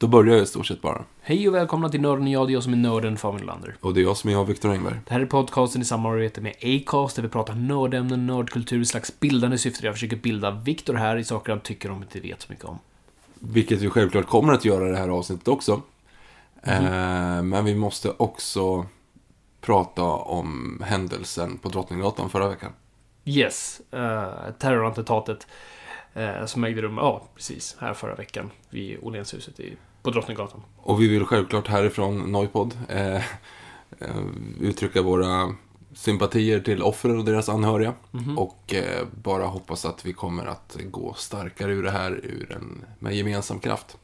Då börjar jag i stort sett bara. Hej och välkomna till Nörden och jag, det är jag som är nörden Fabian Lander. Och det är jag som är jag, Viktor Engberg. Det här är podcasten i samarbete med Acast där vi pratar nördämnen, nördkultur, slags bildande syfte. Jag försöker bilda Viktor här i saker han tycker om inte vet så mycket om. Vilket vi självklart kommer att göra i det här avsnittet också. Mhm. Eh, men vi måste också prata om händelsen på Drottninggatan förra veckan. Yes, uh, terrorattentatet eh, som ägde rum, ja precis, här förra veckan vid Åhlénshuset i, på Drottninggatan. Och vi vill självklart härifrån Noipod eh, eh, uttrycka våra sympatier till offren och deras anhöriga. Mhm. Och eh, bara hoppas att vi kommer att gå starkare ur det här ur en, med gemensam kraft.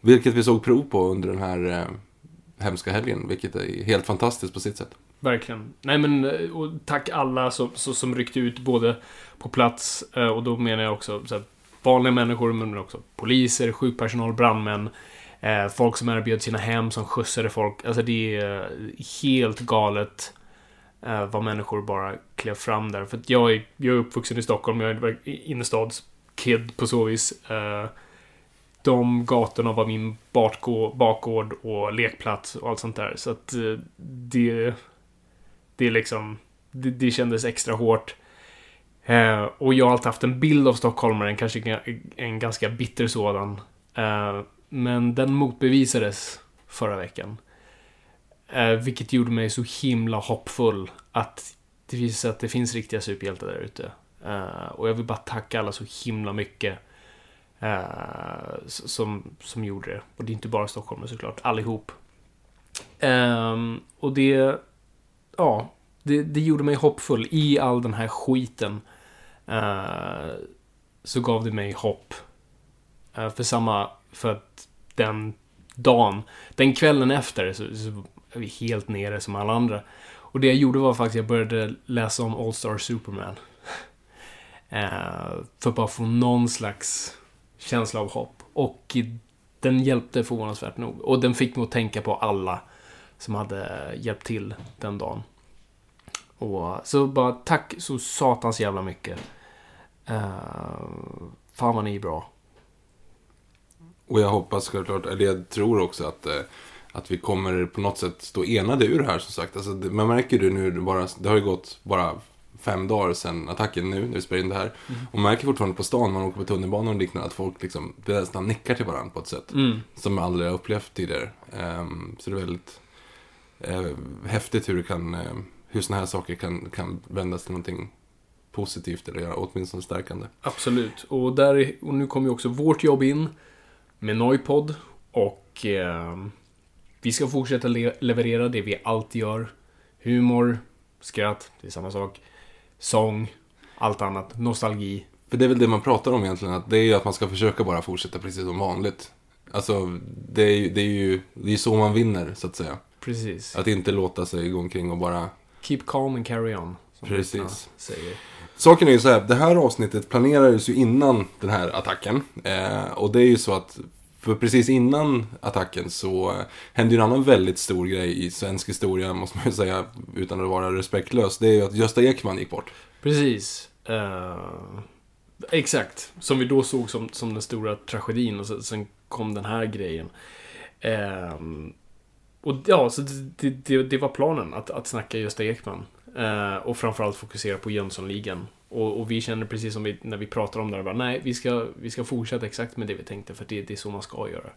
Vilket vi såg prov på under den här eh, hemska helgen, vilket är helt fantastiskt på sitt sätt. Verkligen. Nej men, eh, och tack alla som, som, som ryckte ut både på plats eh, och då menar jag också så här, vanliga människor men också poliser, sjukpersonal, brandmän. Eh, folk som erbjöd sina hem, som skjutsade folk. Alltså det är eh, helt galet eh, vad människor bara klev fram där. För att jag är, jag är uppvuxen i Stockholm, jag är innerstadskid på så vis. Eh, de gatorna var min bakgård, och lekplats och allt sånt där. Så att eh, det... Det är liksom... Det, det kändes extra hårt. Eh, och jag har alltid haft en bild av stockholmaren, kanske en ganska bitter sådan. Eh, men den motbevisades förra veckan. Eh, vilket gjorde mig så himla hoppfull att det visar sig att det finns riktiga superhjältar där ute. Eh, och jag vill bara tacka alla så himla mycket eh, som, som gjorde det. Och det är inte bara Stockholm såklart, allihop. Ehm, och det, ja, det, det gjorde mig hoppfull i all den här skiten. eh, så gav det mig hopp. Eh, för samma, för att den dagen, den kvällen efter så, så är vi helt nere som alla andra. Och det jag gjorde var faktiskt att jag började läsa om All Star Superman. Eh, för att bara få någon slags känsla av hopp. Och den hjälpte förvånansvärt nog. Och den fick mig att tänka på alla som hade hjälpt till den dagen. Och så bara tack så satans jävla mycket. Uh, fan vad ni är bra. Och jag hoppas självklart, eller jag tror också att, eh, att vi kommer på något sätt stå enade ur det här som sagt. Alltså, det, man märker ju nu, bara, det har ju gått bara fem dagar sedan attacken nu, när vi spelar in det här. Och man märker fortfarande på stan, man åker på tunnelbanan och liknande, att folk liksom, det nästan nickar till varandra på ett sätt. Som jag aldrig har upplevt tidigare. Ehm, så det är väldigt eh, häftigt hur det kan, eh, hur sådana här saker kan, kan vändas till någonting positivt eller åtminstone stärkande. Absolut. Och, där, är- och nu kommer ju också vårt jobb in med Noipod. Och eh, vi ska fortsätta le- leverera det vi alltid gör. Humor, skratt, det är samma sak. Sång, allt annat. Nostalgi. För det är väl det man pratar om egentligen, att det är ju att man ska försöka bara fortsätta precis som vanligt. Alltså, det är det är ju det är så man vinner, så att säga. Precis. Att inte låta sig gå omkring och bara... Keep calm and carry on. Som Precis. Säger. Saken är ju så här, det här avsnittet planerades ju innan den här attacken. Eh, och det är ju så att, för precis innan attacken så eh, hände ju en annan väldigt stor grej i svensk historia, måste man ju säga, utan att vara respektlös. Det är ju att Gösta Ekman gick bort. Precis. Eh, exakt. Som vi då såg som, som den stora tragedin och sen, sen kom den här grejen. Ehm, och ja, så det, det, det var planen, att, att snacka Gösta Ekman. Eh, och framförallt fokusera på Jönssonligan. Och, och vi känner precis som vi, när vi pratar om det, här, bara, nej, vi ska, vi ska fortsätta exakt med det vi tänkte, för det, det är så man ska göra.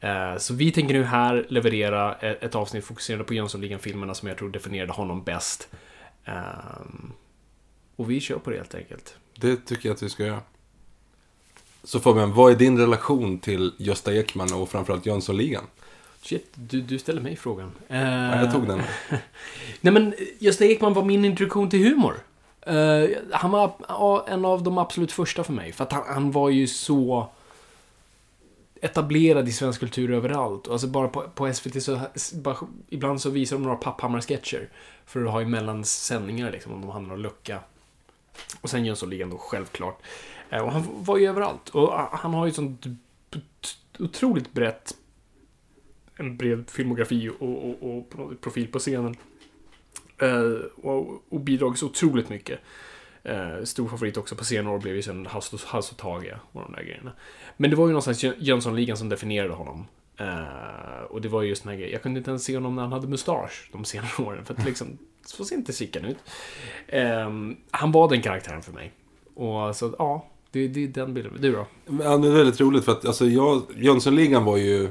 Eh, så vi tänker nu här leverera ett, ett avsnitt fokuserande på Jönssonligan-filmerna som jag tror definierade honom bäst. Eh, och vi kör på det helt enkelt. Det tycker jag att vi ska göra. Så Fabian, vad är din relation till Gösta Ekman och framförallt Jönssonligan? Shit, du, du ställer mig frågan. Ja, jag tog den. Nej men, Gösta Ekman var min introduktion till humor. Eh, han var en av de absolut första för mig. För att han, han var ju så etablerad i svensk kultur överallt. Alltså bara på, på SVT så, bara, ibland så visar de några Papphammar-sketcher. För att ha emellan sändningar liksom, om de hade någon lucka. Och sen Jönssonligan då, självklart. Eh, och han var ju överallt. Och ah, han har ju sånt otroligt brett en bred filmografi och, och, och profil på scenen. Eh, och, och bidragit så otroligt mycket. Eh, stor favorit också på senare år blev ju sen Hasse Hasse och Tage och de där grejerna. Men det var ju någonstans Jönssonligan som definierade honom. Eh, och det var ju just den här grejen. Jag kunde inte ens se honom när han hade mustasch de senare åren. För att liksom, så ser inte Sickan ut. Eh, han var den karaktären för mig. Och så, ja. Det, det är den bilden. Du då? Ja, det är väldigt roligt för att alltså, jag, Jönssonligan var ju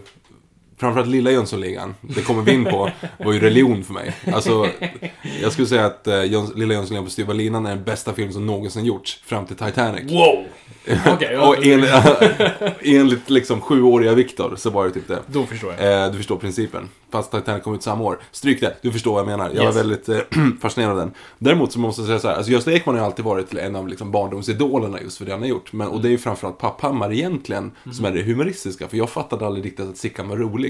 Framförallt lilla Jönssonligan, det kommer vi in på, var ju religion för mig. Alltså, jag skulle säga att eh, Jöns, Lilla Jönssonligan på styva linan är den bästa film som någonsin gjorts, fram till Titanic. Wow! Ja, Och en, enligt liksom sjuåriga Viktor så var det typ det. då förstår jag. Eh, du förstår principen. Fast Titanic kom ut samma år. Stryk det, du förstår vad jag menar. Jag Yes. är väldigt eh, fascinerad av den. Däremot så måste jag säga så här, alltså Gösta Ekman har ju alltid varit en av liksom barndomsidolerna just för det han har gjort. Men, och det är ju framförallt Papphammar egentligen som är det humoristiska. För jag fattade aldrig riktigt att Sickan var rolig.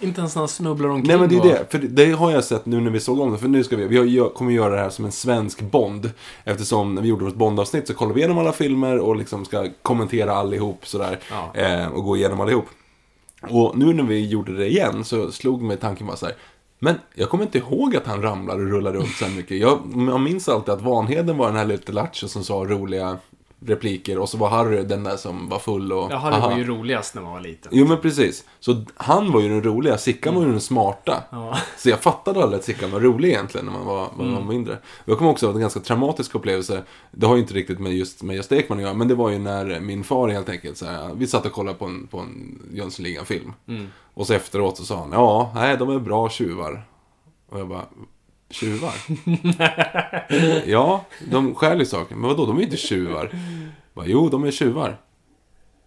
Inte ens när han snubblar omkring. Nej men det är det, för det- har jag sett nu när vi såg om det. För nu ska vi, vi kommer göra det här som en svensk Bond. Eftersom när vi gjorde vårt Bond-avsnitt så kollade vi igenom alla filmer och liksom ska kommentera allihop sådär. Ja. Eh, och gå igenom allihop. Och nu när vi gjorde det igen så slog mig tanken bara så här. Men jag kommer inte ihåg att han ramlade och rullade runt så mycket. Jag, jag minns alltid att Vanheden var den här lite lattjo som sa roliga repliker. Och så var Harry den där som var full och... Ja, Harry aha. var ju roligast när man var liten. Jo men precis. Så han var ju den roliga, Sickan var ju den smarta. Ja. Så jag fattade aldrig att Sickan var rolig egentligen när man var, när man var mindre. Jag kommer också ihåg en ganska traumatisk upplevelse. Det har ju inte riktigt med just med Gösta Ekman att göra, men det var ju när min far helt enkelt så här, vi satt och kollade på en, på en Jönssonligan-film. Och så efteråt så sa han, ja, nej, de är bra tjuvar. Och jag bara, tjuvar? ja, de stjäl ju saker. Men vadå, de är ju inte tjuvar. Bara, jo, de är tjuvar.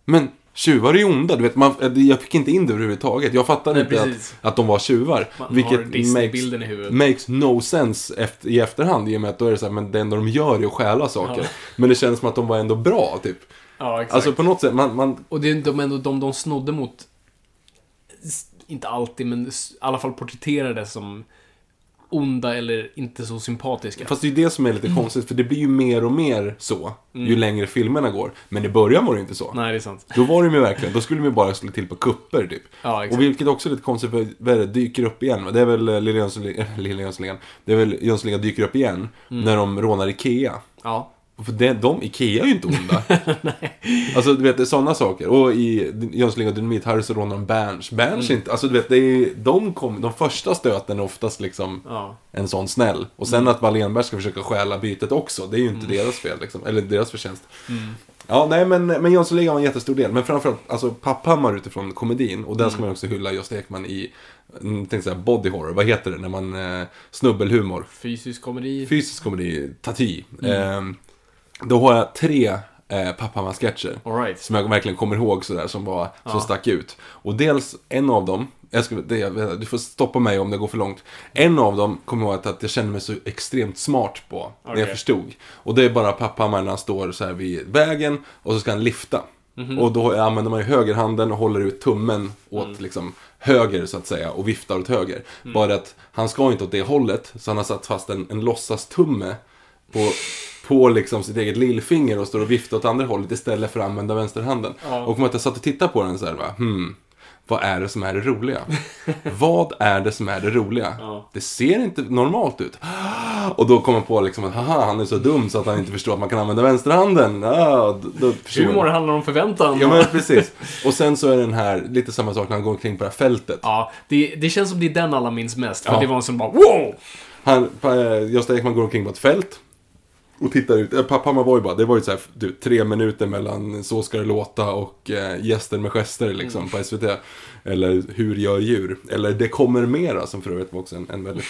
Men tjuvar är ju onda, du vet. Man, jag fick inte in det överhuvudtaget. Jag fattade Nej, inte precis. att, att de var tjuvar. Man vilket makes, i huvudet. makes no sense efter, i efterhand. I och med att då är det så här, men det enda de gör är att stjäla saker. Ja. Men det känns som att de var ändå bra, typ. Ja, exakt. Alltså på något sätt, man, man Och det är de, ändå, de de snodde mot, inte alltid, men i alla fall porträtterade som onda eller inte så sympatiska. Fast det är ju det som är lite Mm. konstigt, för det blir ju mer och mer så, ju längre filmerna går. Men i början var det inte så. Nej, det är sant. Då var de ju verkligen, då skulle de ju bara slå till på kupper typ. Ja, exakt. och vilket också är lite konstigt, för det, dyker upp igen. Det är väl eh, Lilla Jönssonligan, det är väl Jönssonligan dyker upp igen. Mm. När de rånar Ikea. Ja. Och För det, de, Ikea är ju inte onda. Alltså du vet, det är sådana saker. Och i Jönssonligan Dynamit, här så rånar de Berns. Berns Mm. inte, alltså du vet, det är, de, kom, de första stöten är oftast liksom Ja. en sån snäll. Och sen att Wallenberg ska försöka stjäla bytet också, det är ju inte deras fel liksom. Eller deras förtjänst. Ja, nej men, men Jönssonligan var en jättestor del. Men framförallt, alltså Papphammar utifrån komedin. Och den ska man också hylla Gösta Ekman i, mm, tänkte säga body horror. Vad heter det när man, eh, snubbelhumor. Fysisk komedi. Fysisk komedi, Tati. Eh, då har jag tre eh, Papphammar-sketcher. Right. Som jag verkligen kommer ihåg sådär, som, var, som stack ut. Och dels en av dem, jag ska, det, jag du får stoppa mig om det går för långt. En av dem kommer jag ihåg att, jag kände mig så extremt smart på, när jag förstod. Och det är bara Papphammar när han står så här vid vägen och så ska han lyfta. Mhm. Och då använder man ju högerhanden och håller ut tummen åt Mm. liksom höger så att säga och viftar åt höger. Bara att han ska inte åt det hållet, så han har satt fast en, en låtsastumme på, på liksom sitt eget lillfinger och står och viftar åt andra hållet istället för att använda vänsterhanden. Ja. Och att jag satt och tittade på den så här, va, hmm. vad är det som är det roliga? vad är det som är det roliga? Ja. Det ser inte normalt ut. Och då kommer man på liksom att haha, han är så dum så att han inte förstår att man kan använda vänsterhanden. Ah, då, Humor handlar om förväntan. Ja men precis. Och sen så är den här, lite samma sak när han går omkring på det här fältet. Ja, det, det känns som det är den alla minns mest. För Ja. det var en som bara wow! Han, eh, Gösta Ekman går omkring på ett fält. Och tittar ut. Eh, Pappa Mavoy bara, det var ju så här, du, tre minuter mellan Så ska det låta och eh, Gäster med gester liksom på SVT. Eller Hur gör djur? Eller Det kommer mera som för övrigt var också en, en väldigt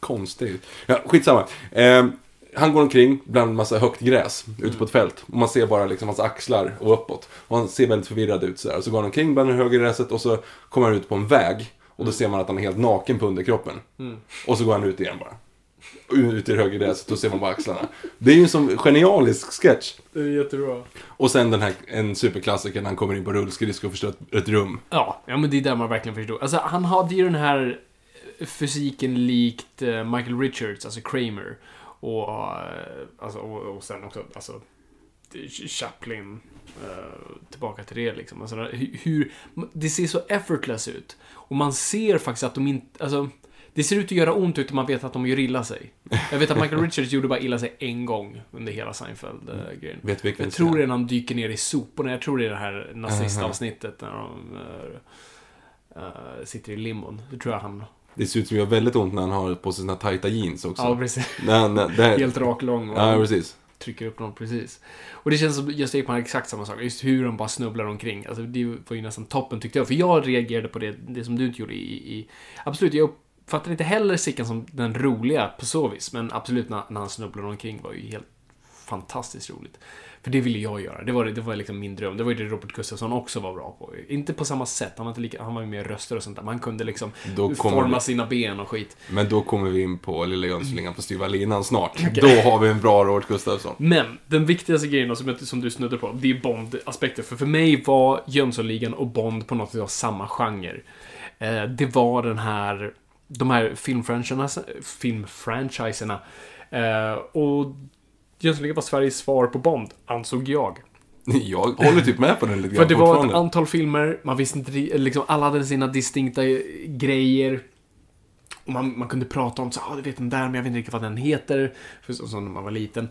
konstig. Ja, skitsamma. Eh, han går omkring bland massa högt gräs ute på ett fält. Och man ser bara liksom hans axlar och uppåt. Och han ser väldigt förvirrad ut sådär. Och så går han omkring bland det höga gräset och så kommer han ut på en väg. Och då ser man att han är helt naken på underkroppen. Och så går han ut igen bara. Ut i det höga gräset och ser man bara axlarna. Det är ju en sån genialisk sketch. Det är jättebra. Och sen den här, en superklassiker när han kommer in på rullskridskor och förstör ett, ett rum. Ja, ja men det är där man verkligen förstår. Alltså, han hade ju den här fysiken likt eh, Michael Richards, alltså Kramer. Och, eh, alltså, och, och sen också, alltså, Chaplin. eh, tillbaka till det liksom. Alltså, hur, hur, det ser så effortless ut. Och man ser faktiskt att de inte, alltså, det ser ut att göra ont utan man vet att de gör illa sig. Jag vet att Michael Richards gjorde bara illa sig en gång under hela Seinfeld-grejen. Vet vilken Jag tror det är när han dyker ner i soporna. Jag tror det är det här nazistavsnittet när de eh, sitter i limon. Det tror jag han... Det ser ut som det gör väldigt ont när han har på sig sina tajta jeans också. Ja, precis. Nej, nej, här, Helt rak lång och Ja, precis. trycker upp dem precis. Och det känns som Gösta Ekman har exakt samma sak. Just hur de bara snubblar omkring. Alltså, det var ju nästan toppen tyckte jag. För jag reagerade på det, det som du inte gjorde i, i... Absolut, jag uppfattar inte heller Sickan som den roliga på så vis. Men absolut, när, när han snubblar omkring var ju helt fantastiskt roligt. För det ville jag göra. Det var, det var liksom min dröm. Det var ju det Robert Gustafsson också var bra på. Inte på samma sätt. Han var, inte lika, han var ju mer röster och sånt där. Man kunde liksom forma vi- sina ben och skit. Men då kommer vi in på Lilla Jönssonligan på styva linan snart. Då har vi en bra Robert Gustafsson. Men den viktigaste grejen som, som du snuddade på, det är Bond-aspekter. För för mig var Jönssonligan och Bond på något sätt samma genre. Eh, det var den här, de här filmfranchiserna, filmfranchiserna. Eh, och Jönssonligan var Sveriges svar på Bond, ansåg jag. Jag håller typ med på den lite För grann det var ett antal filmer, man visste inte, liksom alla hade sina distinkta grejer och man, man kunde prata om så ah, du vet den där, men jag vet inte riktigt vad den heter. För, och så när man var liten.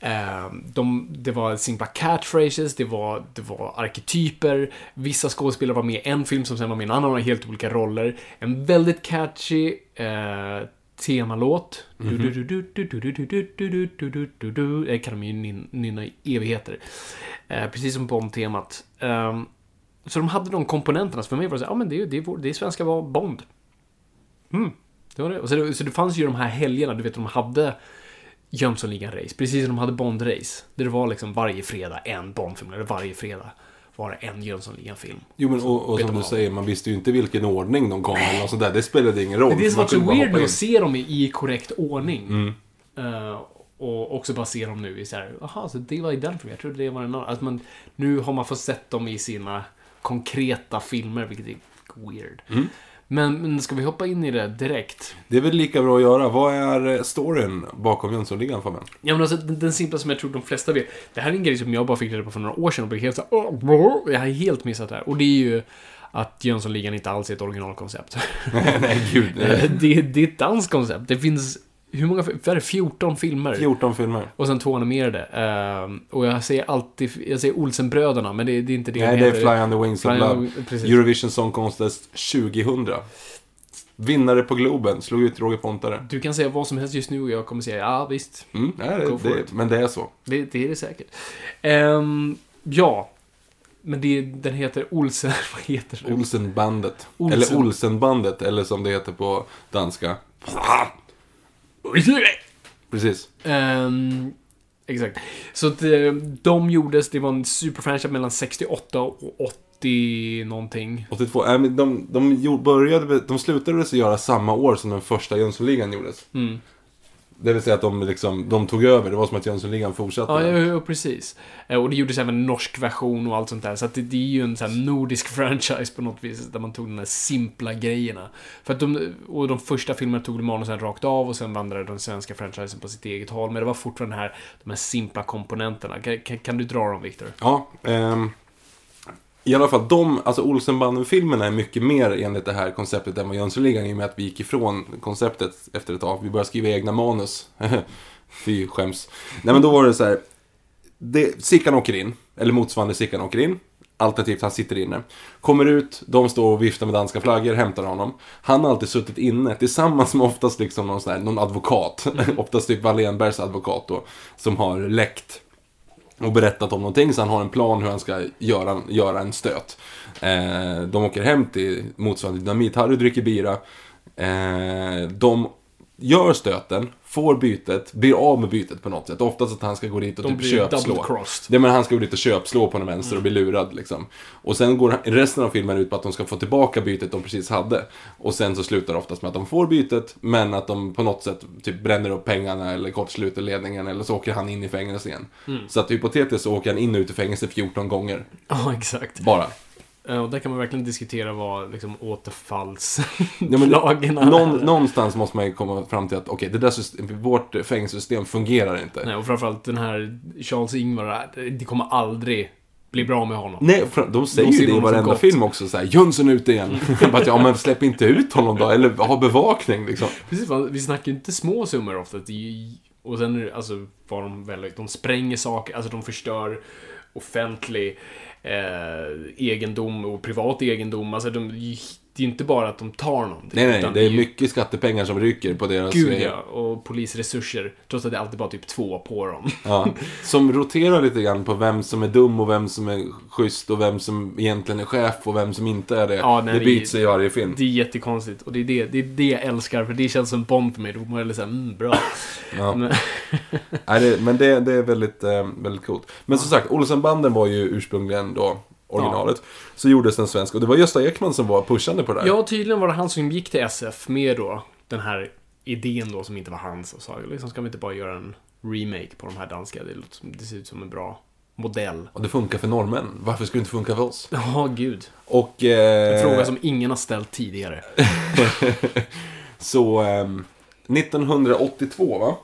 Eh, de, det var simpla catchphrases, det var, det var arketyper. Vissa skådespelare var med i en film som sen var med i en annan och helt olika roller. En väldigt catchy eh, temalåt. Det kan de ju nynna i evigheter. Eh, precis som Bond-temat. Eh, så de hade de komponenterna, så för mig var det så här, ja ah, men det är, det det är svenska var Bond. Mm det var det. Och så, det. så det fanns ju de här helgerna, du vet, de hade Jönssonligan-race. Precis som de hade Bond-race. Där det var liksom varje fredag en Bond-film, eller varje fredag var det en Jönssonligan-film. Jo, men och, och som du av. säger, man visste ju inte vilken ordning de kom eller något sånt där. Det spelade ingen roll. Det är det som var så weird att se dem i, i korrekt ordning. Mm. Eh, och också bara se dem nu i så här, jaha, så det var i den filmen, jag trodde det var en annan. Alltså man, nu har man fått sett dem i sina konkreta filmer, vilket är weird. Mm. Men, men ska vi hoppa in i det direkt? Det är väl lika bra att göra. Vad är eh, storyn bakom Jönssonligan, Fabian? Ja, men alltså, den, den simpla som jag tror de flesta vet. Det här är en grej som jag bara fick reda på för några år sedan och blev helt så här, "Åh, åh", Jag har helt missat det här. Och det är ju att Jönssonligan inte alls är ett originalkoncept. Nej, gud. Eh, det, det är ett danskt koncept. Det finns, hur många, vad är det, 14 filmer? 14 filmer. Och sen två animerade. Ehm, och jag säger alltid, jag säger Olsenbröderna, men det, det är inte det Nej, de det är. Fly on the Wings of Fly Love. precis. Eurovision Song Contest 2000. Vinnare på Globen, slog ut Roger Pontare. Du kan säga vad som helst just nu och jag kommer säga ja, visst. Mm, nej, det, det, men det är så. Det, det är det säkert. Ehm, ja. Men det, den heter Olsen... Vad heter det? Olsenbandet. Olsen. Eller Olsenbandet, eller som det heter på danska. Precis. Ehm, exakt. Så att, eh, de gjordes, det var en superfranchise mellan 68 och 80 någonting. 82. Äh, men de, de, gjorde- började, de slutade göra samma år som den första Jönssonligan gjordes. Mm. Det vill säga att de, liksom, de tog över. Det var som att Jönssonligan fortsatte. Ja, ja, ja, precis. Eh, Och det gjordes även en norsk version och allt sånt där. Så det, det är ju en sån nordisk franchise på något vis. Där man tog de här simpla grejerna. För att de, och de första filmerna tog manusen rakt av och sen vandrade den svenska franchisen på sitt eget håll. Men det var fortfarande här, de här simpla komponenterna. Kan, kan, kan du dra dem, Viktor? Ja, ehm, i alla fall, de, alltså Olsenbanden-filmerna är mycket mer enligt det här konceptet än vad Jönssonligan i och med att vi gick ifrån konceptet efter ett tag. Vi började skriva egna manus. Fy, skäms. Nej men då var det så här. Det, Sickan åker in, eller motsvarande Sickan åker in. Alternativt han sitter inne. Kommer ut, de står och viftar med danska flaggor, hämtar honom. Han har alltid suttit inne tillsammans med oftast liksom någon, sån här, någon advokat. oftast typ Wallenbergs advokat då. Som har läckt och berättat om någonting så han har en plan hur han ska göra, göra en stöt. Eh, de åker hem till motsvarande Dynamit-Harry dricker bira. Eh, de gör stöten, får bytet, blir av med bytet på något sätt. Oftast att han ska gå dit och De typ köpslå. Det men han ska gå dit och köpslå på den vänster och bli lurad liksom. Och sen går resten av filmen ut på att de ska få tillbaka bytet de precis hade. Och sen så slutar det oftast med att de får bytet, men att de på något sätt typ bränner upp pengarna eller kortsluter ledningen eller så åker han in i fängelse igen. Så att hypotetiskt så åker han in och ut i fängelse 14 gånger. Ja, exakt. Bara. Eh, Och där kan man verkligen diskutera vad liksom, Ja, återfallslagen är. Någon, någonstans måste man ju komma fram till att okej, det där system, vårt fängelsesystem fungerar inte. Nej, och framförallt den här Charles Ingvar, det kommer aldrig bli bra med honom. Nej, de säger De ju det i varenda gott. film också så här, Jönsson ut igen. Bara att, ja men släpp inte ut honom då, eller ha bevakning liksom. Precis, vi snackar ju inte små summor ofta. Är och sen är alltså, vad de väldigt, de spränger saker, alltså de förstör offentlig eh, egendom och privat egendom. Alltså de, det är ju inte bara att de tar någonting. Nej, nej, det är ju- mycket skattepengar som ryker på deras... Gud ja, och polisresurser. Trots att det alltid bara typ två på dem. Ja, som roterar lite grann på vem som är dum och vem som är schysst och vem som egentligen är chef och vem som inte är det. Ja, nej, det byts i varje film. Det är jättekonstigt. Och det är det, det är det jag älskar, för det känns som Bond för mig. Då mår jag lite såhär, mm, bra. Ja. Men, Nej, det, men det, det är väldigt, eh, väldigt coolt. Men som sagt, Olsenbanden var ju ursprungligen då originalet. Så gjordes den svensk och det var Gösta Ekman som var pushande på det här. ja, tydligen var det han som gick till SF med då den här idén då som inte var hans och sa liksom, ska vi inte bara göra en remake på de här danska? Det, det ser ut som en bra modell. Och det funkar för norrmän. Varför skulle det inte funka för oss? Ja, gud. Och... Eh, En fråga som ingen har ställt tidigare. Så, ehm, 1982 va?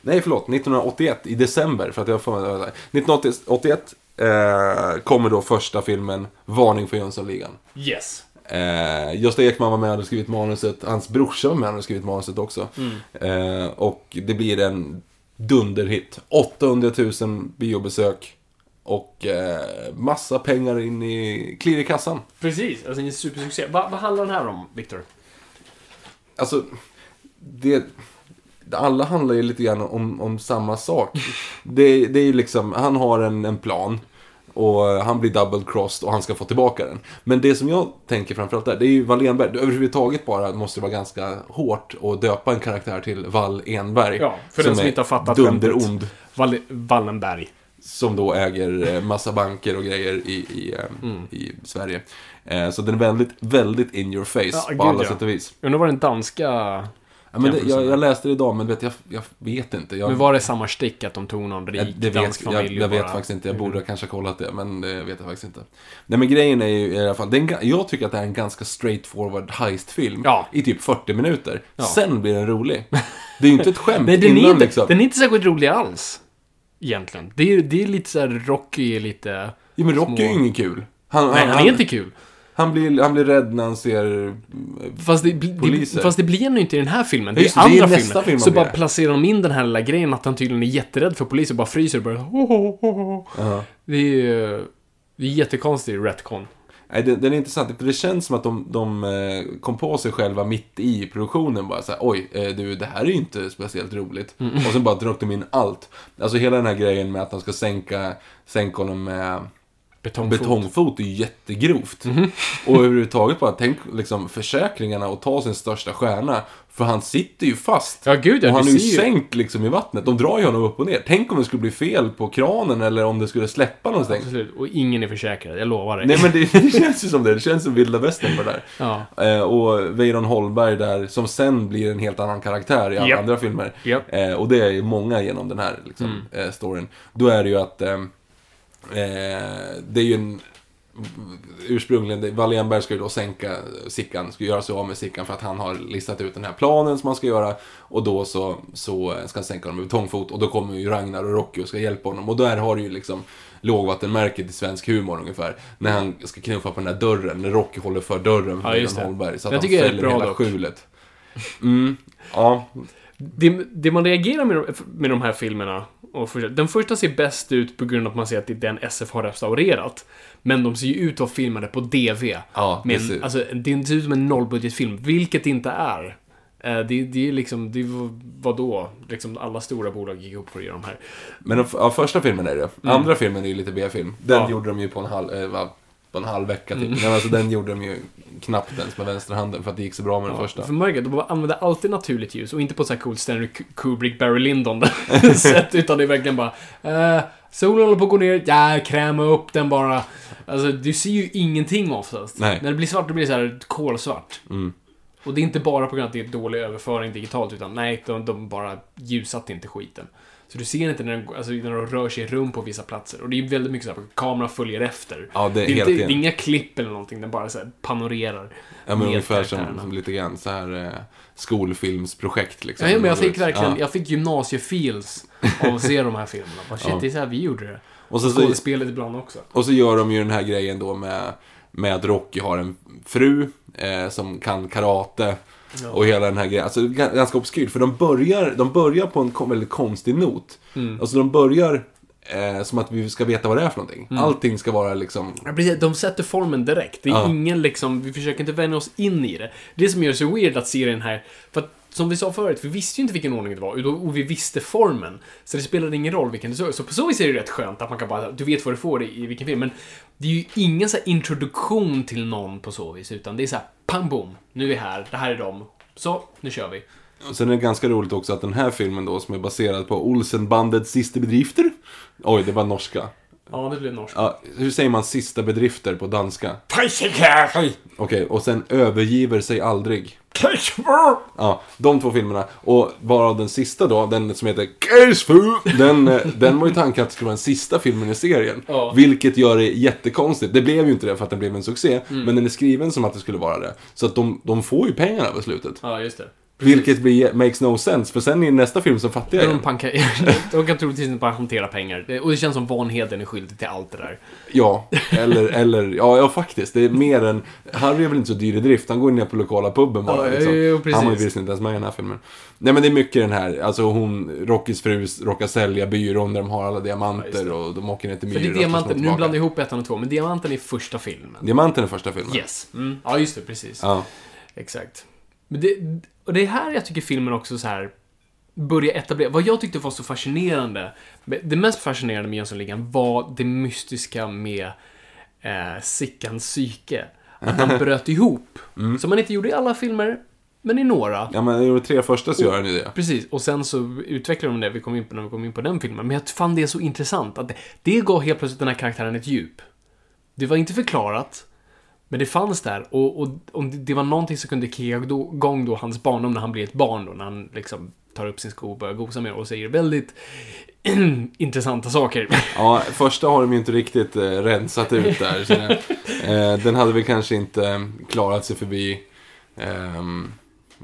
Nej, förlåt. 1981 i december. För att jag får 1981 eh, kommer då första filmen Varning för Jönssonligan. Yes. Eh, Gösta Ekman var med och hade skrivit manuset. Hans brorsa var med och hade skrivit manuset också. Eh, och det blir en dunderhit. 800 000 biobesök. Och eh, massa pengar in i, klirr i kassan. Precis, alltså en supersuccé. Va, vad handlar den här om, Victor? Alltså, det... Alla handlar ju lite grann om, om samma sak. Det, det är ju liksom, han har en, en plan. Och han blir double crossed och han ska få tillbaka den. Men det som jag tänker framförallt där, det är ju Wall-Enberg. Det Överhuvudtaget bara måste det vara ganska hårt att döpa en karaktär till Wall-Enberg. Ja, för den som inte har fattat dunderond. Wall Wallenberg. Som då äger eh, massa banker och grejer i, i, eh, Mm. i Sverige. Eh, Så den är väldigt, väldigt in your face Ja, på alla ja. sätt och vis. Undrar vad den danska... Ja, men det, jag, är. jag läste det idag, men vet, jag, jag vet inte. Jag, Men var det samma stick att de tog någon rik det vet, jag, jag vet faktiskt inte. Jag borde kanske ha kollat det, men det vet jag faktiskt inte. Nej, men grejen är ju i alla fall, det är en, ga- jag tycker att det är en ganska straightforward heist-film. Ja. I typ 40 minuter. Ja. Sen blir den rolig. Det är ju inte ett skämt Nej, den är, innan inte, liksom. den är inte särskilt rolig alls. Egentligen. Det är, det är lite såhär, Rocky är lite... Jo, men Rocky är ju små- inget kul. Han, Nej, han är inte kul. Han blir, han blir rädd när han ser... Fast det, Poliser. fast det blir han ju inte i den här filmen. Det Just är det, är andra nästa filmen. film så bara placerar de in den här lilla grejen att han tydligen är jätterädd för poliser och bara fryser och ho. Ja. Det är. Det är jättekonstigt retcon. Nej, det, den är intressant. Det känns som att de, de eh, kom på sig själva mitt i produktionen. Bara så här, oj, eh, du, det här är ju inte speciellt roligt. Och sen bara drog de in allt. Alltså hela den här grejen med att de ska sänka, sänka honom med Betongfot. betongfot är ju jättegrovt. Och överhuvudtaget bara, tänk liksom försäkringarna och ta sin största stjärna. För han sitter ju fast. Ja, gud ja, och han är ju sänkt liksom i vattnet. De drar ju honom upp och ner. Tänk om det skulle bli fel på kranen eller om det skulle släppa någonstans. Absolut. Och ingen är försäkrad, jag lovar dig. Nej men det, det känns ju som det. Det känns som vilda västern på det där. Ja. Eh, och Weiron Holmberg där, som sen blir en helt annan karaktär i alla Japp. andra filmer. Japp. Eh, och det är ju många genom den här liksom, Mm. eh, storyn. Då är det ju att eh, eh, det är ju en ursprungligen, det- Wallenberg ska ju då sänka Sickan, ska göra sig av med Sickan för att han har listat ut den här planen som han ska göra. Och då så, så ska han sänka honom med betongfot och då kommer ju Ragnar och Rocky och ska hjälpa honom. Och där har du ju liksom lågvattenmärket i svensk humor ungefär. När han ska knuffa på den där dörren, när Rocky håller för dörren för Ja. Holmberg. Så att Jag han fäller hela dock. skjulet. Mm, ja. Det, det man reagerar med, med de här filmerna, och första, den första ser bäst ut på grund av att man ser att det är den SF har restaurerat. Men de ser ju ut att vara filmade på DV. Ja, med det en, ser- alltså, det ser ut som en nollbudgetfilm, vilket det inte är. Eh, Det, det är liksom, det var, vadå? Liksom alla stora bolag gick upp för att göra de här. Men ja, första filmen är det. Andra filmen är ju lite B-film. Den Mm. Ja. gjorde de ju på en halv, eh, på en halv vecka typ. Mm. Men alltså den gjorde de ju knappt ens med vänsterhanden för att det gick så bra med den första. För att de använder alltid naturligt ljus och inte på så här coolt Stanley Kubrick, Barry Lyndon sätt, utan det är verkligen bara eh, Solen håller på att gå ner, ja, kräma upp den bara. Alltså, du ser ju ingenting oftast. Nej. När det blir svart, då blir det så här kolsvart. Mm. Och det är inte bara på grund av att det är dålig överföring digitalt, utan nej, de, de bara ljusat inte skiten. Så du ser inte när de, alltså, när de rör sig i rum på vissa platser. Och det är väldigt mycket så här, kameran följer efter. Ja, det är det, är inte, det är inga klipp eller någonting, den bara så panorerar. Ja, men ungefär som, som lite grann så här eh, skolfilmsprojekt liksom. Ja, men jag fick verkligen, Ja. jag fick gymnasiefeels av att se de här filmerna. Bara, shit, Ja. det är så här vi gjorde det. Och så, Och så, skådespelet ibland också. och så gör de ju den här grejen då med, med att Rocky har en fru eh, som kan karate. Och hela den här grejen. Alltså det är ga- ganska obskyrt. För de börjar, de börjar på en väldigt konstig not. Mm. Alltså de börjar eh, som att vi ska veta vad det är för någonting. Mm. Allting ska vara liksom Ja, precis. De sätter formen direkt. Det är Ja. ingen liksom, vi försöker inte vänja oss in i det. Det som gör det så weird att se den här, för att som vi sa förut, vi visste ju inte vilken ordning det var och vi visste formen. Så det spelade ingen roll vilken det såg. Så på så vis är det rätt skönt att man kan bara, du vet vad du får i, vilken film. Men det är ju ingen så här introduktion till någon på så vis, utan det är så här, pang bom, nu är vi här, det här är dem, Så, nu kör vi. Och sen är det ganska roligt också att den här filmen då som är baserad på Olsenbandets sista bedrifter. Oj, det var norska. Ja, det blev norskt. Ja, hur säger man sista bedrifter på danska? Okej, och sen övergiver sig aldrig. Ja, de två filmerna. Och bara den sista då, den som heter Kersfu, den, eh, den var ju tanken att det skulle vara den sista filmen i serien. Ja. Vilket gör det jättekonstigt. Det blev ju inte det för att den blev en succé, Mm. men den är skriven som att det skulle vara det. Så att de, de får ju pengarna på slutet. Ja, just det. Vilket blir, makes no sense, för sen i nästa film så fattar jag De, pankar, de kan troligtvis inte bara hantera pengar. Och det känns som Vanheden är skyldig till allt det där. Ja, eller, eller ja, ja faktiskt. Det är mer än... Harry är väl inte så dyr i drift. Han går ner på lokala puben bara. Ja, liksom. jo, precis. Han var ju visst inte ens med i den här filmen. Nej men det är mycket den här, alltså hon, Rockys fru råkar sälja byrån där de har alla Ja, diamanter och de åker ner till För det är diamanten, nu blandar jag ihop ettan och två, men diamanten är första filmen. Diamanten är första filmen. Yes. Mm. Ja, just det, precis. Ja. Exakt. Men det, och det är här jag tycker filmen också så här börjar etablera. Vad jag tyckte var så fascinerande, det mest fascinerande med Jönssonligan var det mystiska med eh, Sickans psyke. Att han bröt ihop. Som man inte gjorde i alla filmer, men i några. Ja men i de tre första så gör han ju det. Precis, och sen så utvecklar de det, vi kom in på när vi kom in på den filmen. Men jag fann det så intressant att det, det gav helt plötsligt den här karaktären ett djup. Det var inte förklarat, men det fanns där. Och, och, och det var någonting som kunde kicka igång då hans barndom när han blir ett barn då, när han liksom tar upp sin sko och börjar gosa med och säger väldigt intressanta saker. Ja, första har de ju inte riktigt eh, rensat ut där. Så, eh, den hade väl kanske inte eh, klarat sig förbi ehm,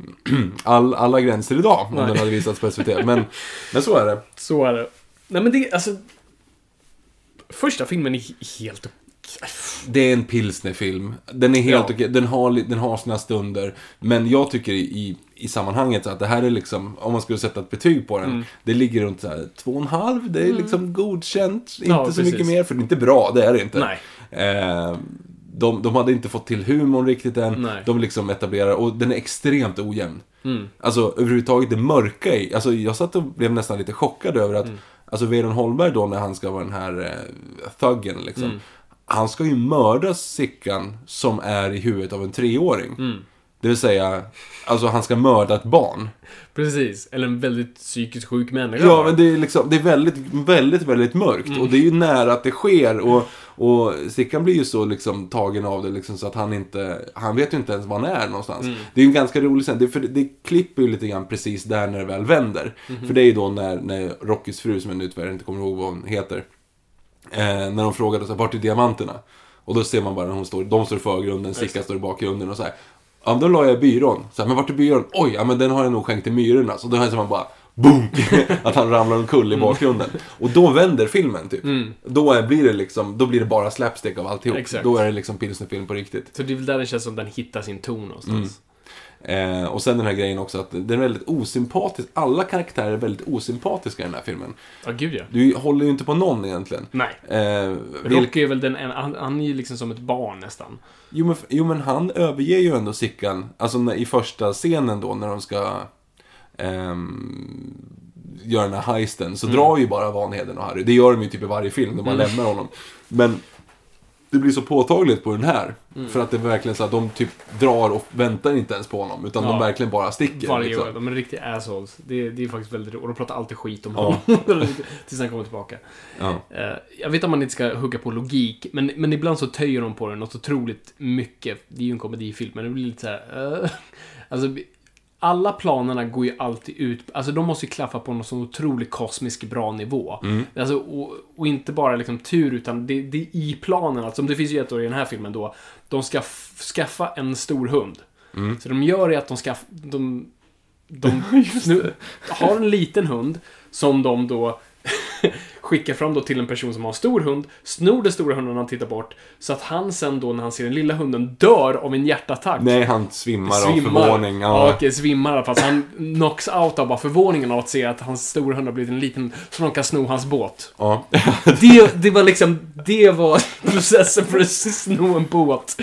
all, alla gränser idag om Nej. den hade visats på SVT. Men, men så är det. Så är det. Nej men det, alltså... Första filmen är he- helt... Det är en pilsnerfilm. Den är helt Ja. okej. Den har, den har sina stunder. Men jag tycker i, i, sammanhanget att det här är liksom, om man skulle sätta ett betyg på den. Mm. Det ligger runt så här två och en halv. Det är liksom godkänt. Inte Ja, så precis. mycket mer, för det är inte bra. Det är det inte. Nej. Eh, de, de hade inte fått till humorn riktigt än. Nej. De liksom etablerar, och den är extremt ojämn. Mm. Alltså överhuvudtaget det mörka i, alltså jag satt och blev nästan lite chockad över att, Mm. alltså Vedon Holmberg då när han ska vara den här eh, thuggen liksom. Mm. Han ska ju mörda Sickan som är i huvudet av en treåring. Mm. Det vill säga, alltså han ska mörda ett barn. Precis. Eller en väldigt psykiskt sjuk människa. Ja, men det är liksom, det är väldigt, väldigt, väldigt mörkt. Mm. Och det är ju nära att det sker. Och, och Sickan blir ju så liksom tagen av det liksom så att han inte, han vet ju inte ens var han är någonstans. Mm. Det är ju en ganska rolig scen, det, för det, klipper ju lite grann precis där när det väl vänder. Mhm. För det är ju då när, när Rockys fru, som jag nu tyvärr inte kommer ihåg vad hon heter, eh, när de frågade så här, vart är diamanterna? Och då ser man bara när hon står, de står i förgrunden, Sickan står i bakgrunden och så här. Ja, men då la jag byrån. Så här, men vart är byrån? Oj, ja men den har jag nog skänkt till myrorna. Så då ser man bara, boom! att han ramlar omkull i Mm. bakgrunden. Och då vänder filmen typ. Då är, blir det liksom, då blir det bara slapstick av alltihop. Exakt. Då är det liksom pilsnerfilm på riktigt. Så det är väl där det känns som den hittar sin ton någonstans. Eh, och sen den här grejen också att den är väldigt osympatisk. Alla karaktärer är väldigt osympatiska i den här filmen. Ja, gud ja. Du håller ju inte på någon egentligen. Nej. Eh, Rocky är väl den en, han, han är ju liksom som ett barn nästan. jo, men, jo men han överger ju ändå Sickan. Alltså när, i första scenen då när de ska ehm, göra den här heisten. Så drar ju bara Vanheden och Harry. Det gör de ju typ i varje film. De bara lämnar honom. Men det blir så påtagligt på den här. För att det är verkligen så att de typ drar och väntar inte ens på honom. Utan Ja. de verkligen bara sticker. Varje liksom. år. De är riktiga assholes. Det, det är faktiskt väldigt roligt. Och de pratar alltid skit om Ja. honom. Tills han kommer tillbaka. Ja. Eh, jag vet att man inte ska hugga på logik, men, men ibland så töjer de på den något otroligt mycket. Det är ju en komedifilm, men det blir lite så här. eh, alltså, alla planerna går ju alltid ut, alltså de måste ju klaffa på någon sån otroligt kosmisk bra nivå. Alltså, och, och inte bara liksom tur, utan det, det är i planen, alltså det finns ju ett år i den här filmen då, de ska skaffa en stor hund. Så de gör är att de skaffar, de, de nu, har en liten hund som de då skickar fram då till en person som har en stor hund, snor den stora hunden när han tittar bort, så att han sen då när han ser den lilla hunden dör av en hjärtattack. Nej, han svimmar, av förvåning. Ja, Ja. okej, svimmar i alla fall. Så han knocks out av bara förvåningen av att se att hans stora hund har blivit en liten, så de kan sno hans båt. Ja. Det, det var liksom, det var processen för att sno en båt.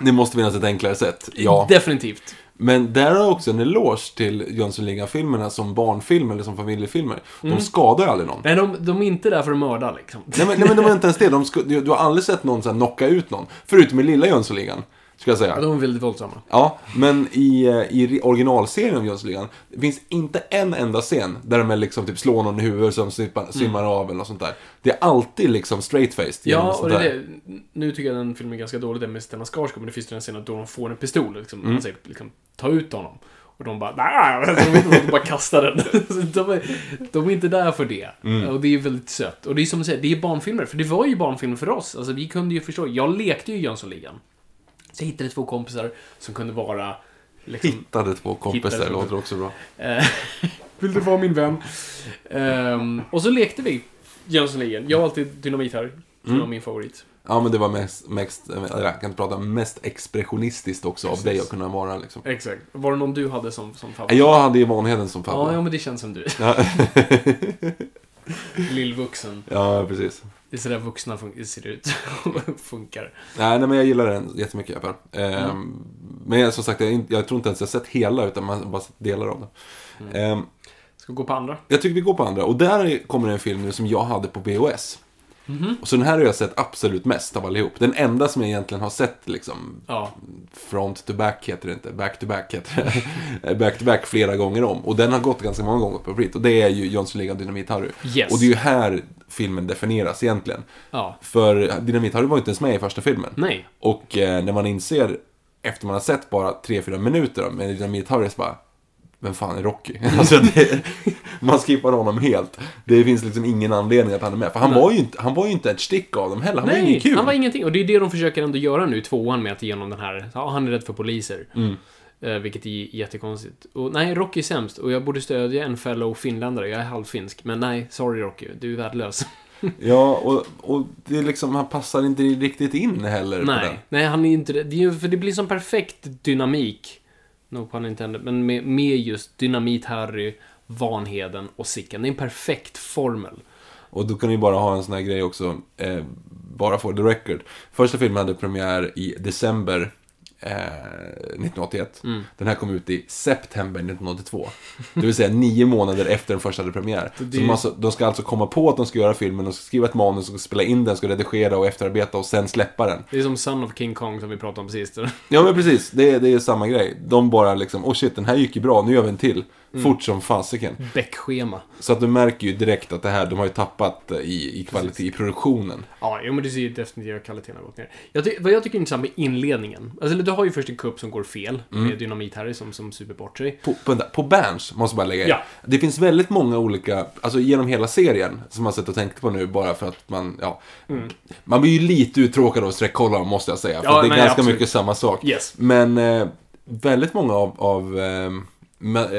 Det måste finnas ett enklare sätt. Ja. Definitivt. Men där har jag också en eloge till Jönssonligan-filmerna som barnfilm eller som familjefilmer. De skadar ju aldrig någon. Nej, de, de är inte där för att mörda liksom. Nej men, nej, men de är inte ens det. De ska, du, har aldrig sett någon så här, knocka ut någon. Förutom i lilla Jönssonligan. Ska jag säga. Ja, de är väldigt våldsamma. Ja, men i, eh, i originalserien av Jönssonligan, finns inte en enda scen där de liksom typ slår någon i huvudet som svimmar, svimmar av eller något sånt där. Det är alltid liksom straight-faced Ja, och det är det. Nu tycker jag den filmen är ganska dålig, den med Stellan Skarsgård, men det finns ju en scen då de får en pistol, liksom, Mm. han säger liksom, ta ut honom. Och de bara, nej, de bara kastar den. De, är, de är inte där för det. Mm. Och det är väldigt sött. Och det är som du säger, det är barnfilmer, för det var ju barnfilmer för oss. Alltså vi kunde ju förstå, jag lekte ju Jönssonligan. Så jag hittade två kompisar som kunde vara, liksom, Hittade två kompisar, Hittade låter också bra. Eh, Vill du vara min vän? Ehm, och så lekte vi Jönssonligan. Jag var alltid Dynamit-Harry. Som Mm. var min favorit. Ja, men det var mest, mest jag kan inte prata, mest expressionistiskt också Precis. av dig att kunna vara liksom. Exakt. Var det någon du hade som, som favorit? Jag hade ju Vanheden som Ja, pappa. ja, men det känns som du. Ja. Lillvuxen. ja, precis. Det är sådär vuxna fun- ser ut och funkar. Nej, nej, men jag gillar den jättemycket i alla fall. Ehm, Men jag, som sagt, jag, jag tror inte ens jag sett hela, utan man bara sett delar av den. Ehm, Ska vi gå på andra? jag tycker vi går på andra. Och där kommer en film nu som jag hade på VHS. Och så den här har jag sett absolut mest av allihop. Den enda som jag egentligen har sett liksom Ja. Front to back heter det inte, back to back heter det. back to back flera gånger om. Och den har gått ganska många gånger på repeat. Och det är ju Jönssonligan Dynamit-Harry. Yes. Och det är ju här filmen definieras egentligen. Ja. För Dynamit-Harry var ju inte ens med i första filmen. Nej. Och eh, när man inser, efter man har sett bara 3-4 minuter med Dynamit-Harry, så bara vem fan är Rocky? alltså det, man skippar honom helt. Det finns liksom ingen anledning att han är med. För han, Nej. var ju, inte, han var ju inte ett stick av dem heller. Han var Nej, ingen kul. han var ingenting. Och det är det de försöker ändå göra nu i tvåan med att genom den här, ja, han är rädd för poliser. Mm. Eh, vilket är jättekonstigt. Och nej, Rocky är sämst. Och jag borde stödja en fellow finländare. Jag är halvfinsk. Men nej, sorry Rocky. Du är värdelös. Ja, och, och det är liksom, han passar inte riktigt in heller på den. nej, nej, han är inte det. är, för det blir som perfekt dynamik. No pun intended. Men med, med just Dynamit-Harry, Vanheden och Sickan. Det är en perfekt formel. Och då kan ni bara ha en sån här grej också, eh, bara for the record. Första filmen hade premiär i december eh, 1981. Mm. Den här kom ut i september 1982. Det vill säga nio månader efter den första hade premiär. det- Så de, alltså, de ska alltså komma på att de ska göra filmen, de ska skriva ett manus, ska spela in den, ska redigera och efterarbeta och sen släppa den. Det är som Son of King Kong som vi pratade om sist. Ja men precis, det, är- det är samma grej. De bara liksom, oh shit, den här gick ju bra, nu gör vi en till. Fort som fasiken. Bäckschema. Så att du märker ju direkt att det här, de har ju tappat eh, i, i kvalitet i produktionen. Ja, jo, men det ser ju definitivt att kvaliteten har gått ner. Jag ty- vad jag tycker är intressant med inledningen. Alltså, du har ju först en kupp som går fel. Mm. Med Dynamit-Harry som, som super bort sig. På, på, på Berns, måste jag bara lägga in. Ja. Det finns väldigt många olika, alltså genom hela serien, som man sett och tänkt på nu bara för att man, ja. Man blir ju lite uttråkad av dem, måste jag säga. För Mm. Ja, det är nej, ganska absolut. mycket samma sak. Yes. Men eh, väldigt många av, av eh,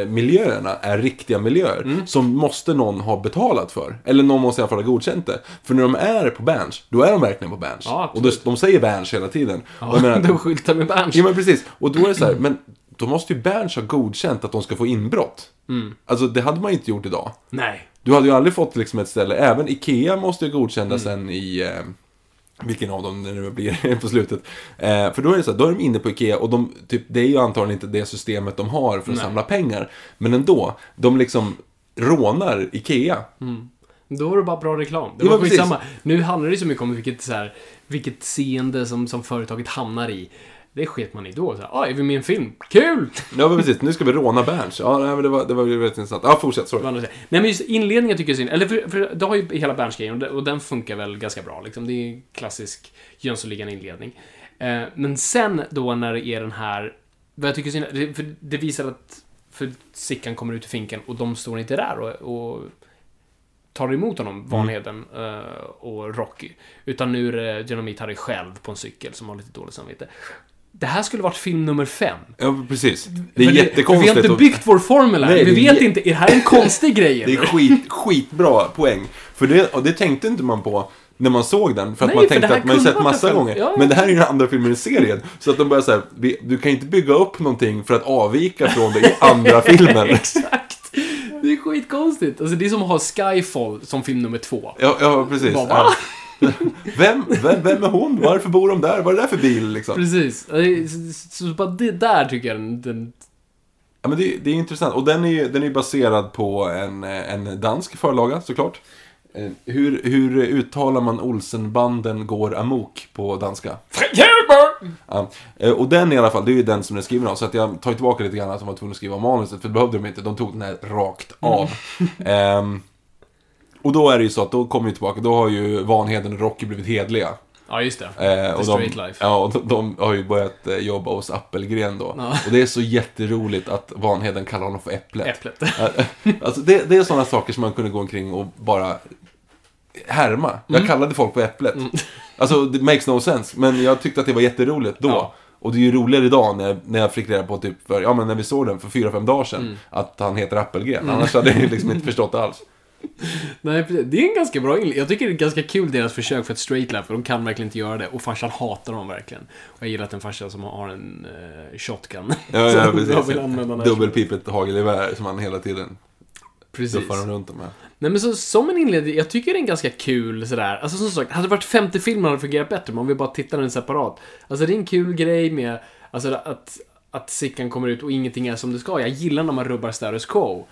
miljöerna är riktiga miljöer Mm. som måste någon ha betalat för. Eller någon måste i alla fall ha godkänt det. För när de är på Berns, då är de verkligen på Berns. Ja, och de, absolut. de säger Berns hela tiden. Och jag menar, de skyltar med Berns. Ja men precis. Och då är det så här, men då måste ju Berns ha godkänt att de ska få inbrott. Mm. Alltså det hade man ju inte gjort idag. Nej. Du hade ju aldrig fått liksom ett ställe, även Ikea måste ju godkänna Mm. sen i... Eh, vilken av dem det nu blir på slutet. Eh, för då är det så här, då är de inne på Ikea och de, typ, det är ju antagligen inte det systemet de har för att Nej. samla pengar. Men ändå, de liksom rånar Ikea. Då var det bara bra reklam. Det Ja, var precis. skitsamma. Nu handlar det så mycket om vilket, så här, vilket seende som, som företaget hamnar i. Det sket man i då. Så här, ah, är vi med i en film? Kul! Ja men precis, nu ska vi råna Berns. Ja, nej, men det var, det var väldigt intressant. Ja, fortsätt, sorry. Nej men just inledningen tycker jag är synd. Eller för, för det har ju hela Berns-grejen och, den- och den funkar väl ganska bra. Liksom. Det är en klassisk Jönssonligan inledning. Eh, men sen då när det är den här... Vad jag tycker är synd, det, för det visar att... För Sickan kommer ut i finken och de står inte där och, och tar emot honom, Vanheden eh, och Rocky. Utan nu är det Dynamit Harry själv på en cykel som har lite dåligt samvete. Det här skulle varit film nummer fem. Ja, precis. Det är För jättekonstigt. Vi har inte byggt vår formel här. Nej, vi vet inte, är det här en konstig grej? Det är skit, skitbra poäng. För det, och det tänkte inte man på när man såg den. För att Nej, man för tänkte att man kunde sett massa gånger. Ja, ja. Men det här är ju den andra filmen i serien. Så att de börjar säga, du kan inte bygga upp någonting för att avvika från det i andra filmen. Exakt! Det är skitkonstigt. Alltså det är som att ha Skyfall som film nummer två. Ja, ja precis. Bara, Ja. Vem, vem, vem är hon? Varför bor de där? Vad är det där för bil liksom? Precis. Så, bara det där tycker jag den, den Ja, men det, det är intressant. Och den är ju den är baserad på en, en dansk förlaga, såklart. Eh, Hur, hur uttalar man Olsenbanden går amok på danska? Ja. eh, Och den i alla fall, det är ju den som är skriven av. Så att jag tar tillbaka lite grann att de var tvungna att skriva manuset. För det behövde de inte, de tog den här rakt av. Ehm, och då är det ju så att då kommer vi tillbaka, då har ju Vanheden och Rocky blivit hedliga. Ja, just det. Eh, och The de, straight life. Ja, och de, de har ju börjat eh, jobba hos Appelgren då. Ja. Och det är så jätteroligt att Vanheden kallar honom för Äpplet. Äpplet. Alltså det, det är sådana saker som man kunde gå omkring och bara härma. Jag Mm. kallade folk för Äpplet. Alltså, det makes no sense. Men jag tyckte att det var jätteroligt då. Ja. Och det är ju roligare idag när jag, när jag fick reda på typ för, ja men när vi såg den för fyra, fem dagar sedan. Mm. Att han heter Appelgren. Annars hade jag liksom inte förstått det alls. Nej, det är en ganska bra inledning. Jag tycker det är ganska kul deras försök för ett straight life, för de kan verkligen inte göra det. Och farsan hatar dem verkligen. Och jag gillar att en farsa som har en uh, shotgun. Ja, ja precis. vill använda den här Dubbelpipet hagelgevär som han hela tiden Precis. duffar dem runt med. Nej men så, som en inledning, jag tycker det är en ganska kul sådär. Alltså som sagt, hade det varit femte filmen hade det fungerat bättre, men om vi bara tittar den separat. Alltså det är en kul grej med, alltså att, att Sickan kommer ut och ingenting är som det ska. Jag gillar när man rubbar status quo.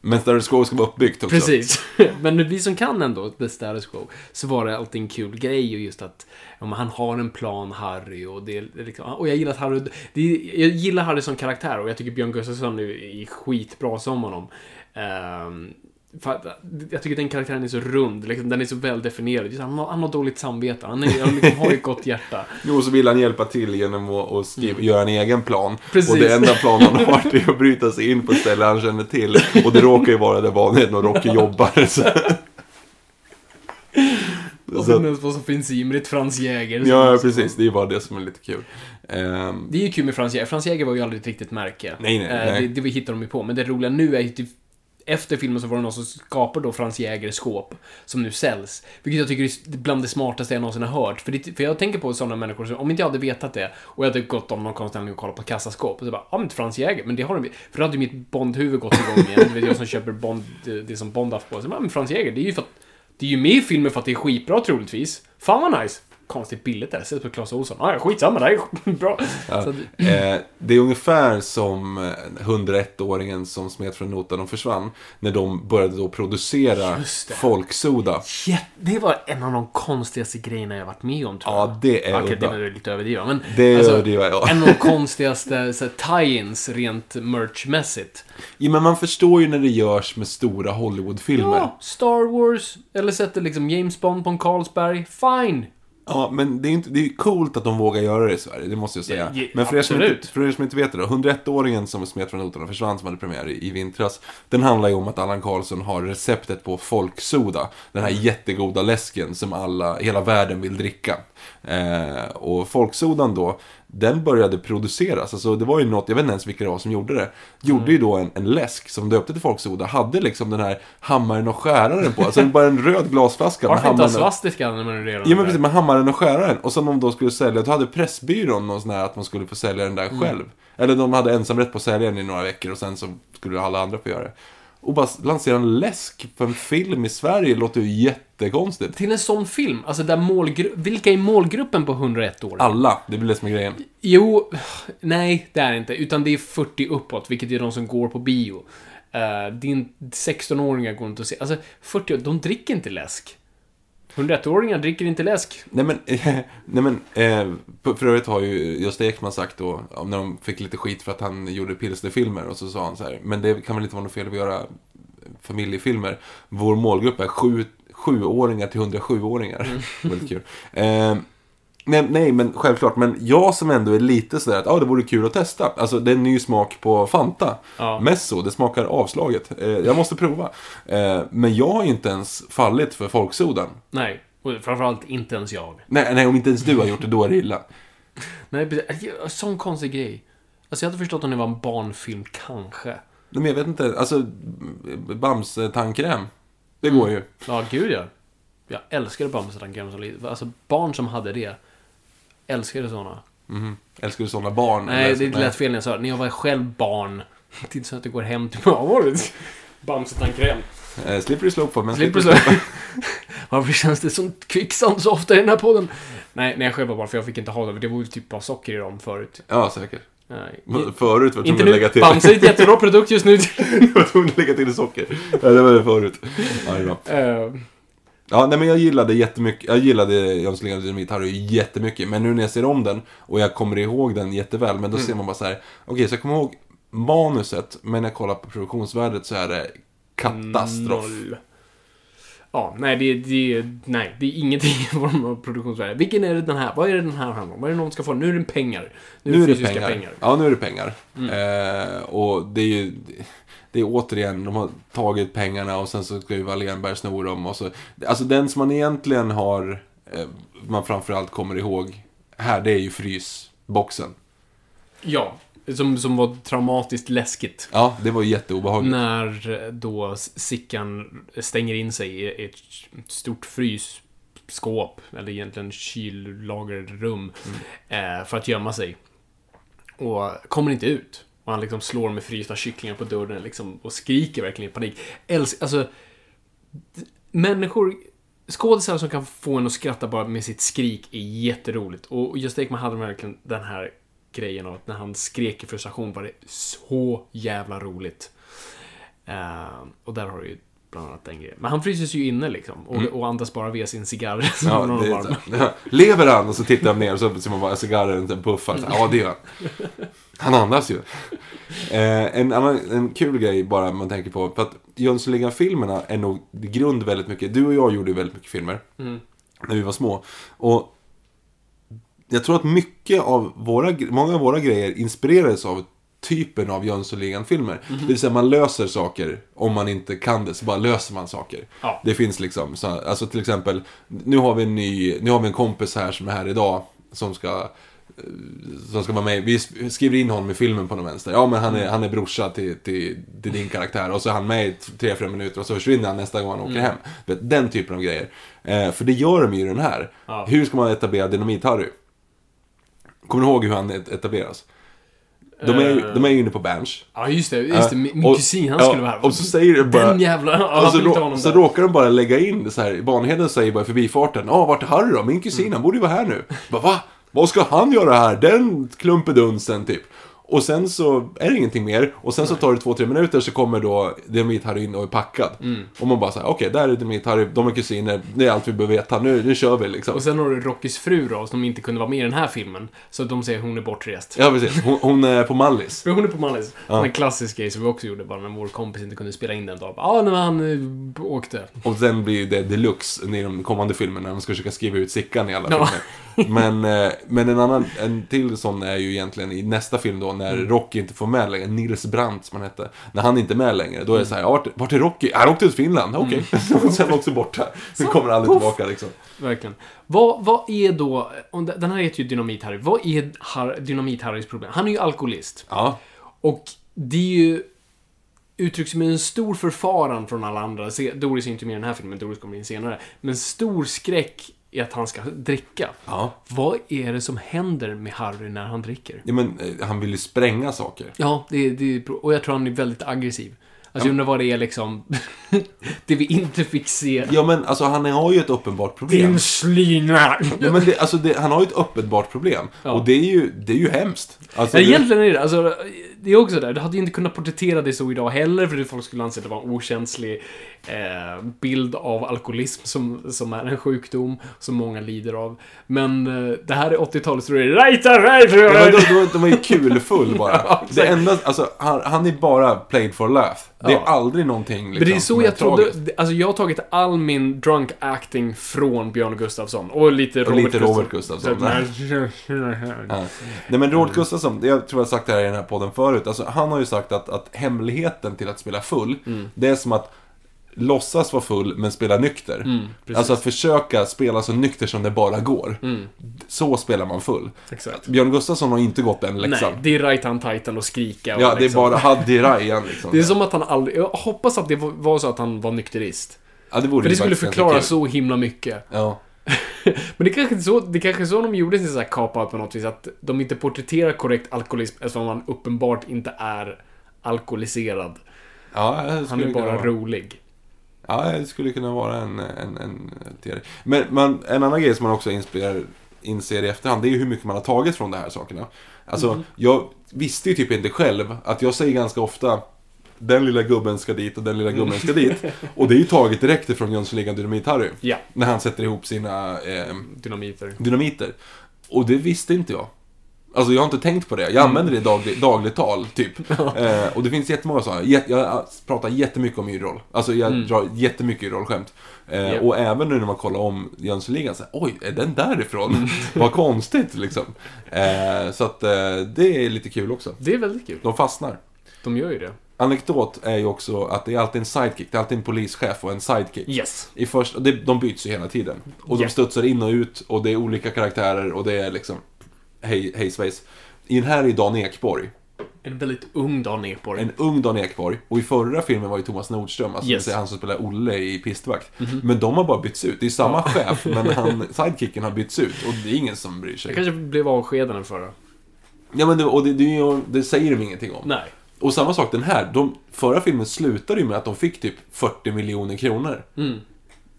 Men Status Quo ska vara uppbyggt också. Precis. Men vi som kan ändå the status quo, så var det alltid en kul grej och just att ja, han har en plan, Harry, och det är liksom, och jag gillar att Harry, det jag gillar Harry som karaktär och jag tycker Björn Gustafsson är, skitbra som honom. Att, jag tycker den karaktären är så rund, liksom, den är så väl definierad. Just, han, har, han har dåligt samvete, han, är, han liksom har ett gott hjärta. Jo, så vill han hjälpa till genom att, att skriva, göra en egen plan. Precis. Och det enda planen han har är att bryta sig in på ett ställe han känner till. Och det råkar ju vara där Vanheden och Rocky jobbar. Så. Och Så- sen vad som finns i ett Frans Jäger. Ja, precis. Det är bara det som är lite kul. Ehm, Det är ju kul med Frans Jäger. Frans Jäger var ju aldrig ett riktigt märke. Nej, nej, Eh, nej. Det, det vi hittar de ju på. Men det roliga nu är ju typ efter filmen så var det någon som skapade då Frans Jägers skåp som nu säljs. Vilket jag tycker är bland det smartaste jag någonsin har hört. För, det, för jag tänker på sådana människor som, om inte jag hade vetat det och jag hade gått om någon konstnärlig och kollat på kassaskåp och så bara, ja men Frans Jäger, men det har de För då hade ju mitt Bond-huvud gått igång igen. Du vet jag som köper Bond, det, som Bond haft på sig. Ja men Frans Jäger, det är ju för att det är ju med i filmen för att det är skitbra troligtvis. Fan vad nice! Konstigt billigt där. Sätt på Clas Ohlson. Ah, skitsamma, det här är bra. Ja. Att, Eh, det är ungefär som eh, 101-åringen som smet från notan och försvann. När de började då producera det. folksoda. Ja, det var en av de konstigaste grejerna jag varit med om tror jag. Ja, det är Okej, det är lite överdrivet. Men Det är alltså, överdrivet, ja. En av de konstigaste tie-ins rent merchmässigt. Ja, men man förstår ju när det görs med stora Hollywoodfilmer. Ja, Star Wars. Eller sätter liksom James Bond på en Carlsberg. Fine. Ja, men det är, inte, det är coolt att de vågar göra det i Sverige, det måste jag säga. Ja, ja, men för er, som inte, för er som inte vet det då, 101-åringen som smet från noterna och försvann som hade premiär i, i vintras. Den handlar ju om att Allan Karlsson har receptet på folksoda. Den här jättegoda läsken som alla, hela världen vill dricka. Eh, och folksodan då, den började produceras. Alltså det var ju något, jag vet inte ens vilka det var som gjorde det. Gjorde ju då en, en läsk som döpte till folksoda. Hade liksom den här hammaren och skäraren på. Alltså bara en röd glasflaska Varför inte ha hammaren och- svastika när man redan Ja men precis, med hammaren och skäraren. Och som de då skulle sälja, då hade Pressbyrån någon sån här att man skulle få sälja den där Mm. själv. Eller de hade ensamrätt på att sälja den i några veckor och sen så skulle alla andra få göra det. Och bara lansera en läsk för en film i Sverige låter ju jättekonstigt. Till en sån film, alltså där målgru- Vilka är målgruppen på 101 år? Alla, det blir det som är grejen. Jo, nej, det är det inte. Utan det är 40 uppåt, vilket är de som går på bio. Uh, din 16-åringar går inte att se. Alltså, 40 de dricker inte läsk. 101-åringar dricker inte läsk. Nej men, nej men eh, för övrigt har ju Gösta Ekman sagt då, när de fick lite skit för att han gjorde pilsnerfilmer och så sa han så här, men det kan väl inte vara något fel att göra familjefilmer. Vår målgrupp är sju, sjuåringar till 107-åringar. Väldigt kul. Eh, nej, nej, men självklart, men jag som ändå är lite sådär att ah, det vore kul att testa. Alltså det är en ny smak på Fanta. Ja. Messo, det smakar avslaget. Eh, jag måste prova. Eh, men jag har ju inte ens fallit för folksodan. Nej, och framförallt inte ens jag. Nej, nej, om inte ens du har gjort det, då är det illa. Nej, precis. sån konstig grej. Alltså jag hade förstått om det var en barnfilm, kanske. Nej, men jag vet inte, alltså Bamse-tandkräm. Det går ju. Ja, gud ja. Jag älskade Bamse-tandkräm som liten. Alltså barn som hade det. Älskade såna. Mhm. Älskar du sådana barn? Nej, det lät fel när jag sa det. När jag var själv barn. Det är inte så att det går hem till Vad var det? Bamse-tandkräm. Eh, slippery slope på, men Slipper slippery slå. Varför känns det som kvicksand så ofta i den här podden? Nej, när jag själv var barn, för jag fick inte ha det. Det var ju typ bara socker i dem förut. Ja, säkert. Nej. Förut var tvungen att lägga till. Bamse är ett jättebra produkt just nu. jag var tvungen att lägga till socker. Ja, det var det förut. Ja, det är bra. Eh, Ja, nej men jag gillade jättemycket, jag gillade Jönssonligan Dynamit Harry jättemycket. Men nu när jag ser om den, och jag kommer ihåg den jätteväl, men då Mm. ser man bara så här. okej så jag kommer ihåg manuset, men när jag kollar på produktionsvärdet så är det katastrof. Noll. Ja, nej det, det, nej, det är ingenting i form av produktionsvärde. Vilken är det den här? Vad är det den här handlar om? Vad är det någon ska få? Nu är det pengar. Nu, Nu är det fysiska pengar. Ja, nu är det pengar. Eh, och det är ju... Det är återigen, de har tagit pengarna och sen så ska ju Wallenberg sno dem och så. Alltså den som man egentligen har, eh, man framförallt kommer ihåg här, det är ju frysboxen. Ja, som, som var traumatiskt läskigt. Ja, det var jätteobehagligt. När eh, då Sickan stänger in sig i ett stort frysskåp, eller egentligen kyllagerrum, eh, för att gömma sig. Och kommer inte ut. Och han liksom slår med frysta kycklingar på dörren liksom, och skriker verkligen i panik. Älsk, alltså, människor, skådisar som kan få en att skratta bara med sitt skrik är jätteroligt. Och Gösta Ekman hade verkligen den här grejen av att när han skrek i frustration var det så jävla roligt. Uh, och där har du ju bland annat den grejen. Men han fryses ju inne liksom. Och, och andas bara via sin cigarr. som Ja, det är, varm. ja. Lever han? Och så tittar jag ner och så ser man bara cigarren en puffar. Så, Ja, det gör han. Han andas ju. Eh, en annan en kul grej bara man tänker på. För att Jönssonligan-filmerna är nog i grund väldigt mycket. Du och jag gjorde ju väldigt mycket filmer. När vi var små. Och jag tror att mycket av våra, många av våra grejer inspirerades av typen av Jönssonligan-filmer. Det vill säga man löser saker, om man inte kan det så bara löser man saker. Ja. Det finns liksom, så, alltså till exempel, nu har vi en ny, nu har vi en kompis här som är här idag, som ska eh, som ska vara med. Vi skriver in honom i filmen på någon vänster. Ja, men han är, han är brorsa till, till, till din karaktär. Och så är han med i tre, fyra minuter och så försvinner han nästa gång han åker hem. Du vet, Den typen av grejer. Eh, för det gör de ju i den här. Ja. Hur ska man etablera Dynamit-Harry? Kommer du ihåg hur han et- etableras? De är, Eh. de är inne på Berns. Ja, just det. Just det. Min, min Och- kusin, han ja, skulle vara här. Och så säger det bara... Den jävla... Ja, och så, rå, så råkar de bara lägga in så här, Vanheden säger bara i förbifarten, ja vart är Harry då? Min kusin, Mm. han borde ju vara här nu. Bara, va? Vad ska han göra här? Den klumpedunsen typ. Och sen så är det ingenting mer. Och sen så tar det två, tre minuter så kommer då Dynamit-Harry in och är packad. Mm. Och man bara säger okej, där är Dynamit-Harry, de är kusiner, det är allt vi behöver veta, nu, nu kör vi liksom. Och sen har du Rockys fru då, som inte kunde vara med i den här filmen. Så de säger hon är bortrest. Ja, precis. Hon, hon är på Mallis. Hon är på Mallis. En klassisk grej som vi också gjorde bara när vår kompis inte kunde spela in den dagen. Ja, när han eh, åkte. Och sen blir det deluxe i de kommande filmerna när de ska försöka skriva ut Sickan i alla Ja. filmer. Men, eh, men en annan, en till sån är ju egentligen i nästa film då, när Mm. Rocky inte får med längre, Nils Brandt som han hette. När han inte är med längre, då är det så här, vart, vart är Rocky? Han åkte till Finland, okej. Mm. Och sen också borta. Sen kommer aldrig puff. tillbaka liksom. Verkligen. Vad, vad är då... Den här heter ju Dynamit-Harry. Vad är Har, Dynamit-Harrys problem? Han är ju alkoholist. Ja, Och det är ju... Uttrycks med en stor förfaran från alla andra. Doris är inte med i den här filmen, Doris kommer in senare. Men stor skräck i att han ska dricka. ja. Vad är det som händer med Harry när han dricker? ja men eh, han vill ju spränga saker. Ja, det, det, och jag tror han är väldigt aggressiv. Alltså jag undrar vad det är liksom... det vi inte fick se. Ja men alltså han har ju ett uppenbart problem. slina! Ja, men det, alltså det, han har ju ett uppenbart problem. Ja. Och det är ju, det är ju hemskt. Alltså, Ja, det- egentligen är det alltså, det är också där. Du hade ju inte kunnat porträttera det så idag heller, för folk skulle anse att det var en okänslig eh, bild av alkoholism som, som är en sjukdom som många lider av. Men eh, det här är 80-talet, så det är right, right, Ja, right. de, var ju kulfull bara. Ja, det enda, alltså, han, han är bara played for laugh. Det är Ja. aldrig någonting liksom, Men det är så som jag trodde, alltså jag har tagit all min drunk acting från Björn Gustafsson. Och lite Robert lite Gustafsson. Robert Gustafsson. Så- Ja. Nej men Robert Gustafsson, jag tror jag har sagt det här i den här podden förut. Alltså, han har ju sagt att, att hemligheten till att spela full, Mm. det är som att låtsas vara full men spela nykter. Mm, alltså att försöka spela så nykter som det bara går. Så spelar man full. Exakt. Björn Gustafsson har inte gått den läxan. Nej, det är right hand titan och skrika och Ja, det är liksom. bara Haddi Rajan liksom. Det är som att han aldrig... Jag hoppas att det var- så att han var nykterist. ja, det vore För det skulle förklara så himla mycket. Ja. Men det kanske är så, det kanske är så de gjorde sin så här cop-out på något vis. Att de inte porträtterar korrekt alkoholism eftersom han uppenbart inte är alkoholiserad. Ja, Han är bara rolig. Ja, det skulle kunna vara en, en, en teori. Men man, en annan grej som man också inspirerar, inser i efterhand, det är ju hur mycket man har tagit från de här sakerna. Alltså, Mm. jag visste ju typ inte själv att jag säger ganska ofta den lilla gubben ska dit och den lilla gubben ska dit. Och det är ju taget direkt ifrån Jönssonligan Dynamit-Harry. Ja, När han sätter ihop sina eh, dynamiter. dynamiter. Och det visste inte jag. Alltså jag har inte tänkt på det. Jag Mm. använder det i daglig, dagligt tal, typ. eh, och det finns jättemånga sådana. Jag pratar jättemycket om yrroll. Alltså jag drar jättemycket yrrollskämt. Eh, Mm. Ja. Och även nu när man kollar om Jönssonligan, så här, oj, är den därifrån? Mm. Vad konstigt, liksom. Eh, så att eh, det är lite kul också. Det är väldigt kul. De fastnar. De gör ju det. Anekdot är ju också att det är alltid en sidekick. Det är alltid en polischef och en sidekick. Yes. I först, det, de byts ju hela tiden. Och de Ja. studsar in och ut och det är olika karaktärer och det är liksom hej, hej svejs. I den här är Dan Ekborg. En väldigt ung Dan Ekborg. En ung Dan Ekborg. Och i förra filmen var ju Thomas Nordström, alltså Yes. det han som spelar Olle i Pistvakt. Men de har bara bytts ut. Det är samma chef, men han, sidekicken har bytts ut. Och det är ingen som bryr Jag sig. kanske blev avskedad den förra. Ja, men det, och det, det, det säger de ingenting om. Nej. Och samma sak den här. De, förra filmen slutade ju med att de fick typ 40 miljoner kronor. Mm.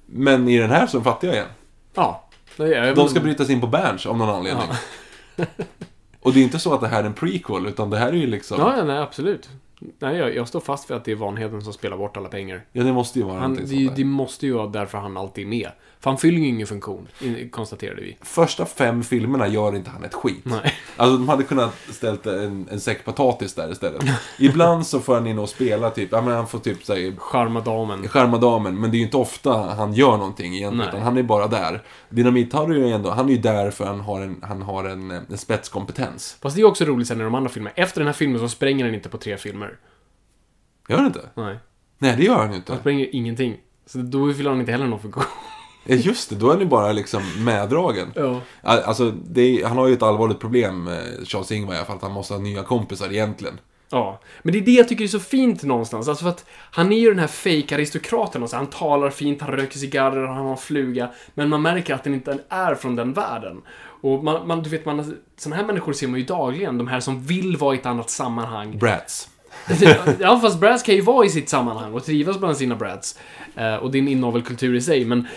Men i den här så är de fattiga igen. Ja. Nej, jag, De ska brytas in på Berns av någon anledning. Och det är inte så att det här är en prequel, utan det här är ju liksom... Ja, ja, nej, absolut. Nej, jag, jag står fast vid att det är Vanheden som spelar bort alla pengar. Ja, det måste ju vara Han, någonting det, sånt där. det måste ju vara därför han alltid är med. För han fyller ju ingen funktion, konstaterade vi. Första fem filmerna gör inte han ett skit. Nej. Alltså, de hade kunnat ställt en, en säck potatis där istället. Ibland så får han in och spela typ, ja men han får typ säga Charmadamen. Skärmadamen, men det är ju inte ofta han gör någonting egentligen, Nej. utan han är bara där. Dynamit-Harry är ju ändå, han är ju där för han har en, han har en, en spetskompetens. Fast det är också roligt sen i de andra filmerna. Efter den här filmen så spränger han inte på tre filmer. Gör han inte? Nej. Nej, det gör han ju inte. Han spränger ingenting. Så då fyller han inte heller någon funktion. Ja, just det, då är han ju bara liksom meddragen. Ja. Al- Alltså, är, han har ju ett allvarligt problem, eh, Charles Ingvar i alla fall, att han måste ha nya kompisar egentligen. Ja, men det är det jag tycker är så fint någonstans. Alltså för att han är ju den här fake aristokraten. Alltså han talar fint, han röker cigarrer, han har en fluga. Men man märker att den inte är från den världen. Och man, man du vet, man, sådana här människor ser man ju dagligen. De här som vill vara i ett annat sammanhang. Brats. ja, fast Brads kan ju vara i sitt sammanhang och trivas bland sina Brads. Eh, och det är en inavelkultur i sig, men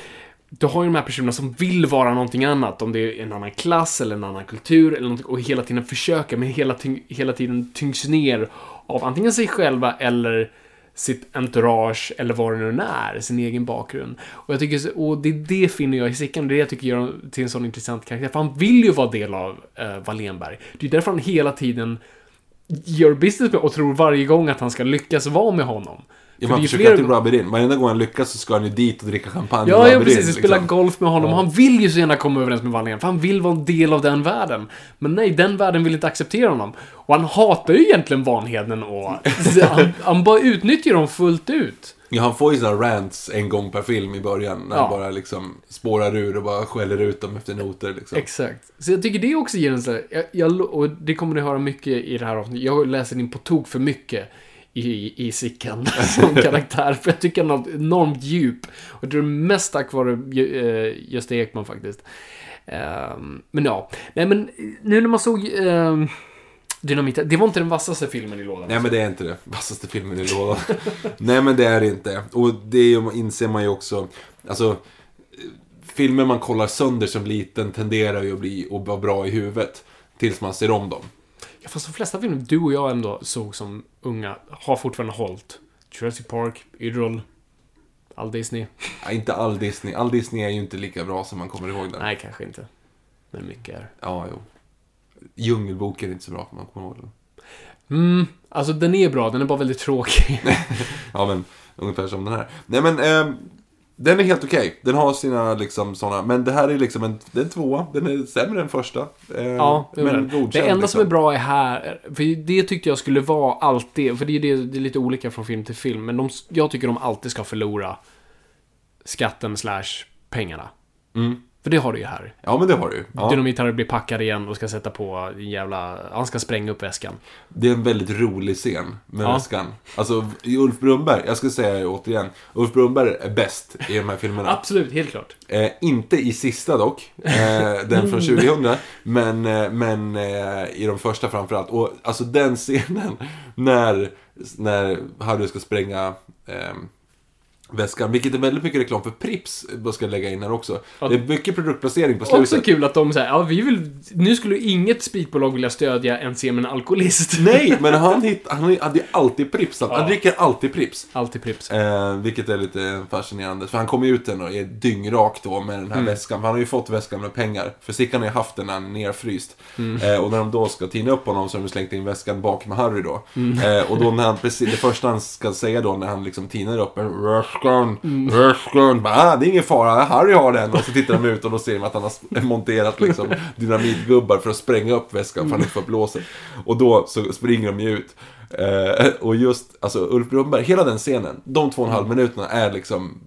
du har ju de här personerna som vill vara någonting annat, om det är en annan klass eller en annan kultur eller någonting, och hela tiden försöka, men hela, hela tiden tyngs ner av antingen sig själva eller sitt entourage eller vad det nu är, sin egen bakgrund. Och jag tycker, och det, det finner jag i Sickan, det är det jag tycker gör honom till en sån intressant karaktär, för han vill ju vara del av eh, Wallenberg. Det är därför han hela tiden gör business med och tror varje gång att han ska lyckas vara med honom. Ja, man försöker alltid gånger- rubba in. Varenda gång han lyckas så ska han ju dit och dricka champagne Ja, och ja in, precis. Spela liksom. golf med honom. Han vill ju så gärna komma överens med Wallén, för han vill vara en del av den världen. Men nej, den världen vill inte acceptera honom. Och han hatar ju egentligen Vanheden och... han, han bara utnyttjar dem fullt ut. Ja, han får ju sådana rants en gång per film i början. När Ja. han bara liksom spårar ur och bara skäller ut dem efter noter liksom. Exakt. Så jag tycker det också ger en sån här, jag, jag, och det kommer ni höra mycket i det här avsnittet. Jag läser in på tok för mycket i, i Sickan som karaktär. För jag tycker han har ett enormt djup. Och det är mest tack vare uh, Gösta Ekman faktiskt. Ehm, men ja, nej men nu när man såg uh, Dynamit, det var inte den vassaste filmen i lådan. Nej men det är inte det. Vassaste filmen i lådan. Nej men det är det inte. Och det inser man ju också. Alltså, eh, filmer man kollar sönder som liten tenderar ju att bli och vara bra i huvudet. Tills man ser om dem. Fast de flesta filmer du och jag ändå såg som unga har fortfarande hållit. Jurassic Park, Yrrol, all Disney. Ja, inte all Disney. All Disney är ju inte lika bra som man kommer ihåg den. Nej, kanske inte. Men mycket är. Ja, jo. Djungelboken är inte så bra för man kommer ihåg den. Mm, alltså den är bra, den är bara väldigt tråkig. Ja, men ungefär som den här. Nej, men ehm, den är helt okej. Den har sina liksom sådana. Men det här är liksom en, det är en tvåa. Den är sämre än första. Ehm, ja, men men godkänd. Det enda som är liksom. bra är här, för det tyckte jag skulle vara alltid, för det är, det, det är lite olika från film till film, men de, jag tycker de alltid ska förlora skatten slash pengarna. Mm. För det har du ju här. Ja, men det har du ju. Ja. Dynamit-Harry blir packad igen och ska sätta på en jävla... Han ska spränga upp väskan. Det är en väldigt rolig scen med Ja. väskan. Alltså, Ulf Brunnberg, jag ska säga det återigen. Ulf Brunnberg är bäst i de här filmerna. Absolut, helt klart. Eh, inte i sista dock, eh, den från 2000, men, eh, men eh, i de första framförallt. Och alltså den scenen när, när Harry ska spränga eh, väskan, vilket är väldigt mycket reklam för Prips, vad ska jag lägga in här också. Ja. Det är mycket produktplacering på Också slutet. kul att de säger, ja vi vill... Nu skulle inget spritbolag vilja stödja en scen med en alkoholist. Nej, men han, hitt, han hade alltid Prips. Han, han Ja. dricker alltid Prips. Alltid Prips. Eh, vilket är lite fascinerande. För han kommer ut den och är dyngrak då med den här Mm. väskan. För han har ju fått väskan med pengar. För Sickan har ju haft den när han är nerfryst. Mm. Eh, och när de då ska tina upp honom så har de slängt in väskan bak med Harry då. Mm. Eh, och då när han, precis, det första han ska säga då när han liksom tinar upp är Väskan, Mm. väskan. Bara, Ah, det är ingen fara, Harry har den. Och så tittar de ut och då ser de att han har monterat liksom dynamitgubbar för att spränga upp väskan för att han inte får blåset. Och då så springer de ju ut. Eh, och just, alltså Ulf Brunnberg, hela den scenen, de två och en halv minuterna är liksom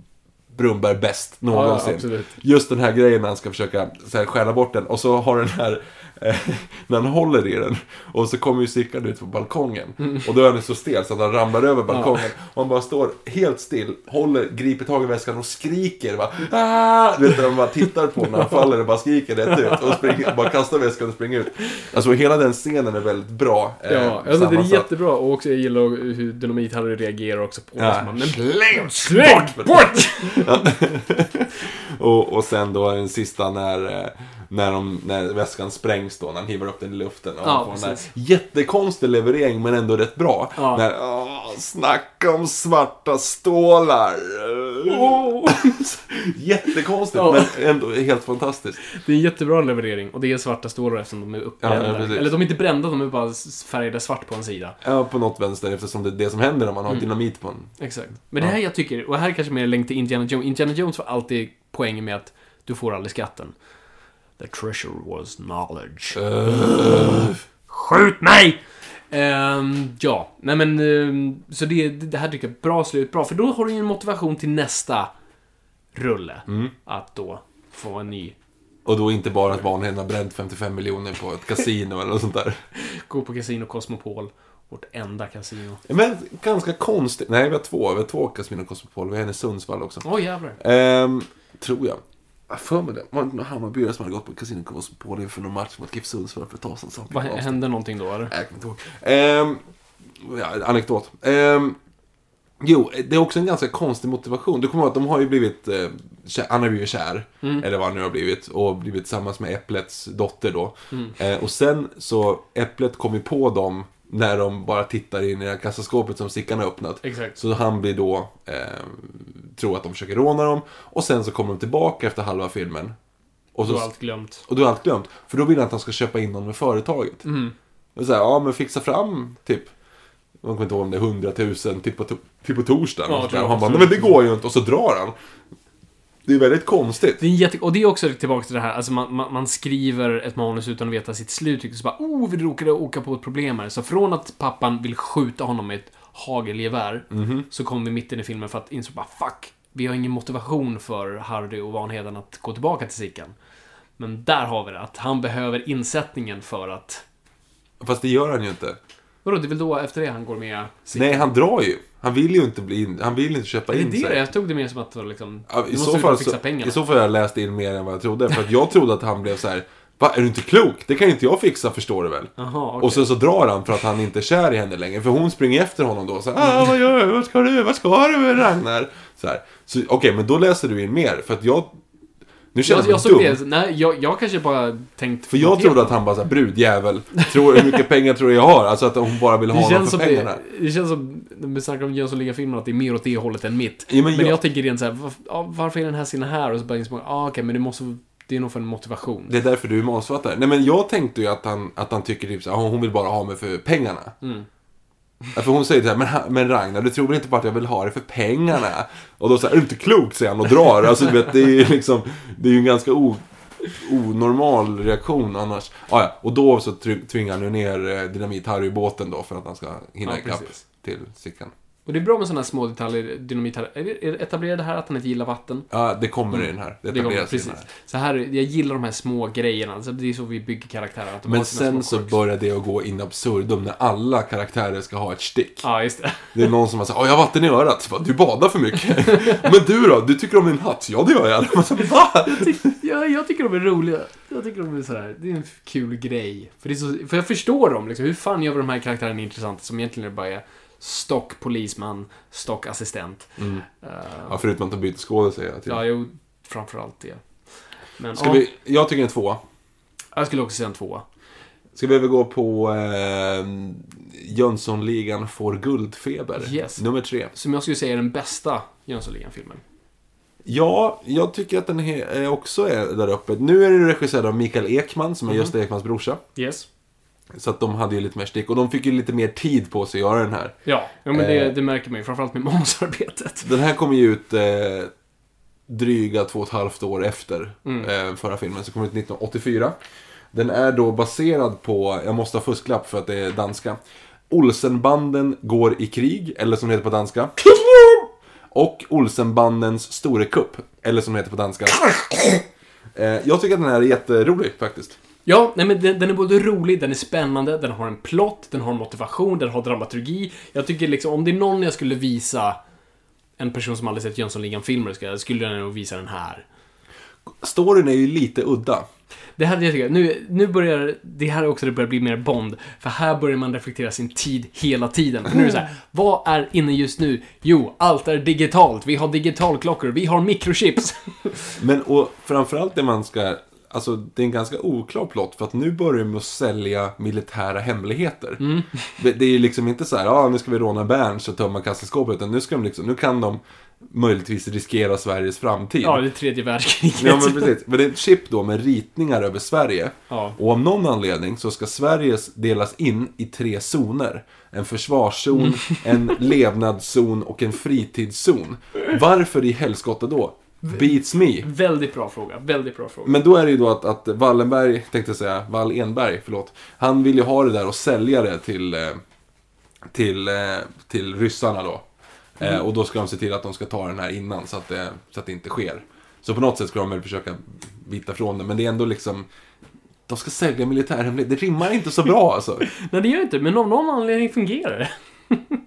Brunnberg bäst någonsin. absolut. Just den här grejen när han ska försöka så här, stjäla bort den och så har den här när han håller i den och så kommer ju Sickan ut på balkongen Mm. och då är han så stel så att han ramlar över balkongen och han bara står helt still, håller, griper tag i väskan och skriker bara ah! Du vet de bara tittar på när han faller och bara skriker rätt ut och springer, bara kastar väskan och springer ut. Alltså hela den scenen är väldigt bra. eh, Ja, alltså det är jättebra. Och också jag gillar hur Dynamit-Harry reagerar också på det. Ja. han, Men Släng släng bort! och, och sen då den sista när, eh, när, de, när väskan sprängs då, när han hivar upp den i luften. Och Ja, får den där jättekonstig leverering men ändå rätt bra. Ja. När, åh, snacka om svarta stålar. Åh. Jättekonstigt Ja. men ändå helt fantastiskt. Det är en jättebra leverering. Och det är svarta stålar eftersom de är uppbrända. ja. Eller de är inte brända, de är bara färgade svart på en sida. Ja, på något vänster eftersom det är det som händer om man har Mm. dynamit på en. Exakt. Men det här jag tycker, och här kanske mer länk till Indiana Jones. Indiana Jones var alltid poängen med att du får aldrig skatten. The treasure was knowledge. Skjut mig! Ehm, ja, nej men ehm, så det, det här tycker jag är bra slut, bra. För då har du ju en motivation till nästa rulle. Att då få en ny, Och då inte bara att Vanheden har bränt 55 miljoner på ett kasino eller något sånt där. gå på Casino Cosmopol Vårt enda kasino. Men ganska konstigt. Nej, vi har två. Vi har två Casino Cosmopol. Vi har en i Sundsvall också. Åh jävlar. Ehm, tror jag. Jag för mig det. Var det några Hammarbyare som hade gått på Casino Cosmopol inför någon match mot GIF Sundsvall för ett tag sedan? Vad hände någonting då eller? Jag kommer inte ihåg. Ehm, ja, anekdot. Ehm, jo, det är också en ganska konstig motivation. Du kommer ihåg att de har ju blivit, eh, kär, han har blivit kär, eller vad han nu har blivit, och blivit tillsammans med Äpplets dotter då. Eh, och sen så, Äpplet kom ju på dem när de bara tittar in i det här kassaskåpet som Sickan har öppnat. Exakt. Så han blir då, eh, tror att de försöker råna dem, och sen så kommer de tillbaka efter halva filmen. Och så, är allt glömt. och då är allt glömt. För då vill han att han ska köpa in någon med företaget. Mm. Och så här, ja men fixa fram typ, man kommer inte ihåg om det är 100 000 till på, till på torsdagen. Ja, och, jag och han bara, nej men det går ju inte. Och så drar han. Det är väldigt konstigt. Det är jätte... Och det är också tillbaka till det här, alltså man, man, man skriver ett manus utan att veta sitt slut. Så bara, oh, vi råkade åka på ett problem här. Så från att pappan vill skjuta honom med ett hagelgevär, Mhm. så kommer vi mitt in i filmen för att inse bara, fuck, vi har ingen motivation för Hardy och Vanheden att gå tillbaka till Sickan. Men där har vi det, att han behöver insättningen för att... Fast det gör han ju inte. Vadå, det är väl då efter det han går med Sickan? Nej, han drar ju. Han vill ju inte bli in, han vill inte köpa Är det in det? sig. Jag tog det mer som att liksom... Ja, i, så fall fixa så, pengarna. I så fall har jag läst in mer än vad jag trodde. För att jag trodde att han blev så här. Va, är du inte klok? Det kan ju inte jag fixa, förstår du väl? Jaha, okej. Och sen så drar han för att han inte är kär i henne längre. För hon springer efter honom då. Så här, ah, vad gör du? Vad ska du? Vad ska du med Ragnar? Så här. Så okej, men då läser du in mer. För att jag... Nu känner Jag, jag såg dum. det, nej, jag, jag kanske bara tänkt... För jag trodde att han bara såhär, brudjävel. Tror, hur mycket pengar tror du jag har? Alltså att hon bara vill ha honom för pengarna. det, det känns som, när vi snackar om Jönssonligan-filmerna, att det är mer åt det hållet än mitt. Ja, men men, jag, jag- tänker rent såhär, var, ja, varför är den här scenen här? Och så bara inser man, ah, okej, men det måste, det är nog för en motivation. Det är därför du är manusförfattare. Nej men jag tänkte ju att han, att han tycker typ såhär, hon vill bara ha mig för pengarna. Mm. För hon säger såhär, men, ha- men Ragnar du tror väl inte på att jag vill ha det för pengarna? Och då säger är du inte klok? säger han och drar. Alltså du vet, det är ju liksom, det är ju en ganska o, onormal reaktion annars. Ah, ja, och då så tvingar han ju ner eh, Dynamit-Harry i båten då för att han ska hinna Ja, ikapp till Sickan. Och det är bra med sådana här små detaljer, dynamit här. Är det, etablerade här att han inte gillar vatten? Ja, det kommer i den här. Det Det kommer, etableras i precis. den här. Så här, jag gillar de här små grejerna. Alltså, det är så vi bygger karaktärer. Att de Men har sina sen små så quirks. börjar det att gå in absurdum när alla karaktärer ska ha ett stick. Ja, just det. Det är någon som har sagt, "Åh, jag har vatten i örat. Så bara, du badar för mycket. Men du då? Du tycker om din hatt? Ja, det gör jag. Man så, Va? Ja, jag tycker de är roliga. Jag tycker de är så här. Det är en kul grej. För, det är så, för jag förstår dem. Liksom. Hur fan gör vi de här karaktärerna intressanta som egentligen bara är stock polisman, stock assistent. Mm. Eh, Ja, förutom att de byter skådis hela tiden. ja, jo, framförallt det. Men Ska ja, vi, jag tycker en tvåa. jag skulle också säga en tvåa. Ska vi övergå på eh, Jönssonligan får guldfeber? Yes. Nummer tre. Som jag skulle säga är den bästa Jönssonligan-filmen. Ja, jag tycker att den eh, också är där uppe. Nu är den regisserad av Mikael Ekman, som är Mhm. Gösta Ekmans brorsa. Yes. Så att de hade ju lite mer stick. Och de fick ju lite mer tid på sig att göra den här. Ja, ja men det, Eh. det märker man ju. Framförallt med manusarbetet. Den här kommer ju ut eh, dryga två och ett halvt år efter Mm. eh, förra filmen, så kom ut 1984. Den är då baserad på, jag måste ha fusklapp för att det är danska. Olsenbanden går i krig, eller som det heter på danska. Och Olsenbandens store kupp, eller som det heter på danska. Eh, jag tycker att den här är jätterolig faktiskt. Ja, nej men den, den är både rolig, den är spännande, den har en plott, den har motivation, den har dramaturgi. Jag tycker liksom, om det är någon jag skulle visa en person som aldrig sett Jönssonligan-filmer, skulle jag nog visa den här. Storyn är ju lite udda. Det här jag tycker, nu, nu börjar, det här är också det börjar bli mer Bond. För här börjar man reflektera sin tid hela tiden. För nu är det så här, vad är inne just nu? Jo, allt är digitalt. Vi har digitalklockor, vi har mikrochips. Men och framförallt det man ska... Alltså det är en ganska oklar plott för att nu börjar de med att sälja militära hemligheter. Mm. Det, det är ju liksom inte så här, ja nu ska vi råna Berns och tömma kassaskåpet. Utan nu ska de liksom, nu kan de möjligtvis riskera Sveriges framtid. Ja, det är tredje världskriget. Ja men precis. Men det är ett chip då med ritningar över Sverige. Ja. Och av någon anledning så ska Sverige delas in i tre zoner. En försvarszon, en levnadszon och en fritidszon. Varför i helskotta då? Beats me. Väldigt bra fråga, väldigt bra fråga. Men då är det ju då att, att Wallenberg, tänkte jag säga, Wall-Enberg, förlåt. Han vill ju ha det där och sälja det till, eh, till, eh, till ryssarna då. Eh, och då ska de se till att de ska ta den här innan så att det, så att det inte sker. Så på något sätt ska de väl försöka bita från det. Men det är ändå liksom... de ska sälja militärhemligheter. Det rimmar inte så bra alltså. Nej, det gör inte, men av någon anledning fungerar det.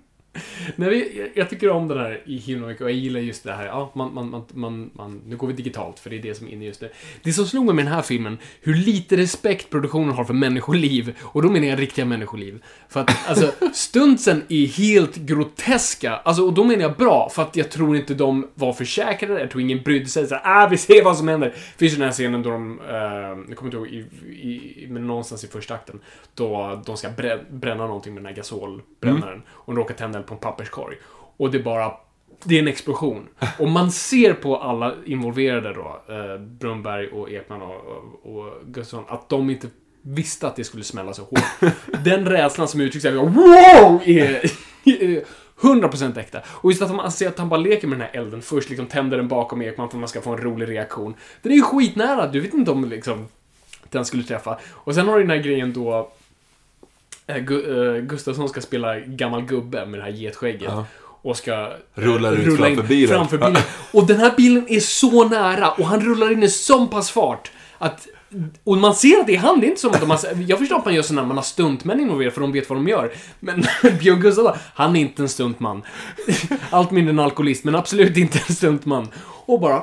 Nej, jag- tycker om den här i Himmelvik och jag gillar just det här, ja, man, man, man, man, nu går vi digitalt för det är det som är inne just nu. Det som slog mig med den här filmen, hur lite respekt produktionen har för människoliv, och då menar jag riktiga människoliv. För att, alltså, stuntsen är helt groteska, alltså, och då menar jag bra, för att jag tror inte de var försäkrade, jag tror ingen brydde sig, så här, ah, vi ser vad som händer. Det finns ju den här scenen då de, eh, jag kommer inte ihåg, i, i, men någonstans i första akten, då de ska brä, bränna någonting med den här gasolbrännaren, och de råkar tända eld på en papperskorg. Och det är bara det är en explosion. Och man ser på alla involverade då, eh, Brunberg och Ekman och, och, och Gustafsson, att de inte visste att det skulle smälla så hårt. Den rädslan som uttrycks här, wow! Är, är 100% äkta. Och just att man ser att han bara leker med den här elden först, liksom tänder den bakom Ekman för att man ska få en rolig reaktion. Den är ju skitnära, du vet inte om liksom den skulle träffa. Och sen har du den här grejen då Gu- eh, Gustafsson ska spela gammal gubbe med det här getskägget. Ja. Och ska eh, Rullar ut rulla framför bilen. framför bilen. Och den här bilen är så nära och han rullar in i sån pass fart att och man ser att det är han, det är inte som att de har, Jag förstår att man gör så när man har stuntmän involverade för de vet vad de gör. Men Björn Gustafsson, han är inte en stuntman. Allt mindre en alkoholist, men absolut inte en stuntman. Och bara...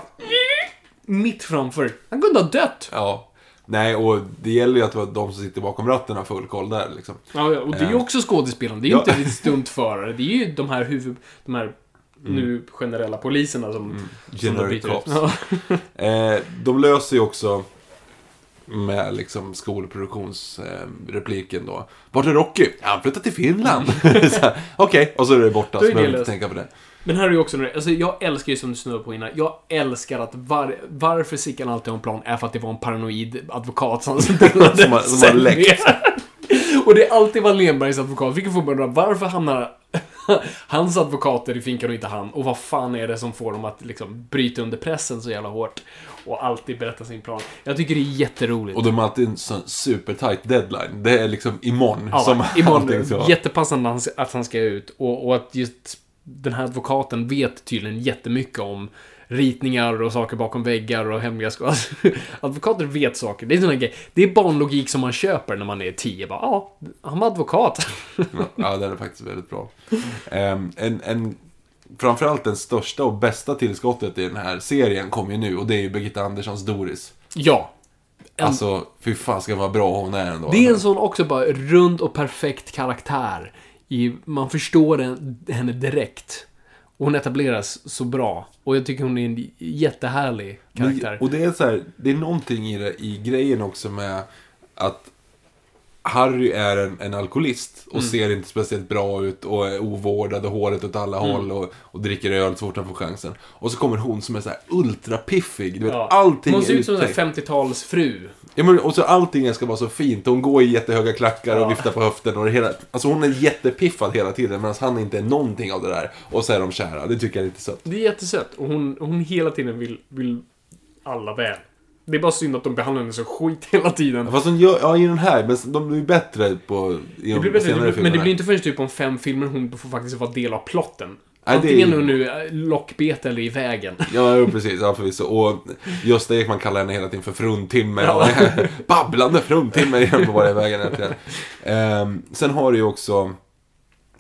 Mitt framför. Han kunde ha dött. Ja. Nej, och det gäller ju att de som sitter bakom ratten har full koll där liksom. Ja, ja, och det är ju också skådespelaren. Det är ju inte en stuntförare. Det är ju de här huvud... De här nu generella poliserna som... som de Generic ut. cops. Ja. Eh, de löser ju också med liksom skolproduktionsrepliken då. Vart är Rocky? Han flyttat till Finland. Okej, och så är det borta. Så behöver inte tänka på det. Men här är ju också, alltså jag älskar ju som du snurrade på innan, jag älskar att var, varför Sickan alltid har en plan är för att det var en paranoid advokat som Som har- som har läckt. Och det är alltid Wallenbergs advokat, vilket får man undra, varför hamnar hans advokater i finkan och inte han? Och vad fan är det som får dem att liksom bryta under pressen så jävla hårt? Och alltid berätta sin plan. Jag tycker det är jätteroligt. Och de har alltid en sån supertight deadline. Det är liksom imorgon Ja, som imorgon, allting vara. jättepassande att han ska ut. Och, och att just den här advokaten vet tydligen jättemycket om ritningar och saker bakom väggar och hemliga skål. Alltså, advokater vet saker. Det är sån här grej. Det är barnlogik som man köper när man är tio. Bara, ja, han var advokat. Ja, den är faktiskt väldigt bra. Ehm, en, en, framförallt den största och bästa tillskottet i den här serien kommer ju nu och det är ju Birgitta Anderssons Doris. ja. En, Alltså, fy fan ska vad bra hon är ändå. det är en sån också bara rund och perfekt karaktär. I, man förstår henne direkt. Och hon etableras så bra. Och jag tycker hon är en jättehärlig karaktär. Men, och det är så här, det är någonting i, det, i grejen också med att Harry är en, en alkoholist och ser inte speciellt bra ut och är ovårdad och håret åt alla håll och, och dricker öl så fort han får chansen. Och så kommer hon som är så här ultrapiffig. Du vet, Ja. allting Hon ser ut som en uttänkt. 50-talsfru. Ja, men, och så allting ska vara så fint. Hon går i jättehöga klackar och Ja. viftar på höften. Och hela, alltså hon är jättepiffad hela tiden medan han inte är någonting av det där. Och så är de kära. Det tycker jag är lite sött. Det är jättesött. Och hon, hon hela tiden vill, vill alla väl. Det är bara synd att de behandlar henne så skit hela tiden. Fast hon gör, ja i den här, men de blir bättre på i Det de blir bättre, senare men det blir inte förrän typ om fem filmer hon får faktiskt vara del av plotten. Det är Antingen hon nu är lockbete eller i vägen. Ja, precis. Ja, förvisso. Och Gösta Ekman kallar henne hela tiden för fruntimmer. Ja. Babblande fruntimmer på varje vägen egentligen. Ehm, sen har du ju också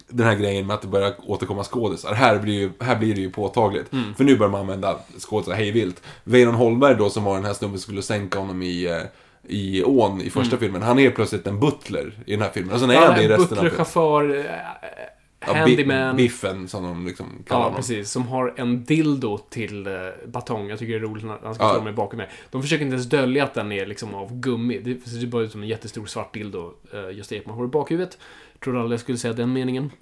den här grejen med att det börjar återkomma skådisar. Här blir, ju, här blir det ju påtagligt. Mm. För nu börjar man använda skådisar hej vilt. Weinon Holmberg då som var den här snubben som skulle sänka honom i, eh, i ån i första filmen. Han är plötsligt en butler i den här filmen. Och sen är han det i resten av Butler, filmen. chaufför, eh, Ja, bi- handyman. Biffen som de liksom kallar Ja, honom. precis. Som har en dildo till eh, batong. Jag tycker det är roligt när han ska Ja. stå med bakom mig. De försöker inte ens dölja att den är liksom av gummi. Det ser bara ut som en jättestor svart dildo uh, just Ekman har i bakhuvudet. Tror aldrig jag skulle säga den meningen.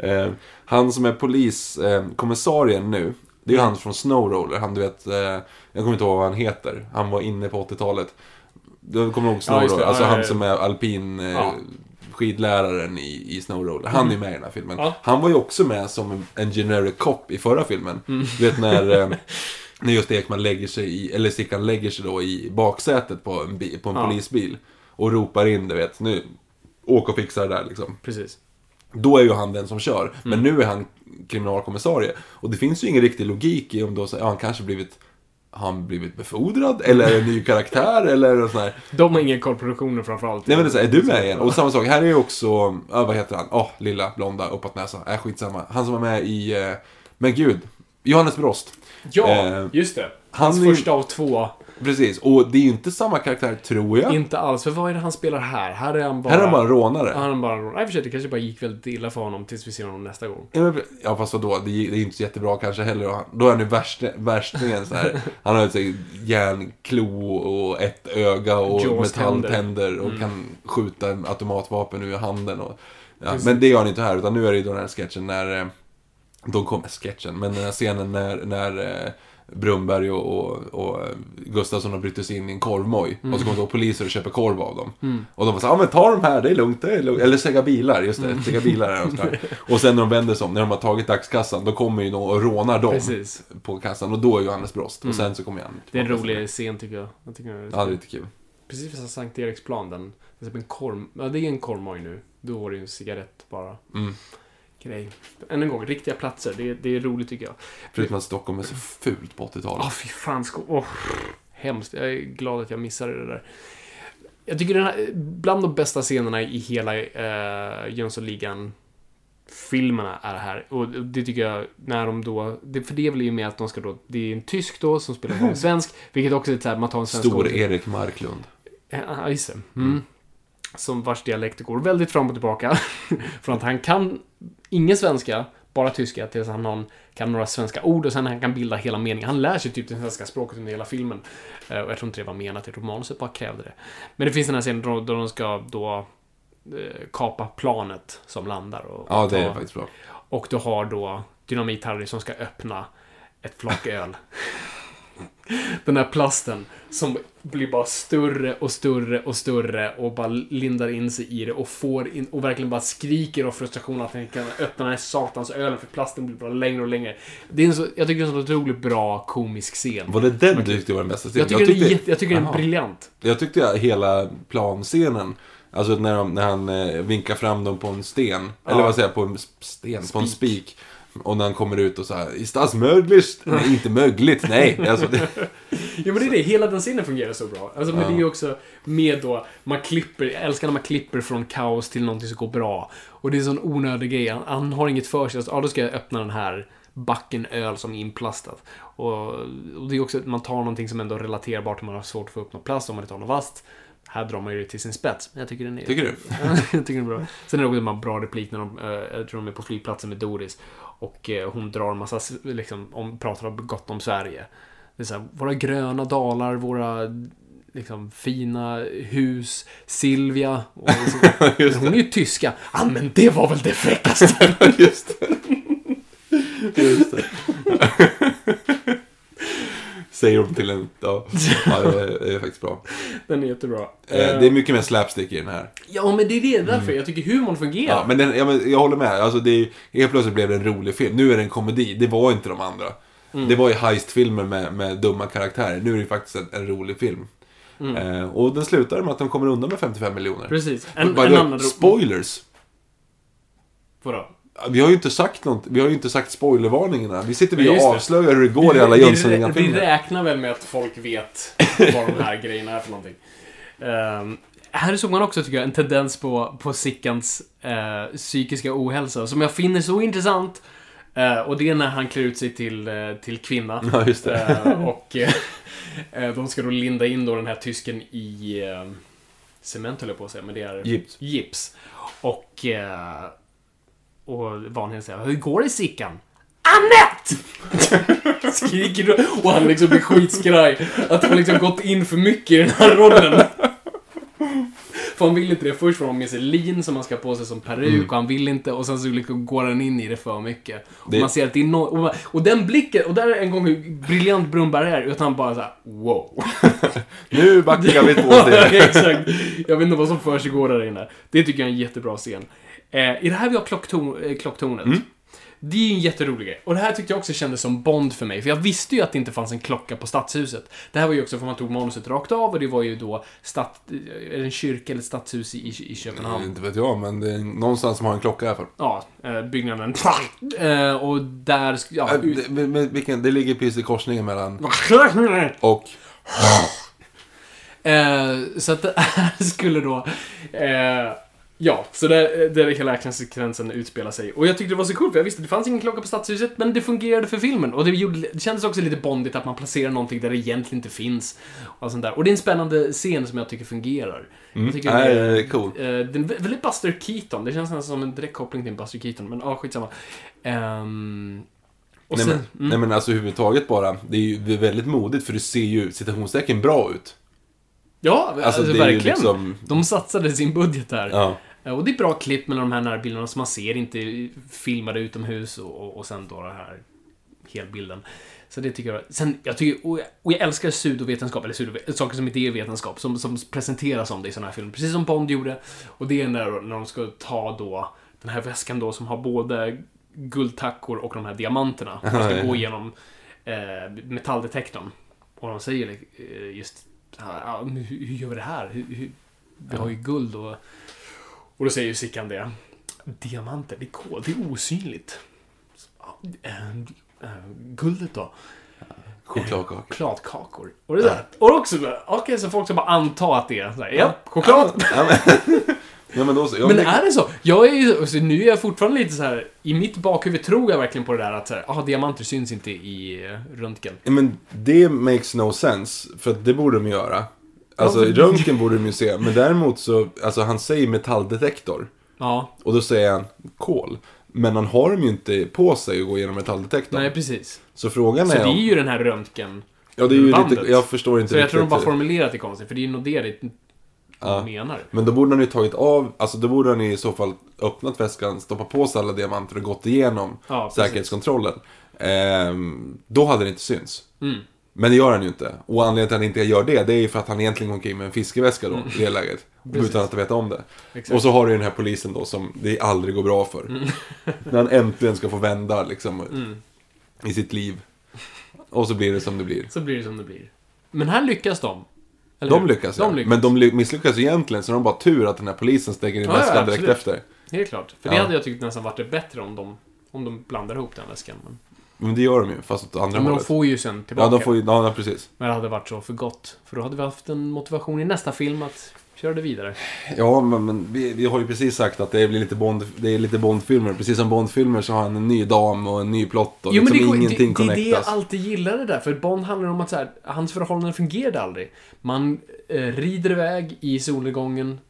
Eh, han som är poliskommissarien eh, kommissarien nu, det är ju han från Snowroller. Han du vet, eh, jag kommer inte ihåg vad han heter. Han var inne på 80-talet. Du kommer ihåg Snowroller? alltså Ja, han ja, ja. som är alpin Ja. Skidläraren i, i Snowroller. Han är med i den här filmen. Ja. Han var ju också med som en, en generic cop i förra filmen. Mm. Du vet när... Eh, när just Ekman lägger sig i, eller Sickan lägger sig då i baksätet på en, bi, på en Ja. polisbil. Och ropar in, du vet, nu, åk och fixa det där liksom. Precis. Då är ju han den som kör. Mm. Men nu är han kriminalkommissarie. Och det finns ju ingen riktig logik i om då, så, ja, han kanske blivit har han blivit befordrad? Eller är det en ny karaktär? Eller sånt här. De har ingen koll på produktionen framförallt. Nej men det är, så är du med igen? Och samma sak, här är ju också, ja, vad heter han? Åh, lilla, blonda, uppåt näsa. Äh, skitsamma. Han som var med i, eh, men gud, Johannes Brost. Ja, Eh, just det. Hans han är första av två. Precis, och det är ju inte samma karaktär tror jag. Inte alls, för vad är det han spelar här? Här är han bara... Här är han bara rånare. Han är bara... Nej, i och för sig, det kanske bara gick väldigt illa för honom tills vi ser honom nästa gång. Ja, fast vadå, det är det är inte så jättebra kanske heller. Då är han ju värst, värstingen så här. Han har här järnklo och ett öga och metalltänder och kan skjuta en automatvapen ur handen. Och, ja, men det gör han inte här, utan nu är det ju då den här sketchen när... eh, De kommer, sketchen, men den här scenen när, när eh, Brumberg och, och, och Gustafsson har brutit sig in i en korvmoj. Och så kommer då poliser och köper korv av dem. Och de bara så ja men ta de här, det är lugnt, det är lugnt. Eller Sega bilar, just det. Sega bilar är de. Och sen när de vänder sig om, när de har tagit dagskassan, då kommer ju någon och rånar dem Precis. på kassan. Och då är Johannes Brost. Och sen så kommer han Det är en rolig scen tycker jag. jag tycker det är Ja, det är lite kul. Precis vid Sankt Eriksplan, den... Det är typ en korv... Ja, det är en korvmoj nu. Då var det ju en cigarett bara. Mm. Grej. Än en gång, riktiga platser. Det, är- det är roligt tycker jag. Förutom att Stockholm är så fult på 80-talet. Åh, fy fan. Åh, hemskt. Jag är glad att jag missade det där. Jag tycker den här, bland de bästa scenerna i hela uh, Jönssonligan filmerna är här. Och det tycker jag, när de då... Det, för det blir ju med att de ska då... Det är en tysk då som spelar en svensk. Vilket också är så här, man tar en svensk Stor Erik Marklund. Ja, just det. Mm. Som vars dialekt går väldigt fram och tillbaka. Från att han kan ingen svenska, bara tyska, tills han har, kan några svenska ord och sen han kan bilda hela meningen. Han lär sig typ det svenska språket under hela filmen. Eh, Och jag tror inte det var menat, jag tror manuset bara krävde det. Men det finns den här scenen då, de ska då eh, kapa planet som landar. Och, Ja, det är faktiskt bra. och du har då Dynamit-Harry som ska öppna ett flak öl. Den här plasten som blir bara större och större och större och bara lindar in sig i det och får in, och verkligen bara skriker av frustration att han kan öppna den här satans ölen för plasten blir bara längre och längre. Det är en så, jag tycker det är en så otroligt bra komisk scen. Var det den du tyckte var den bästa scenen? Jag tycker, den är, jag tycker den är briljant. Jag tyckte hela planscenen, alltså när, de, när han eh, vinkar fram dem på en sten, eller vad säger jag, på en sten, på en spik. Och när han kommer ut och så här, Ist das mögligt? Nej, inte mögligt, nej. Alltså, det, Ja men det är det, hela den scenen fungerar så bra. Alltså, men det är ju också med då, man klipper, jag älskar när man klipper från kaos till någonting som går bra. Och det är en sån onödig grej, han, han har inget för sig. Alltså, ja, då ska jag öppna den här backen öl som är inplastat. Och, och det är också att man tar någonting som ändå är relaterbart om man har svårt att få upp något plast, om man inte har något vasst. Här drar man ju det till sin spets. Jag tycker den är... tycker du? Ja, jag tycker den är bra. Sen är det också en bra replik när de, eh, jag tror de är på flygplatsen med Doris. Och eh, hon drar massa, liksom, om, pratar gott om Sverige. Det är så här, våra gröna dalar, våra liksom, fina hus, Silvia. Och så, hon är ju tyska. Ja, men det var väl det fräckaste. Just det. Just det. Säger de till en, ja, ja det, är, det är faktiskt bra. Den är jättebra. Eh, det är mycket mer slapstick i den här. Ja, men det är det därför. Jag tycker humorn fungerar. Ja, men, den, ja, men jag håller med. Alltså, det är, helt plötsligt blev det en rolig film. Nu är det en komedi. Det var inte de andra. Mm. Det var ju heistfilmer med, med dumma karaktärer. Nu är det faktiskt en, en rolig film. Eh, och den slutar med att de kommer undan med 55 miljoner. Mm. Precis. En, en annan... Spoilers! Vadå? Vi har ju inte sagt något, vi har ju inte sagt spoilervarningarna. Vi sitter vi och avslöjar hur det går i alla Vi- vi- Jönssonligan-filmer. Vi räknar väl med att folk vet vad de här grejerna är för någonting. Ehm, här såg man också, tycker jag, en tendens på, på Sickans eh, psykiska ohälsa som jag finner så intressant. Eh, och det är när han klär ut sig till, eh, till kvinna. Ja, just det. Och de ska då linda in då den här tysken i cement höll jag på att säga, men det är Gips. gips. Och, och Vanheden säger Hur går det Sickan? Anette! Skriker du och han liksom blir skitskraj. Att han liksom gått in för mycket i den här rollen. För han vill inte det. Först får han med sig lin som han ska på sig som peruk och han vill inte och sen så liksom går han in i det för mycket. Och Det- man ser att det är no och, man, och den blicken, och där är en gång hur briljant Brunberg är, utan han bara såhär wow. Nu backar vi två Ja, steg. exakt. Jag vet inte vad som försiggår där inne. Det tycker jag är en jättebra scen. Eh, är det här vi har klockton, eh, klocktornet? Mm. Det är ju en jätterolig grej. Och det här tyckte jag också kändes som Bond för mig. För jag visste ju att det inte fanns en klocka på stadshuset. Det här var ju också för man tog manuset rakt av och det var ju då är det en kyrka eller ett stadshus i, i Köpenhamn. Inte vet jag, men det är någonstans som har en klocka i alla fall. Ja, eh, byggnaden. Eh, och där... Ja, det, men- men vilken, det ligger precis i korsningen mellan ut- och... Eh, så att det här skulle då... Eh, ja, så där, där hela actionsekvensen utspelar sig. Och jag tyckte det var så coolt, för jag visste att det fanns ingen klocka på Stadshuset, men det fungerade för filmen. Och det, gjorde, det kändes också lite bondigt att man placerar någonting där det egentligen inte finns. Och, sånt där. och det är en spännande scen som jag tycker fungerar. Jag tycker Nej, det är cool. Eh, den är väldigt Buster Keaton. Det känns nästan som en direkt koppling till Buster Keaton, men ja, ah, skitsamma. Och Nej sen... men, mm. nej men alltså överhuvudtaget bara. Det är ju väldigt modigt för det ser ju citationstecken bra ut. Ja, alltså, Alltså, verkligen. liksom- De satsade sin budget där. Ja. Eh, Och det är bra klipp mellan de här närbilderna som man ser inte filmade utomhus och, och, och sen då den här helbilden. Så det tycker jag... Sen, jag tycker... Och jag, och jag älskar pseudovetenskap, eller pseudo, saker som inte är vetenskap, som, som presenteras som det i sådana här filmer. Precis som Bond gjorde. Och det är när, när de ska ta då den här väskan då som har både guldtackor och de här diamanterna. De ska gå igenom eh, metalldetektorn. Och de säger eh, just men hur, hur gör vi det här? Hur, hur, vi har ju guld och... Och då säger ju Sickan det. Diamanter, det är kol, det är osynligt. Så, ja, äh, äh, guldet då? Chokladkaka. Chokladkakor. Och det där. Och också, okej, så folk ska bara anta att det är så här, ja, choklad. Ja men, ja, men då så. Ja, Men det- är det så? Jag är ju, alltså, nu är jag fortfarande lite så här. i mitt bakhuvud tror jag verkligen på det där att så här, ah, diamanter syns inte i eh, röntgen. Ja, men det makes no sense. För att det borde de göra. Alltså Ja, för- röntgen borde de ju se. Men däremot så, alltså han säger metalldetektor. Ja, Och då säger han kol. Men han har dem ju inte på sig att gå igenom metalldetektorn. nej precis. Så frågan Så är det är ju den här röntgen... Ja, det är ju bandet. lite... Jag förstår inte Så jag tror de bara formulerat det konstigt, för det är nog det det Ja. menar. Men då borde han ju tagit av, alltså då borde han ju i så fall öppnat väskan, stoppat på sig alla diamanter och gått igenom Ja, säkerhetskontrollen. Ehm, då hade det inte synts. Mm. Men det gör han ju inte. Och anledningen till att han inte gör det, det är ju för att han egentligen går omkring med en fiskeväska då, i det läget. Mm. Precis. Utan att veta om det. Exakt. Och så har du ju den här polisen då som det aldrig går bra för. Mm. När han äntligen ska få vända liksom i sitt liv. Och så blir det som det blir. Så blir det som det blir. Men här lyckas de. De lyckas, de ja. lyckas. Men de ly- misslyckas egentligen, så de har bara tur att den här polisen stänger in Ja, ja, väskan direkt absolut. efter. Helt klart. För det Ja. hade jag tyckt nästan varit det bättre om de, om de blandar ihop den väskan. Men, Men det gör de ju, fast åt andra men de hållet. får ju sen tillbaka Ja, de får ju, ja, precis. Men det hade varit så för gott. För då hade vi haft en motivation i nästa film att köra det vidare. Ja, men, men vi, vi har ju precis sagt att det blir lite Bond, det är lite Bondfilmer. Precis som Bondfilmer så har han en ny dam och en ny plott och Jo, men liksom det, ingenting det, det är det jag alltid gillade där. För Bond handlar om att så här, hans förhållanden fungerade aldrig. Man eh, rider iväg i solnedgången,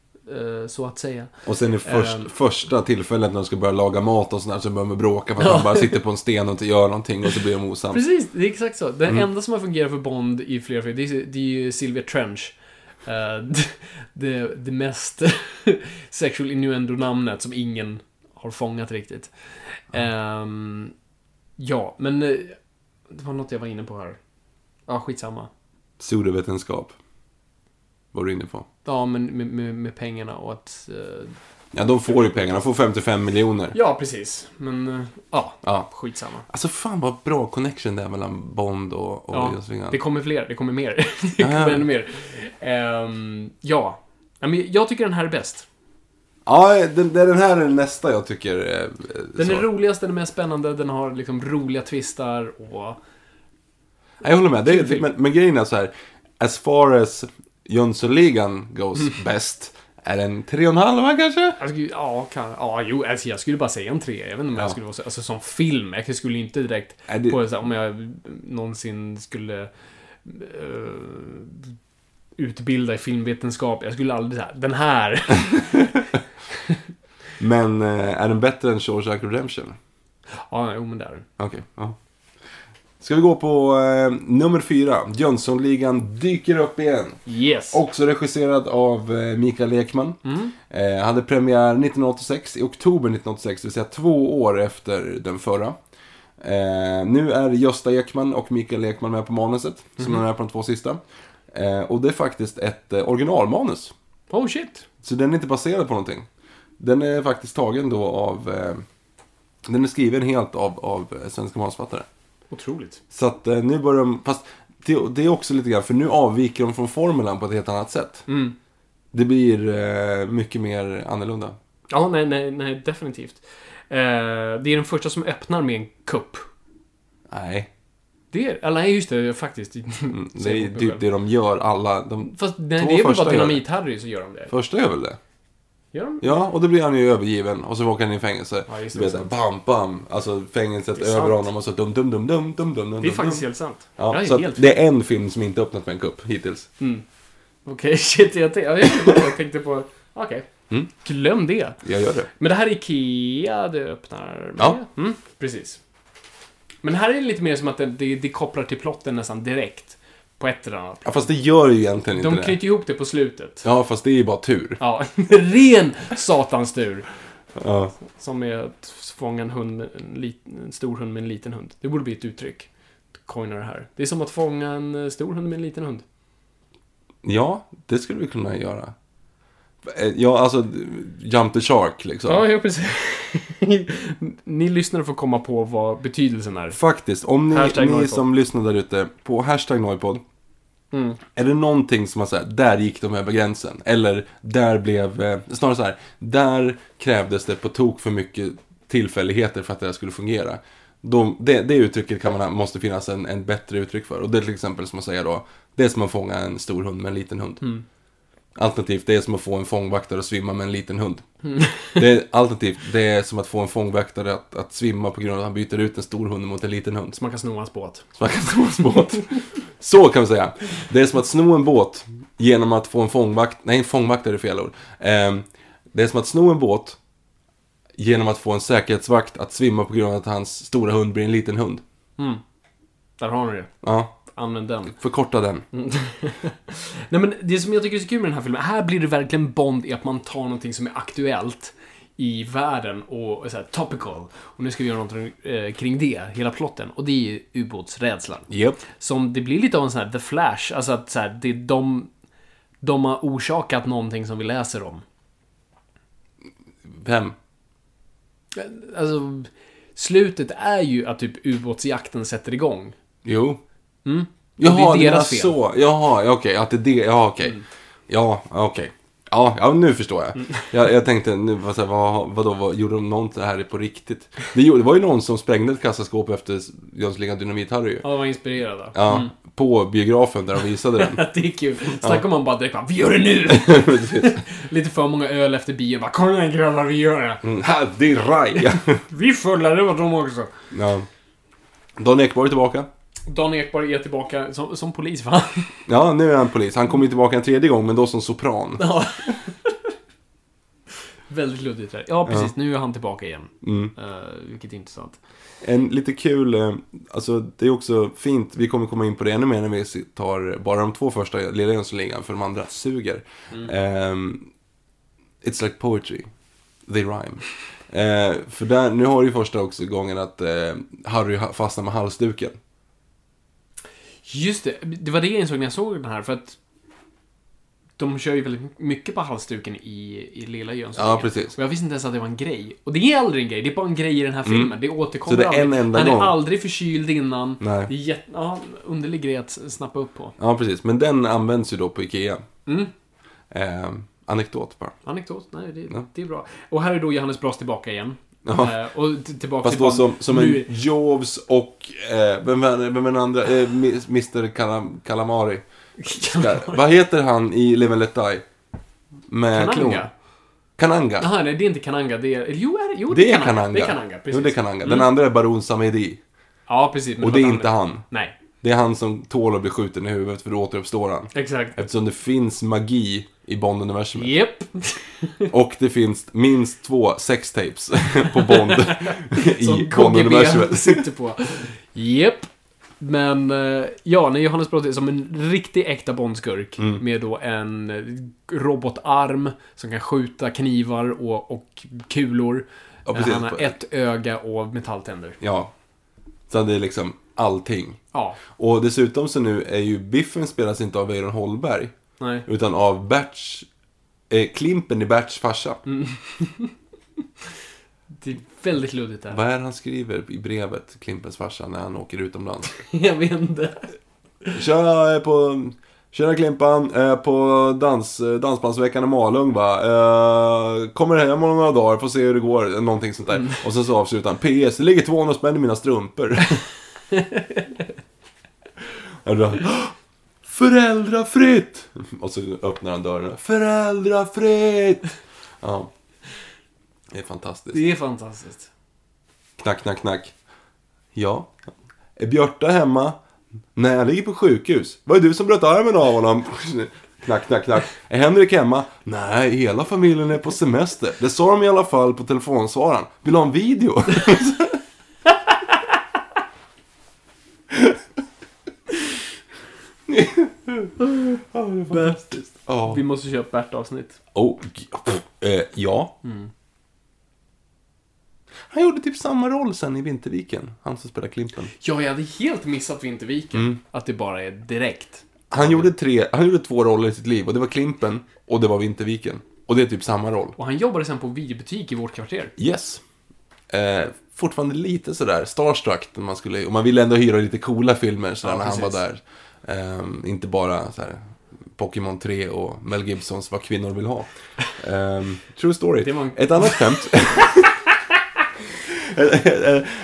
så att säga. Och sen i först, Ehm. första tillfället när de ska börja laga mat och sådär så börjar de bråka för att han bara sitter på en sten och inte gör någonting och så blir de osams. Precis, det är exakt så. Den Mm. enda som har fungerat för Bond i flera filmer, det är, det är ju Sylvia Trench. Eh, det, det mest sexual innuendo-namnet som ingen har fångat riktigt. Ehm, ja, men eh, det var något jag var inne på här. Ja, skitsamma. Pseudovetenskap. Var du inne på. Ja, men med, med, med pengarna och att... eh, Ja, de får ju pengarna. De får 55 miljoner. ja, precis. Men, eh, ja, Ja. skitsamma. Alltså fan vad bra connection det är mellan Bond och, och Ja, Josefin. det kommer fler, det kommer mer. det kommer Ah. ännu mer. Ehm, ja. Men jag tycker den här är bäst. Ja, den, den här är nästa jag tycker är... Den så. är roligast, den är mest spännande, den har liksom roliga twistar och... Ja, Jag håller med. Det, är- men, men grejen är så här. As far as Jönssonligan goes Mm. best. Är den tre och en halva kanske? Skulle, ja, kan, ja, jo, alltså jag skulle bara säga en tre. Jag vet inte om Ja. jag skulle vara så, alltså som film. Jag skulle inte direkt, det- på, om jag någonsin skulle eh, utbilda i filmvetenskap. Jag skulle aldrig säga den här. Men eh, är den bättre än Shawshank Redemption? ja, jo men där. Okej, ja. Ska vi gå på eh, nummer fyra. Jönssonligan dyker upp igen. Yes. Också regisserad av eh, Mikael Ekman. Mm. Eh, hade premiär 1986, i oktober 1986, det vill säga två år efter den förra. Eh, nu är Gösta Ekman och Mikael Ekman med på manuset, som Mhm. de är på de två sista. Eh, och det är faktiskt ett eh, originalmanus. Oh shit. Så den är inte baserad på någonting. Den är faktiskt tagen då av, Den är skriven helt av, av svenska manusförfattare. Otroligt. Så att eh, nu börjar de, fast det, det är också lite grann, för nu avviker de från formulan på ett helt annat sätt. Mm. Det blir eh, mycket mer annorlunda. Ja, nej, nej, nej, definitivt. Eh, det är den första som öppnar med en kupp. Nej, Det är, eller nej, just det, faktiskt. mm, det är typ det de gör alla. De, Fast nej, det är väl bara. Dynamit-Harry så gör de det. första gör väl det? Gör de? Ja, och då blir han ju övergiven och så åker han in i fängelse. Ja, just du det, vet, sant. bam, bam. Alltså fängelset Det sant. över honom och så dum, dum, dum, dum, dum, dum, dum. Det är faktiskt helt sant. Ja, jag är så att helt det är en film som inte öppnat med en kupp hittills. Okej, shit, jag, jag, jag tänkte på... Okej. Mm. Glöm det. Jag gör det. Men det här är Ikea det öppnar med. Ja. Mm, precis. Men här är det lite mer som att det, det, det kopplar till plotten nästan direkt. På ett eller annat. Ja, fast det gör ju egentligen inte De det. knyter ihop det på slutet. Ja, fast det är ju bara tur. Ja, ren satans tur. Ja. Som är att fånga en hund med en, lit, en stor hund med en liten hund. Det borde bli ett uttryck. Coina det här. Det är som att fånga en eh, stor hund med en liten hund. ja, det skulle vi kunna göra. Eh, Ja, alltså, jump the shark liksom. Ja, ja precis. Ni lyssnare får komma på vad betydelsen är. Faktiskt, om ni, Hashtag ni som lyssnar där ute på hashtag Noipod. Mm. Är det någonting som man säger, där gick de över gränsen? Eller där blev, eh, snarare så här, där krävdes det på tok för mycket tillfälligheter för att det här skulle fungera. De, det, det uttrycket kan man, måste finnas en, en bättre uttryck för. Och det är till exempel som att säga då, det är som att fånga en stor hund med en liten hund. Mm. Alternativt, det är som att få en fångvaktare att svimma med en liten hund. Det är, alternativt, det är som att få en fångvaktare att, att svimma på grund av att han byter ut en stor hund mot en liten hund. Så man kan sno hans båt. Så man kan sno en båt. Så kan man säga. Det är som att sno en båt genom att få en fångvakt. Nej, en fångvaktare är fel ord. Ehm, Det är som att sno en båt genom att få en säkerhetsvakt att svimma på grund av att hans stora hund blir en liten hund. Där har ni det. Ja, Använd den. förkorta den. Nej men det som jag tycker är så kul med den här filmen, här blir det verkligen Bond i att man tar någonting som är aktuellt i världen och så här, topical. Och nu ska vi göra någonting eh, kring det, hela plotten. Och det är ju ubåtsrädslan. Japp. Som det blir lite av en sån här The Flash, alltså att så här, det är de, de har orsakat någonting som vi läser om. Vem? Alltså, slutet är ju att typ ubåtsjakten sätter igång. Jo. Mm. Jaha, det är deras fel. så. Jaha, ja, okej. Att det är det. Ja, okej. Mm. Ja, okej. Ja, ja, nu förstår jag. Jag, jag tänkte, nu, vad, här, vad, vadå, vad, gjorde de något det här på riktigt? Det, det var ju någon som sprängde ett kassaskåp efter Jönssonligan Dynamit-Harry ju. Ja, de var inspirerade. Ja, på biografen där de visade den. Det är kul. Snacka om man bara direkt bara, vi gör det nu! Lite för många öl efter bio, bara kom igen grabbar, vi gör det! Mm, Hadi Raj! Vi fulla, det var de också. ja. Dan Ekborg är tillbaka. Dan Ekborg är tillbaka som, som polis, va? Ja, nu är han polis. Han kommer ju tillbaka en tredje gång, men då som sopran. Ja. Väldigt luddigt där. Ja, precis. Nu är han tillbaka igen. Mm. Uh, vilket är intressant. En lite kul, eh, alltså det är också fint, vi kommer komma in på det ännu mer när vi tar bara de två första Lilla Jönssonligan, för de andra suger. Ehm, it's like poetry, they rhyme. Eh, för där, nu har du ju första också gången att eh, Harry ha- fastnar med halsduken. Just det, det var det jag insåg när jag såg den här, för att de kör ju väldigt mycket på halsduken i, i Lilla Jönssonligan. Ja, precis. Och jag visste inte ens att det var en grej. Och det är aldrig en grej, det är bara en grej i den här filmen. Det återkommer Mm. Så det är en aldrig. enda Han gång. är aldrig förkyld innan. Nej. Det är jätte, ja, underlig grej att snappa upp på. Ja, precis. Men den används ju då på Ikea. Mm. Eh, anekdot bara. Anekdot, nej det, Ja. det är bra. Och här är då Johannes Blas tillbaka igen. Ja. Eh, och tillbaka Fast till då som, som en Jaws och, eh, vem, är- vem är den andra? Eh, Mr Calam Calamari. Ska, vad heter han i Live and Let Die? Med klon. Kananga? Kananga. Jaha, nej det är inte Kananga, det är... Jo, är det, jo, det är Kananga. Det är Kananga, precis. Jo, det är Kananga. Den Mm. andra är Baron Samedi. Ja, precis. Och det är inte han. Nej, Det är han som tål att bli skjuten i huvudet för då återuppstår han. exakt. Eftersom det finns magi i Bond-universumet. Japp. Och det finns minst två sextapes på Bond i Som Bond-universumet. sitter på. Japp. Men, eh, ja, när Johannes Brott är som en riktig äkta Bondskurk Mm. med då en eh, robotarm som kan skjuta knivar och, och kulor. Ja. Han har ett öga och metalltänder. Ja. Så det är liksom allting. Ja, Och dessutom så nu är ju Biffen spelas inte av Weiron Holberg. Nej. Utan av Berts, eh, Klimpen i Berts farsa. Det är väldigt luddigt där. Vad är det han skriver i brevet, Klimpens farsa, när han åker utomlands? Jag vet inte. Är på... Tjena Klimpan, är på dans, Dansbandsveckan i Malung va. Eh, kommer hem om några dagar, får se hur det går. Någonting sånt där. Och sen så avslutar han. PS, det ligger 200 spänn i mina strumpor. Föräldrafritt! Och så öppnar han dörren. Föräldrafritt! Ja. Det är fantastiskt. Det är fantastiskt. Knack, knack, knack. Ja. Är Björta hemma? Nej, han ligger på sjukhus. Var det du som bröt armen av honom? Knack, knack, knack. Är Henrik hemma? Nej, hela familjen är på semester. Det sa de i alla fall på telefonsvararen. Vill du ha en video? Ja, det är fantastiskt. Ja. Vi måste köra ett Bert-avsnitt. Oh, eh, ja. Han gjorde typ samma roll sen i Vinterviken. Han som spelar Klimpen. Ja, jag hade helt missat Vinterviken. Att det bara är direkt. Han gjorde, tre, han gjorde två roller i sitt liv. Och det var Klimpen och det var Vinterviken. Och det är typ samma roll. Och han jobbade sen på videobutik i vårt kvarter. Yes. Eh, fortfarande lite sådär starstruck. När man, skulle, och man ville ändå hyra lite coola filmer sådär, Ja, när han var precis. där. Eh, inte bara såhär, Pokémon 3 och Mel Gibsons Vad kvinnor vill ha. Eh, true story. En- Ett annat skämt.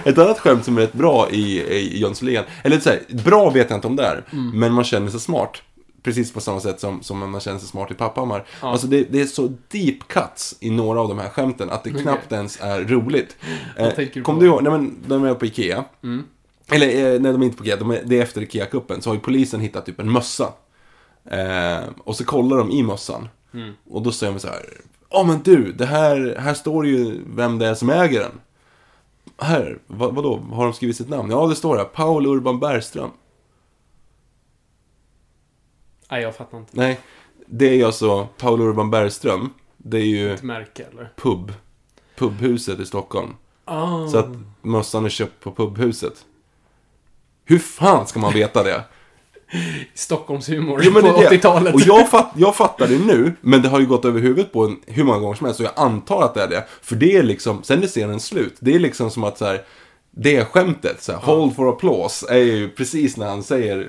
Ett annat skämt som är rätt bra i, i Jönssonligan. Eller så här, bra vet jag inte om det är. Mm. Men man känner sig smart. Precis på samma sätt som, som man känner sig smart i Papphammar. Alltså det, det är så deep cuts i några av de här skämten att det knappt ens är roligt. Eh, tänker du kom du ihåg, nej men de är på Ikea. Eller eh, nej, de är inte på Ikea, de är, det är efter Ikea-kuppen. Så har ju polisen hittat typ en mössa. Eh, och så kollar de i mössan. Och då säger de så här. Ja men du, det här, här står ju vem det är som äger den. Här, vad, vadå, har de skrivit sitt namn? Ja, det står här. Paul Urban Bergström. Nej, jag fattar inte. Nej, det är ju alltså Paul Urban Bergström. Det är ju Ett märke, eller? pub. Pubhuset i Stockholm. Ah. Så att mössan är köpt på pubhuset. Hur fan ska man veta det? Stockholmshumor men på det är det. 80-talet. Och jag, fatt, jag fattar det nu, men det har ju gått över huvudet på en hur många gånger som helst. Så jag antar att det är det. För det är liksom, sen är scenen slut. Det är liksom som att så här, det skämtet. Så här, Hold for applause är ju precis när han säger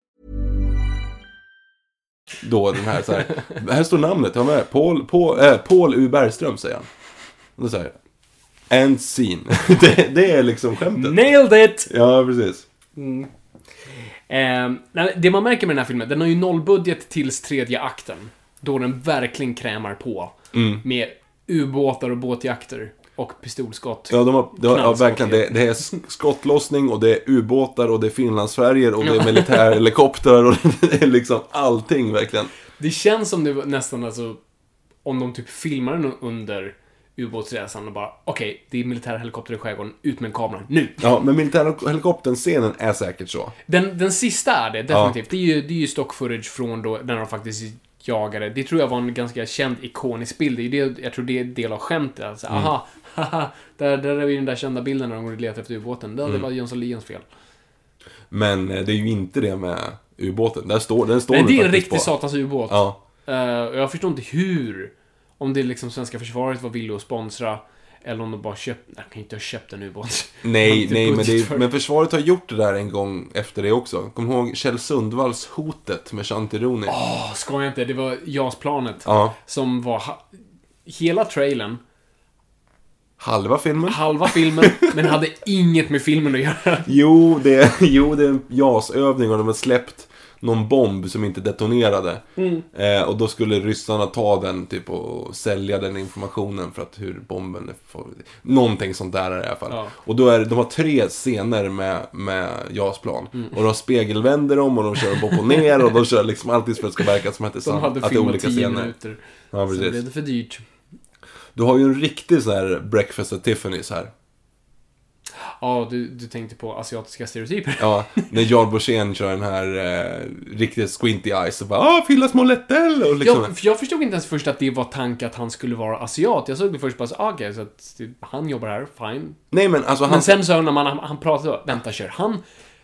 Då den här så här. här står namnet, har med. Paul, Paul, äh, Paul U. Bergström säger han. Och då säger And scene. det, det är liksom skämtet. Nailed it! Ja, precis. Eh, nej, det man märker med den här filmen, den har ju nollbudget tills tredje akten. Då den verkligen krämar på. Mm. Med ubåtar och båtjakter. Och pistolskott. Ja, de har, de har, ja verkligen. Det, ja. det är sk- skottlossning och det är ubåtar och det är Finlandsfärger och det är militärhelikoptrar och det är liksom allting verkligen. Det känns som det nästan alltså... Om de typ filmade den under ubåtsresan och bara okej, det är militärhelikopter i skärgården, ut med en kamera, nu! Ja, men militärhelikoptern-scenen är säkert så. Den, den sista är det, definitivt. Det, är ju, det är ju stock footage från då, när de faktiskt jagare. Det tror jag var en ganska känd ikonisk bild. Det är det, jag tror det är en del av skämtet. Alltså, Mm. aha, där, där är vi den där kända bilden när de går och letar efter ubåten. Det, Mm. var Jönsson Lions fel. Men eh, det är ju inte det med ubåten. Där står, den står Nej, det är en riktig på. satans ubåt. Ja. Och jag förstår inte hur. Om det liksom svenska försvaret var villiga att sponsra. Eller om de bara köpt... Nej, de kan inte ha köpt en ubåt. Nej, nej, men, det men försvaret har gjort det där en gång efter det också. Kom ihåg Kjell Sundvalls Hotet med Chantironi? Åh, skoja inte. Det var JAS-planet. Ja. Som var... Hela trailern, Halva filmen? halva filmen, men hade inget med filmen att göra. Jo, det är, jo, det är en JAS-övning och de har släppt någon bomb som inte detonerade. Mm. Eh, och då skulle ryssarna ta den typ och sälja den informationen för att hur bomben är för... Någonting sånt där i alla fall. Ja. Och då är de har tre scener med, med JAS-plan. Mm. Och de spegelvänder dem och de kör upp och ner och de kör liksom alltid för att det ska verka som att det är, De sam- hade att det är filmat olika 10 scener. minuter. Ja, Sen blev precis. det för dyrt. Du har ju en riktig sån här breakfast at Tiffany's här. Ja, du, du tänkte på asiatiska stereotyper. Ja, när Jan Borssén kör den här eh, riktigt squinty eyes och bara ah, fylla små lättel och liksom. Jag, för jag förstod inte ens först att det var tanke att han skulle vara asiat. Jag såg det först bara så, ah, okej, så att han jobbar här, fine. Nej men alltså han... Men sen så när man, han, han pratade, vänta kör han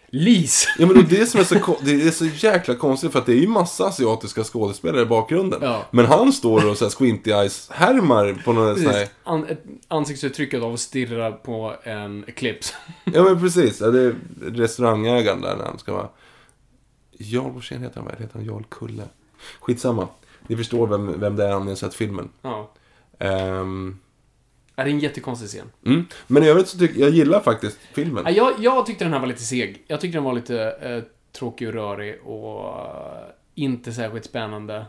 Lis? Ja men det är det som är så, det är så jäkla konstigt för att det är ju massa asiatiska skådespelare i bakgrunden. Ja. Men han står och så här squinty eyes härmar på någon sån här... An, ansiktsuttrycket av att stirra på en eclipse. Ja men precis, ja, det är restaurangägaren där när han ska vara... Jarl Borssén heter han väl? Heter han Jarl Kulle? Skitsamma. Ni förstår vem, vem det är om ni har sett filmen. Ja. Ehm, Är det en jättekonstig scen. mm. Men i övrigt så tycker jag gillar faktiskt filmen. Ja, jag, jag tyckte den här var lite seg. Jag tyckte den var lite eh, tråkig och rörig och eh, inte särskilt spännande.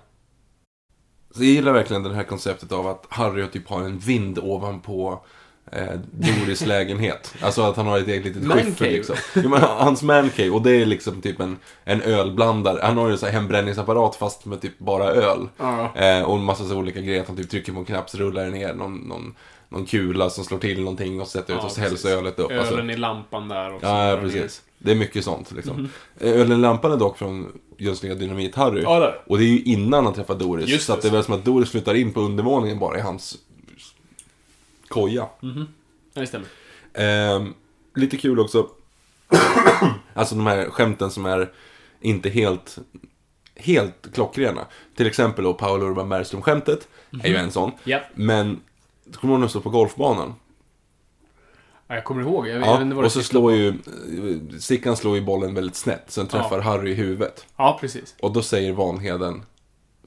Så jag gillar verkligen det här konceptet av att Harry typ har en vind ovanpå eh, Doris lägenhet. Alltså att han har ett eget litet skiffer liksom. Jo, men hans mancave, och det är liksom typ en, en ölblandare. Han har ju en hembränningsapparat fast med typ bara öl. Ja. Eh, och en massa så olika grejer. Att han typ trycker på en knapp så rullar det ner någon, någon, någon kula som slår till någonting och sätter ut Ja, och så hälls ölet upp. Alltså, Ölen i lampan där också. ja, ja, precis. Det är mycket sånt liksom. Mhm. Eh, Ölen i lampan är dock från Jönssonliga Dynamit-Harry. Ja, det. Och det är ju innan han träffar Doris. Just så att det. det är väl som att Doris flyttar in på undervåningen bara i hans koja. Ja, det stämmer. Ehm, lite kul också. alltså de här skämten som är inte helt, helt klockrena. Till exempel då Paolo Urban Bergström-skämtet. Är ju en sån. Ja. Men, kommer du ihåg när de står på golfbanan? Ja, jag kommer ihåg. Jag, jag Ja, det och så slår på. ju, Sickan slår ju bollen väldigt snett. Sen träffar Ja. Harry i huvudet. Ja, precis. Och då säger Vanheden,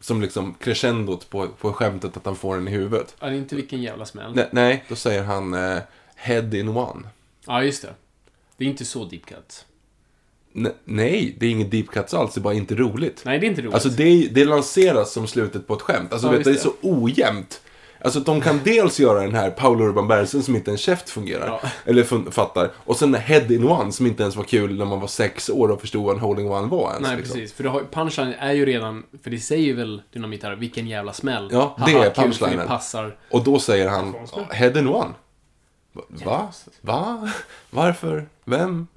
som liksom crescendot på, på skämtet att han får den i huvudet. Ja, det är inte vilken jävla smäll. Nej, nej då säger han eh, head in one. Ja, just det. Det är inte så deep cut. Nej, det är inget deep cuts alls, det är bara inte roligt. Nej, det är inte roligt. Alltså det, det lanseras som slutet på ett skämt. Alltså Ja, vet, det är så ojämnt. Alltså att de kan dels göra den här Paolo Urban Bergström som inte en käft fungerar. Ja. Eller fun- fattar. Och sen Head in One som inte ens var kul när man var sex år och förstod vad en Holding One var ens. Nej, liksom. precis. För har, punchline är ju redan, för det säger väl Dynamit här, vilken jävla smäll. Ja, det Haha, är kul, punchlinen. Det passar. Och då säger han. Head in One. Va? Va? Va? Varför? Vem?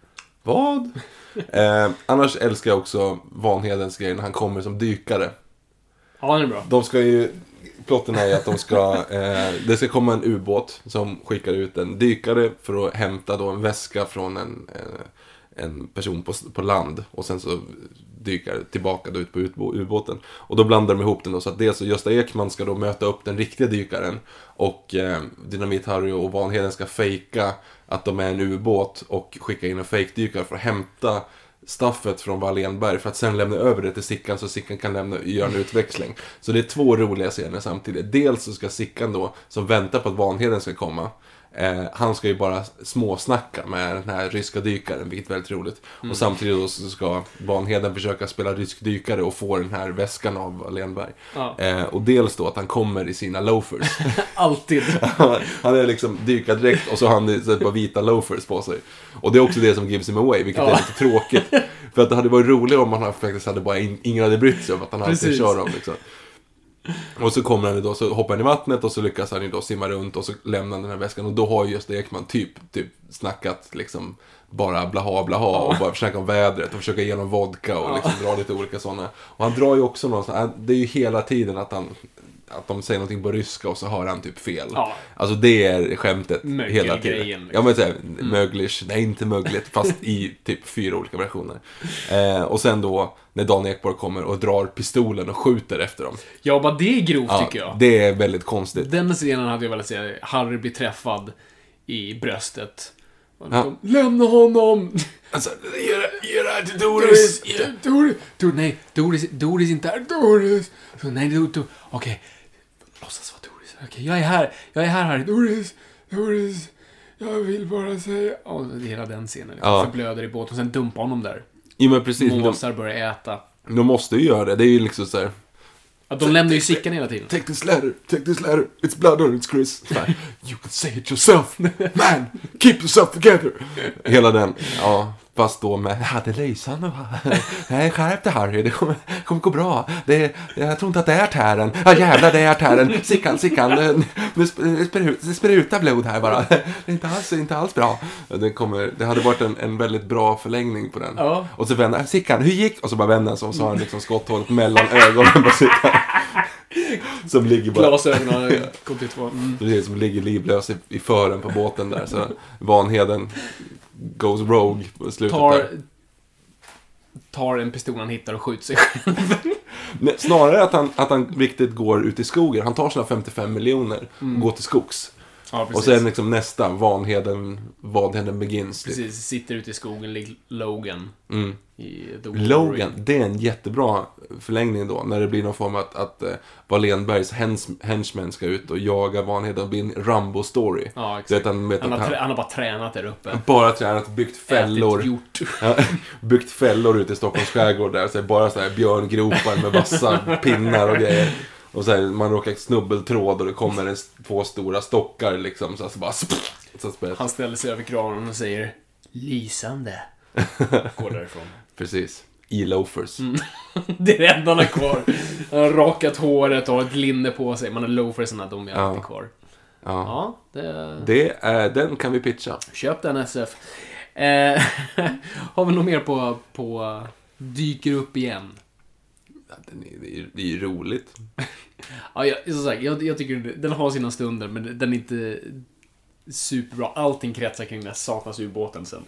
Vad? eh, annars älskar jag också Vanhedens grej när han kommer som dykare. Ja, den är bra. De ska ju... Plotten är ju att de ska... Eh, det ska komma en ubåt som skickar ut en dykare för att hämta då en väska från en, eh, en person på, på land. Och sen så dyker tillbaka då ut på ubåten. Och då blandar de ihop den då så att dels så Gösta Ekman ska då möta upp den riktiga dykaren. Och eh, Dynamit-Harry och Vanheden ska fejka att de är en ubåt och skicka in en fejkdykare för att hämta staffet från Wallenberg för att sen lämna över det till Sickan så Sickan kan lämna, göra en utväxling. Så det är två roliga scener samtidigt. Dels så ska Sickan då, som väntar på att Vanheden ska komma, eh, han ska ju bara småsnacka med den här ryska dykaren, vilket är väldigt roligt. Och samtidigt då så ska Vanheden försöka spela rysk dykare och få den här väskan av Wallenberg. Ja. Eh, och dels då att han kommer i sina loafers. Alltid. han är liksom dykardräkt och så har han så par vita loafers på sig. Och det är också det som gives him away, vilket är Ja. lite tråkigt. För att det hade varit roligare om han faktiskt hade bara, in, ingen hade brytt sig om att han alltid Precis. kör dem liksom. Och så kommer han ju då, så hoppar han i vattnet och så lyckas han ju då simma runt och så lämnar han den här väskan. Och då har ju just Ekman typ, typ snackat liksom bara blaha blaha och bara försöka om vädret och försöka ge någon vodka och liksom dra lite olika sådana. Och han drar ju också någon sån, det är ju hela tiden att han att de säger någonting på ryska och så har han typ fel. Ja. Alltså det är skämtet Mögel- hela tiden. grejen, liksom. Ja men såhär, möglish, nej inte mögligt, fast i typ fyra olika versioner. Eh, och sen då när Dan Ekborg kommer och drar pistolen och skjuter efter dem. Ja, bara det är grovt Ja, tycker jag. Det är väldigt konstigt. Den scenen hade jag velat se. Harry blir träffad i bröstet. Ja. Lämna honom! Alltså, ge det- ge det här till Doris! Doris! Doris! Doris! Nej, Doris, Doris inte här. Doris! Så, nej, do, do, okej. Låtsas vara Doris. Okej, jag är här. Jag är här, Harry. Doris! Doris! Jag vill bara säga... Och hela den scenen. Liksom. Ja. Förblöder i båten. Sen dumpar honom där. Jo men precis, Måsar börjar äta. de måste ju göra det. Det är ju liksom såhär, Att de lämnar ju Sickan hela tiden. Take this letter, take this letter, it's blood on it's Chris. Så här, you can say it yourself, man, keep yourself together. Hela den, ja. Fast då med, det är lysande va? Nej, skärp dig Harry, det kommer, kommer gå bra. Det, jag tror inte att det är tären. Ja jävlar, det är tären. Sickan, Sickan, sp- det sprutar, det sprutar blod här bara. Det är inte alls, inte alls bra. Det, kommer, det hade varit en, en väldigt bra förlängning på den. Ja. Och så vänder Sickan, hur gick? Och så bara vänder han sig och så har han liksom skotthålet mellan ögonen på Sickan. Som ligger bara... Glasögonen har i två. Mm. Som ligger livlös i, i fören på båten där. Så Vanheden goes rogue på slutet Tar, där. tar en pistol han hittar och skjuter sig själv. Nej, snarare att han, att han riktigt går ut i skogen. Han tar sina 55 miljoner och går till skogs. Ja, Och sen liksom nästa, Vanheden, Vanheden begins. typ. Precis, sitter ute i skogen, lig Logan. Mm. Logan, det är en jättebra förlängning då. När det blir någon form av att, att uh, Wallenbergs hens, henchmen ska ut och jaga Vanheden. Det blir en Rambo-story. Ja, exakt. han, Han har, han, han har bara tränat där uppe. bara tränat, byggt fällor. Ätit hjort. Ja, byggt fällor ute i Stockholms skärgård där. Så bara så här björngropar med vassa pinnar och grejer. Och här, man råkar snubbeltråd och det kommer en, två stora stockar liksom. Så, så bara... Så spelar, Han ställer sig över kranen och säger Lysande. Går därifrån. Precis. I loafers. Det är det enda han har kvar. Han har rakat håret och har ett linne på sig. Man har loafersarna, de är alltid Ja. kvar. Ja. Ja, det... Det är, den kan vi pitcha. Köp den SF. Eh, har vi något mer på, på dyker upp igen? Den är, det, är, det är ju roligt. Ja, jag, som sagt, jag, jag tycker den har sina stunder, men den är inte superbra. Allting kretsar kring den här satans ubåten sen.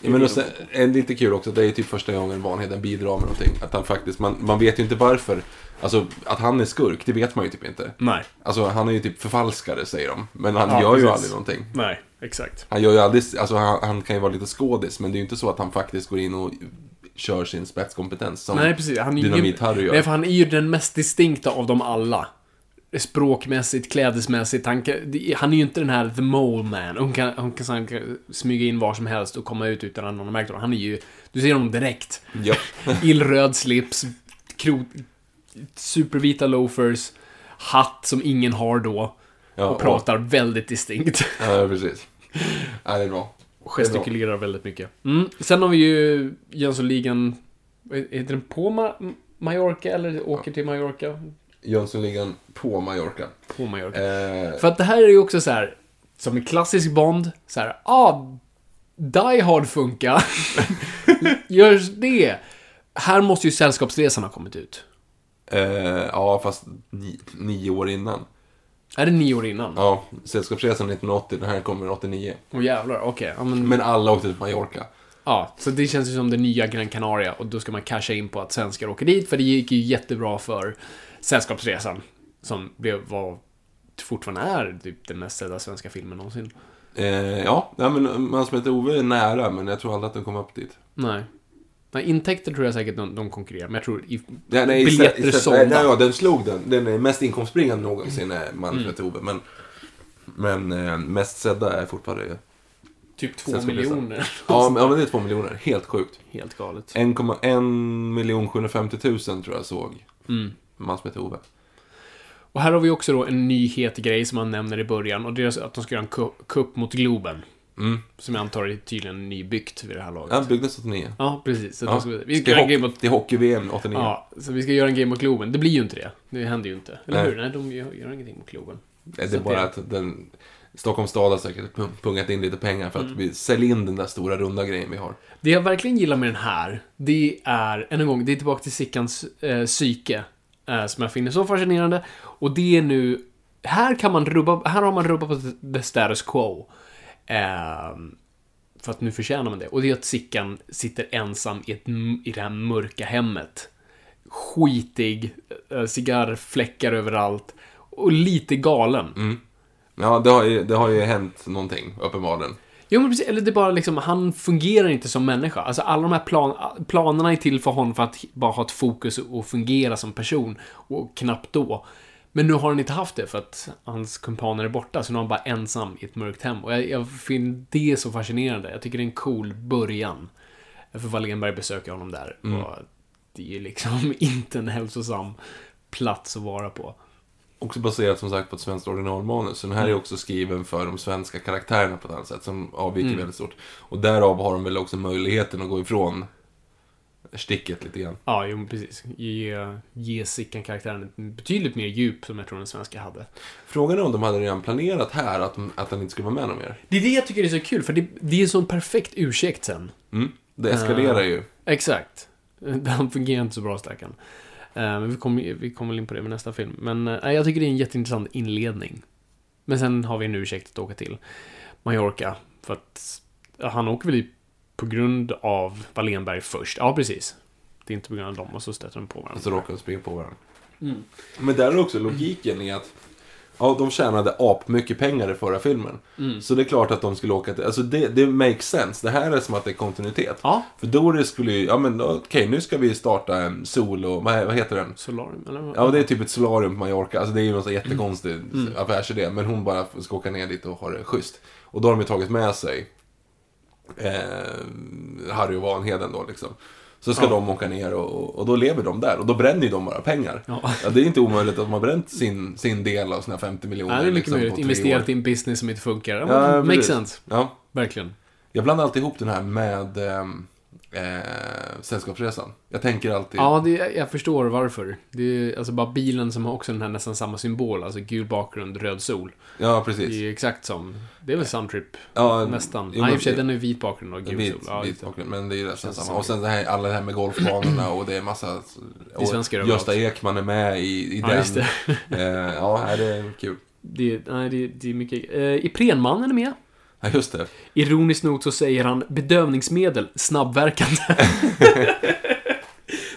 Ja, men och sen, en lite kul också, det är typ första gången Vanheden bidrar med någonting. Att han faktiskt, man, man vet ju inte varför. Alltså, att han är skurk, det vet man ju typ inte. Nej. Alltså, han är ju typ förfalskare, säger de. Men han Ja, gör ju precis. aldrig någonting. Nej, exakt. Han gör ju aldrig, alltså han, han kan ju vara lite skådis, men det är ju inte så att han faktiskt går in och kör sin spetskompetens som Nej, precis. Han är ju- Dynamit-Harry gör. Nej, för han är ju den mest distinkta av dem alla. Språkmässigt, klädesmässigt. Han, han är ju inte den här the mole man. Hon kan, hon kan, han kan smyga in var som helst och komma ut utan att någon har märkt honom. Han är ju... Du ser honom direkt. Ja. Illröd slips, kro, supervita loafers, hatt som ingen har då. Ja, och pratar väldigt distinkt. Ja, precis. Ja, det är bra. Gestikulerar väldigt mycket. Mm. Sen har vi ju Jönssonligan... Heter den på Ma- Mallorca eller åker till Mallorca? Jönssonligan på Mallorca. På Mallorca. Eh, För att det här är ju också så här, som en klassisk Bond, så här, ah, Die Hard funkar. Görs det? Här måste ju Sällskapsresan ha kommit ut. eh, ja, fast ni, nio år innan. Är det nio år innan? Ja, Sällskapsresan 1980, den här kommer 89. Åh jävlar, okej. Ja, men, Men alla åkte till Mallorca. ja, så det känns ju som det nya Gran Canaria och då ska man casha in på att svenskar åker dit, för det gick ju jättebra för Sällskapsresan. Som blev, var, fortfarande är typ den mest sedda svenska filmen någonsin. Eh, ja, ja, men man som heter Ove är nära, men jag tror aldrig att den kom upp dit. Nej. Nej, intäkter tror jag säkert de, de konkurrerar, men jag tror i Ja, nej, biljetter istället- sålda. Nej, ja, den slog den. Den är mest inkomstbringande någonsin, är man Mm. heter Ove. Men, men eh, mest sedda är fortfarande... Typ två miljoner. Ja, men, ja, men det är två miljoner. Helt sjukt. Helt galet. 1,1 miljon 750 000 tror jag såg. Mm. Man som heter Ove. Och här har vi också då en nyhet grej som man nämner i början och det är att de ska göra en ku- kupp mot Globen. Mm. Som jag antar är tydligen nybyggt vid det här laget. Ja, byggdes 89. Ja, precis. Så Ja. ska, vi ska göra en hockey, grej mot... hockey-VM 89. Ja, så vi ska göra en grej mot Globen. Det blir ju inte det. Det händer ju inte. Eller Nej. hur? Nej, de gör, gör ingenting mot Globen. det så är bara det- att den... Stockholms stad har säkert pung- pungat in lite pengar för att Mm. vi säljer in den där stora runda grejen vi har. Det jag verkligen gillar med den här, det är, än en gång, det är tillbaka till Sickans eh, psyke. Eh, som jag finner så fascinerande. Och det är nu, här kan man rubba, här har man rubbat på the status quo. Eh, för att nu förtjänar man det. Och det är att Sickan sitter ensam i, ett, i det här mörka hemmet. Skitig, eh, cigarrfläckar överallt. Och lite galen. Ja, det har ju, det har ju hänt någonting, uppenbarligen. Jo, men precis. Eller det är bara liksom, han fungerar inte som människa. Alltså alla de här plan, planerna är till för honom för att bara ha ett fokus och fungera som person. Och knappt då. Men nu har han inte haft det för att hans kumpaner är borta, så nu är han bara ensam i ett mörkt hem. Och jag, jag finner det så fascinerande. Jag tycker det är en cool början. För Wallenberg besöker honom där. Och det är ju liksom inte en hälsosam plats att vara på. Också baserat som sagt på ett svenskt originalmanus. Så den här är Mm. också skriven för de svenska karaktärerna på ett annat sätt. Som avviker Mm. väldigt stort. Och därav har de väl också möjligheten att gå ifrån sticket lite grann. Ja, jo, precis. Ge, ge Sickan-karaktären betydligt mer djup som jag tror den svenska hade. Frågan är om de hade redan planerat här att, att han inte skulle vara med någon mer. Det är det jag tycker är så kul, för det, det är en sån perfekt ursäkt sen. Mm. Det eskalerar ju. Exakt. Han fungerar inte så bra, stackarn. Eh, Men vi kommer, vi kommer väl in på det med nästa film. Men eh, jag tycker det är en jätteintressant inledning. Men sen har vi en ursäkt att åka till Mallorca. För att han åker väl dit på grund av Wallenberg först. Ja, precis. Det är inte på grund av dem och så stöter de på varandra. Och så råkar de springa på varandra. Mm. Men där är också logiken i att Ja, de tjänade ap mycket pengar i förra filmen. Mm. Så det är klart att de skulle åka till... Alltså det, det makes sense. Det här är som att det är kontinuitet. Ja. För Doris skulle ju... Ja men okej, nu ska vi starta en solo... Vad, vad heter den? Solarium, eller? Ja, det är typ ett solarium på Mallorca. Alltså det är ju någon jättekonstig affärsidé. Men hon bara ska åka ner dit och ha det schysst. Och då har de ju tagit med sig eh, Harry och Vanheden då liksom. Så ska Ja. de åka ner och, och då lever de där. Och då bränner ju de bara pengar. Ja. det är inte omöjligt att de har bränt sin, sin del av sina 50 miljoner. Ja, det är mycket liksom, möjligt. Investerat i en business som inte funkar. Ja, Ja, makes sense. Ja. Verkligen. Jag blandar alltid ihop den här med ehm, eh, Sällskapsresan. Jag tänker alltid... Ja, det, jag förstår varför. Det är alltså bara bilen som har också den här nästan samma symbol. Alltså gul bakgrund, röd sol. Ja, Det precis. är ju exakt som... Det är väl Suntrip? Ja, nästan. jo, Nej, i och för sig, den är vit bakgrund och gul Vit, sol. Ja, vit det. bakgrund, men det är ju nästan samma. som- Och sen det här, alla det här med golfbanorna och det är massa... Och svenskar Gösta. Ekman är med i, i Ja, den. just det. Eh, ja, det är kul. Det, nej, det, det är mycket... Eh, Iprenmannen är med. Ja, just det. Ironiskt nog så säger han bedövningsmedel, snabbverkande.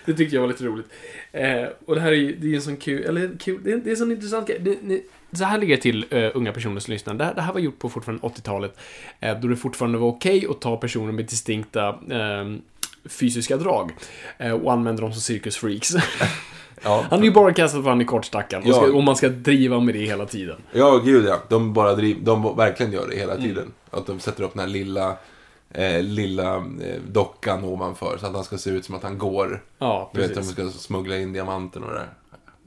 det tyckte jag var lite roligt. Eh, och det här är ju det är en sån kul, eller kul, det är, det är en sån intressant grej. Det, det, så här ligger det till uh, unga personer som lyssnar. Det, här- det här var gjort på fortfarande 80-talet. Eh, då det fortfarande var okej att ta personer med distinkta eh, fysiska drag. Eh, och använda dem som cirkusfreaks. Ja, han är ju bara kastad för han är kort stackaren. Och, Ja. och man ska driva med det hela tiden. ja gud ja. De bara driv, de verkligen gör det hela Mm. tiden. Att de sätter upp den här lilla, eh, lilla eh, dockan ovanför. Så att han ska se ut som att han går. Ja, Du vet, precis. de ska smuggla in diamanten och det där.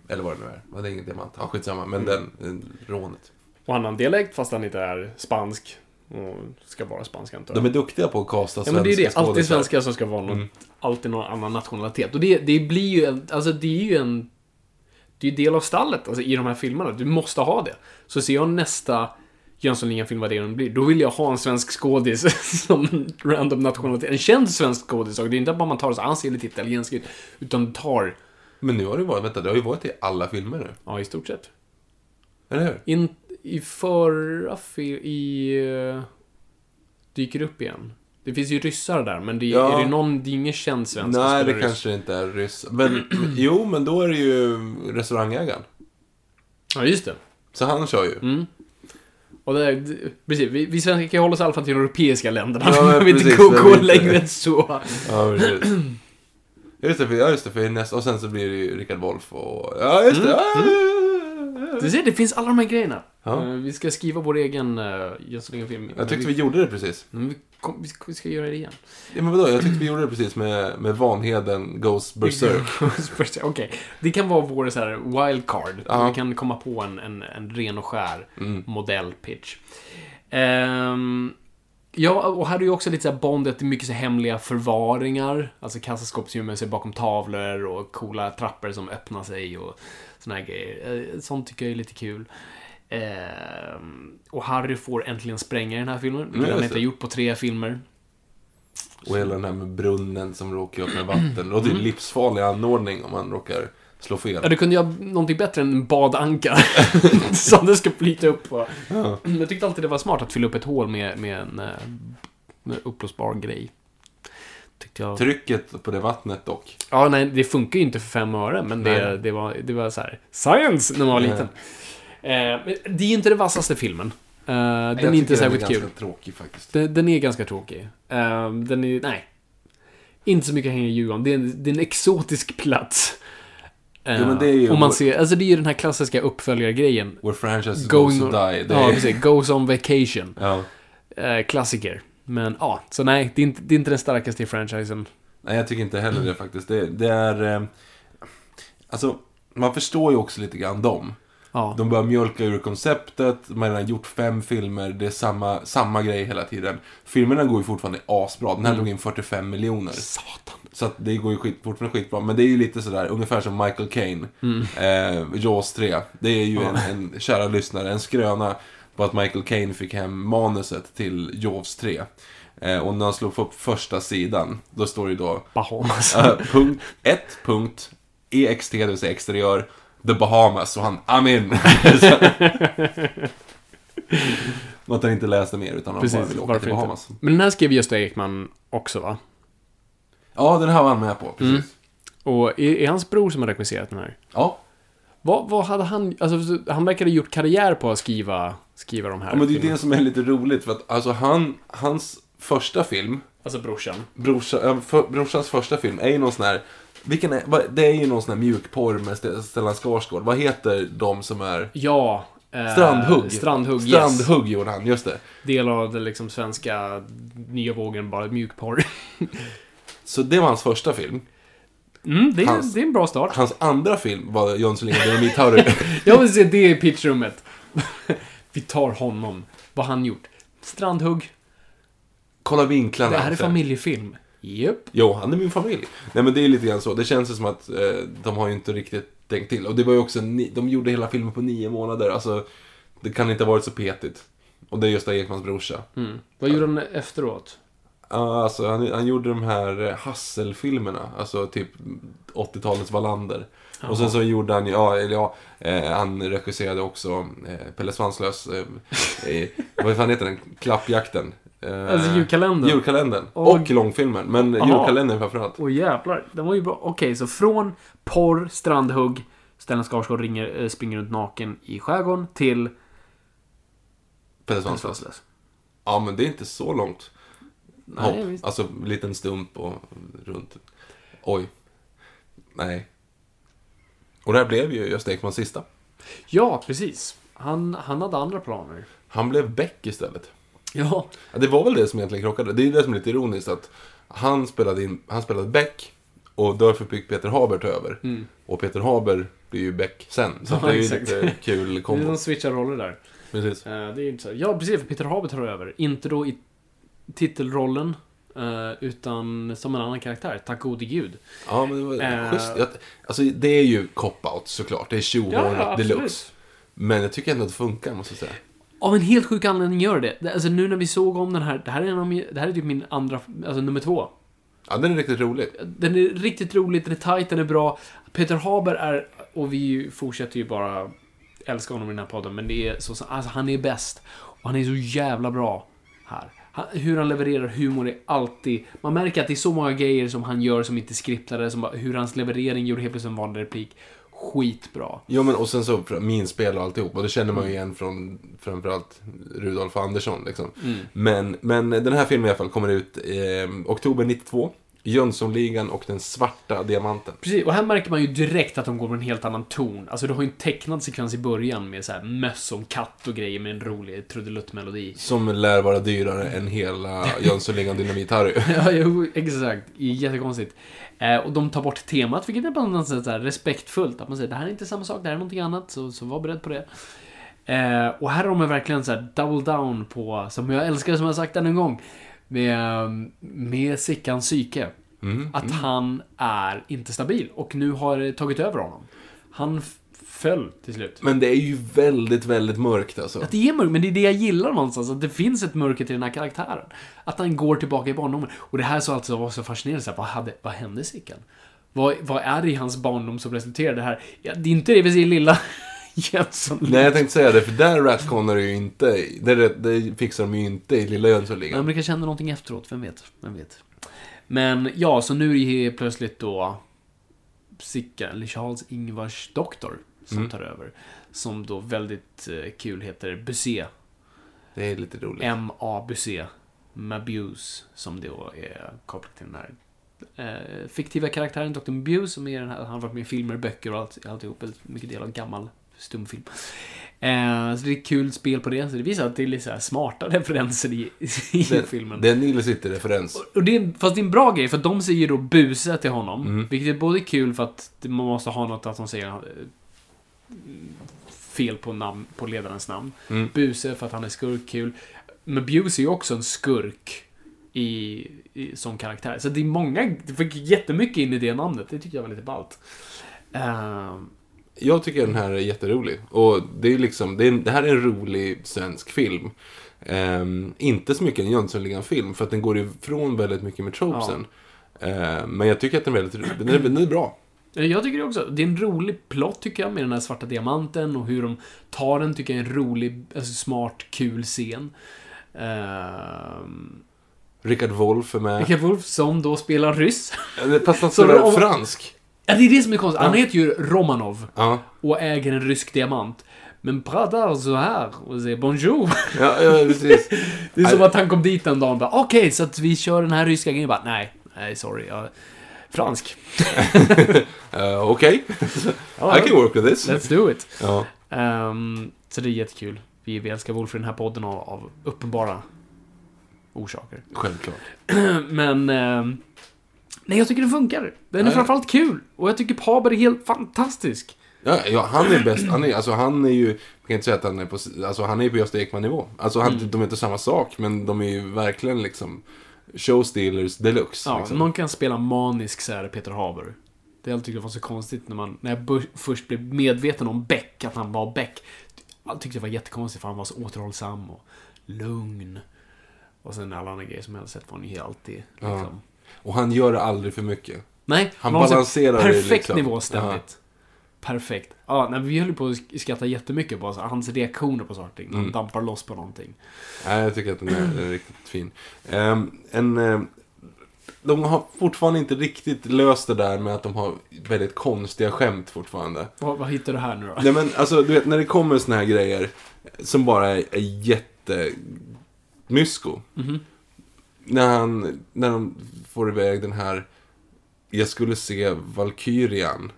Eller vad det nu är. Det är ingen diamant. Ja, skitsamma. Men Mm. den, eh, rånet. Och han har en dialekt fast han inte är spansk. Och ska vara spansk antar jag. De är duktiga på att casta Ja men det är det, alltid svenskar som ska vara något, Mm. alltid någon annan nationalitet. Och det, det blir ju, en, alltså det är ju en, det är ju del av stallet, alltså i de här filmerna. Du måste ha det. Så ser jag nästa Jönssonligan-film, vad det än blir, då vill jag ha en svensk skådis som random nationalitet. En känd svensk skådis, det är inte bara man tar så han ser lite italiensk ut, utan tar, Men nu har det varit, vänta, det har ju varit i alla filmer nu. ja i stort sett. Eller hur? In, I förra i... eh, dyker upp igen. Det finns ju ryssar där, men det, Ja. är det någon, det är ingen känd svensk Nej, det ryss. kanske inte är ryss. Men jo, men då är det ju restaurangägaren. Ja, just det. Så han kör ju. Mm. Och det precis, vi, vi svenskar kan ju hålla oss i alla fall till de europeiska länderna. Ja, men vi vill inte gå, längre än så. Ja, precis. Just det, för, ja, just det, för nästa, och sen så blir det ju Rickard Wolff och... Ja, just det. Du ser, det finns alla de här grejerna. Ja. Eh, Vi ska skriva vår egen uh, Jönssonligan-film. Jag tyckte vi gjorde det precis. Men vi, kom, vi, ska, vi ska göra det igen. Ja, men vadå? Jag tyckte vi gjorde det precis med, med Vanheden Goes Berserk. Okej, det kan vara vår så här wildcard. Ja. Vi kan komma på en, en, en ren och skär Mm. modellpitch. Ehm, ja, och här är ju också lite så här bondet, det är mycket så hemliga förvaringar. Alltså kassaskåp som gömmer sig bakom tavlor och coola trappor som öppnar sig och såna här grejer. Eh, Sånt tycker jag är lite kul. Eh, och Harry får äntligen spränga den här filmen. Vilket Mm, han inte har gjort på tre filmer. Och hela den här med brunnen som råkar upp med vatten. Det låter ju Mm. livsfarlig anordning om man råkar slå fel. Ja, det kunde göra någonting bättre än en badanka. som det ska flyta upp på. Jag tyckte alltid det var smart att fylla upp ett hål med, med en eh, med uppblåsbar grej. Jag. Trycket på det vattnet dock. Ja, nej, det funkar ju inte för fem öre, men det, det, var, det var så här science när man var liten. Eh, det är inte den vassaste filmen. Eh, den är inte särskilt den är kul. ganska tråkig faktiskt. Den, den är ganska tråkig. Eh, den är, nej. Inte så mycket att hänga i julgran. Det är en, det är en exotisk plats. Är ju- Om man ser, alltså det är ju den här klassiska uppföljargrejen. Where franchise Going goes to die. Ja, precis. Goes on vacation. ja. Eh, klassiker. Men ja, så nej, det är, inte, det är inte den starkaste i franchisen. Nej, jag tycker inte heller det faktiskt. Det, det är... Eh, alltså, man förstår ju också lite grann dem. Ja. De börjar mjölka ur konceptet, man har redan gjort fem filmer, det är samma, samma grej hela tiden. Filmerna går ju fortfarande asbra, den här drog in 45 miljoner. Satan. Så att det går ju skit, fortfarande skitbra. Men det är ju lite sådär, ungefär som Michael Caine. Eh, Jaws 3. Det är ju en, en, kära lyssnare, en skröna på att Michael Caine fick hem manuset till Jaws 3. Eh, och när han slog upp första sidan, då står det ju då Bahamas. Uh, punkt 1. Punkt EXT, det vill säga exteriör. The Bahamas. Och han, I'm in. Att han inte läste mer utan han bara Precis, ville åka till Bahamas. inte? Men den här skrev Gösta Ekman också, va? Ja, den här var han med på. Precis. Mm. Och är, är hans bror som har regisserat den här? Ja. Vad, vad hade han... Alltså, han verkade ha gjort karriär på att skriva, skriva de här ja, men det är filmerna. det som är lite roligt. För att alltså han, hans första film, Alltså brorsan. brorsa, för, brorsans första film, är ju någon sån här vilken är, det är ju någon sån här mjukporr med St- Stellan Skarsgård. Vad heter de som är... Ja. Eh, Strandhugg. Strandhugg, yes. Strandhugg gjorde han, just det. Del av den liksom svenska nya vågen, bara mjukporr. Så det var hans första film. Mm, det, är, Hans- det är en bra start. Hans andra film var Jönssonligan Dynamit-Harry. Jag vill se det i pitchrummet. Vi tar honom. Vad han gjort? Strandhugg. Kolla vinklarna. Det här är familjefilm. Japp. Jo, han är min familj. Nej men det är lite grann så. Det känns som att eh, de har ju inte riktigt tänkt till. Och det var ju också, de gjorde hela filmen på nio månader. Alltså, det kan inte ha varit så petigt. Och det är Gösta Ekmans brorsa. Mm. Vad gjorde han efteråt? Alltså han, han gjorde de här eh, Hassel-filmerna. Alltså typ 80-talets Wallander. Och sen så gjorde han, ja, eller ja, eh, han regisserade också eh, Pelle Svanslös, eh, eh, vad fan heter den? Klappjakten. Eh, Alltså julkalendern? Julkalendern. Och- Och, långfilmen. Men Aha. julkalendern framförallt. Åh jävlar, den var ju bra. Okej, så från porr, strandhugg, Stellan Skarsgård ringer, eh, springer runt naken i skärgården till Pelle Svanslös. Ja, men det är inte så långt. Nej, Hopp. visst. Alltså, liten stump och runt. Oj. Nej. Och det här blev ju Gösta Ekmans sista. Ja, precis. Han, han hade andra planer. Han blev Beck istället. Ja. Ja, det var väl det som egentligen krockade. Det är det som är lite ironiskt att han spelade, in, han spelade Beck och därför fick Peter Haber ta över. Och Peter Haber blir ju Beck sen. Så Mm. Ja, det är ju lite kul Det är kombo. de switchar roller där. Precis. Eh, det är inte så. Ja, precis. För Peter Haber tar över. Inte då i titelrollen, eh, utan som en annan karaktär. Tack gode gud. Ja, men det var Eh. schysst. Jag, alltså, det är ju cop-out såklart. Det är tjohornat Ja, ja, deluxe. Men jag tycker ändå att det funkar, måste jag säga. Av en helt sjuk anledning gör det. Alltså nu när vi såg om den här. Det här är, en av, det här är typ min andra, alltså nummer två. Ja, den är riktigt rolig. Den är riktigt rolig, den är tight, den är bra. Peter Haber är, och vi fortsätter ju bara älska honom i den här podden, men det är så, alltså han är bäst. Och han är så jävla bra här. Han, hur han levererar humor är alltid... Man märker att det är så många grejer som han gör som inte är skriptade, som bara, hur hans leverering gjorde helt plötsligt en vanlig replik. Skitbra. Jo, men och sen så min spel och alltihop. Och det känner Mm. man ju igen från framförallt Rudolf Andersson. Liksom. Men, men den här filmen i alla fall kommer ut eh, oktober 92. Jönssonligan och den svarta diamanten. Precis, och här märker man ju direkt att de går med en helt annan ton. Alltså du har ju en tecknad sekvens i början med så här möss om katt och grejer med en rolig trudeluttmelodi. Som lär vara dyrare än hela Jönssonligan Dynamit-Harry. Ja, jo, exakt. Jättekonstigt. Eh, och de tar bort temat, vilket är på något sätt så här respektfullt. Att man säger det här är inte samma sak, det här är någonting annat, så, så var beredd på det. Eh, och här har de verkligen så här double down på, som jag älskar som jag sagt än en gång, med, med Sickans psyke. Mm, Att han är inte stabil och nu har det tagit över honom. Han föll till slut. Men det är ju väldigt, väldigt mörkt alltså. Att det är mörkt, men det är det jag gillar någonstans. Att det finns ett mörker till den här karaktären. Att han går tillbaka i barndomen. Och det här så alltså var så fascinerande. Så här, vad, hade, vad hände Sickan? Vad, vad är det i hans barndom som resulterar i det här? Ja, det är inte det vi ser i lilla Jönsson. Nej, jag tänkte säga det, för där ratconar ju inte. Det, det fixar de ju inte i Lilla Jönssonligan. men det kanske hände någonting efteråt, vem vet? Vem vet? Men ja, så nu är det plötsligt då Sickan, eller Charles Ingvars doktor, som tar över. Som då väldigt eh, kul heter Busé. Det är lite roligt. M.A. Busé. Mabuse, som då är kopplat till den här eh, fiktiva karaktären Dr. Mabuse, som är den här, han har varit med i filmer, böcker och allt, alltihop. Väldigt mycket del av gammal stumfilm. Eh, så det är kul spel på det, så det visar att det är lite smarta referenser i, i Det, filmen. det är en Nils City-referens. Och det är, fast det är en bra grej, för de säger då buse till honom. Mm. Vilket är både kul för att man måste ha något att de säger eh, fel på, namn, på ledarens namn. Mm. Buse för att han är skurk, kul. Men Buse är ju också en skurk i, i, som karaktär. Så det är många, det fick jättemycket in i det namnet. Det tycker jag var lite ballt. Ehm, Jag tycker den här är jätterolig. Och det är liksom, det, är, det här är en rolig svensk film. Ehm, inte så mycket en Jönssonligan-film, för att den går ifrån väldigt mycket med tropesen. Ehm, men jag tycker att den är väldigt, den är, den är bra. Jag tycker det också. Det är en rolig plott tycker jag med den här svarta diamanten och hur de tar den tycker jag är en rolig, alltså smart, kul scen. Ehm, Richard Wolff är med. Richard Wolff som då spelar ryss. Eh, Fast han spelar fransk. Ja, det är det som är konstigt. Han heter ju Romanov Ja, och äger en rysk diamant. Men pratar så här och säger bonjour. ja, ja precis. Det är som att han kom dit en dag och bara okej, så att vi kör den här ryska grejen. Bara, nej, nej, sorry. Jag, fransk. Uh, Okej, I can work with this. Let's do it. Ja. Ehm, så det är jättekul. Vi, vi älskar Wolf i den här podden av, av uppenbara orsaker. Självklart. Men... ehm, nej, jag tycker den funkar. Den är ja. framförallt kul. Och jag tycker Paber är helt fantastisk. Ja, ja, han är bäst. Han är, alltså, han är ju, jag kan inte säga att han är på, alltså, han är på Gösta Ekman-nivå. Alltså, han, Mm. de är inte samma sak, men de är ju verkligen liksom showstealers deluxe. Ja, liksom. någon kan spela manisk så här Peter Haber. Det jag tyckt det var så konstigt när, man, när jag först blev medveten om Beck, att han var Beck. Jag tyckte det var jättekonstigt för han var så återhållsam och lugn. Och sen alla andra grejer som jag hade sett var han ju alltid Ja. Och han gör aldrig för mycket. Nej, Han balanserar det Perfekt liksom. nivå ständigt. Perfekt. Ja, nej, vi höll på att skratta jättemycket på alltså, hans reaktioner på saker. När han Mm. dampar loss på någonting. Nej, jag tycker att den är, är riktigt fin. Ehm, en, eh, de har fortfarande inte riktigt löst det där med att de har väldigt konstiga skämt fortfarande. Vad, vad hittar du här nu då? Nej men alltså, du vet när det kommer såna här grejer som bara är, är jättemysko. Mhm. När han, när de får iväg den här, jag skulle se Valkyrian,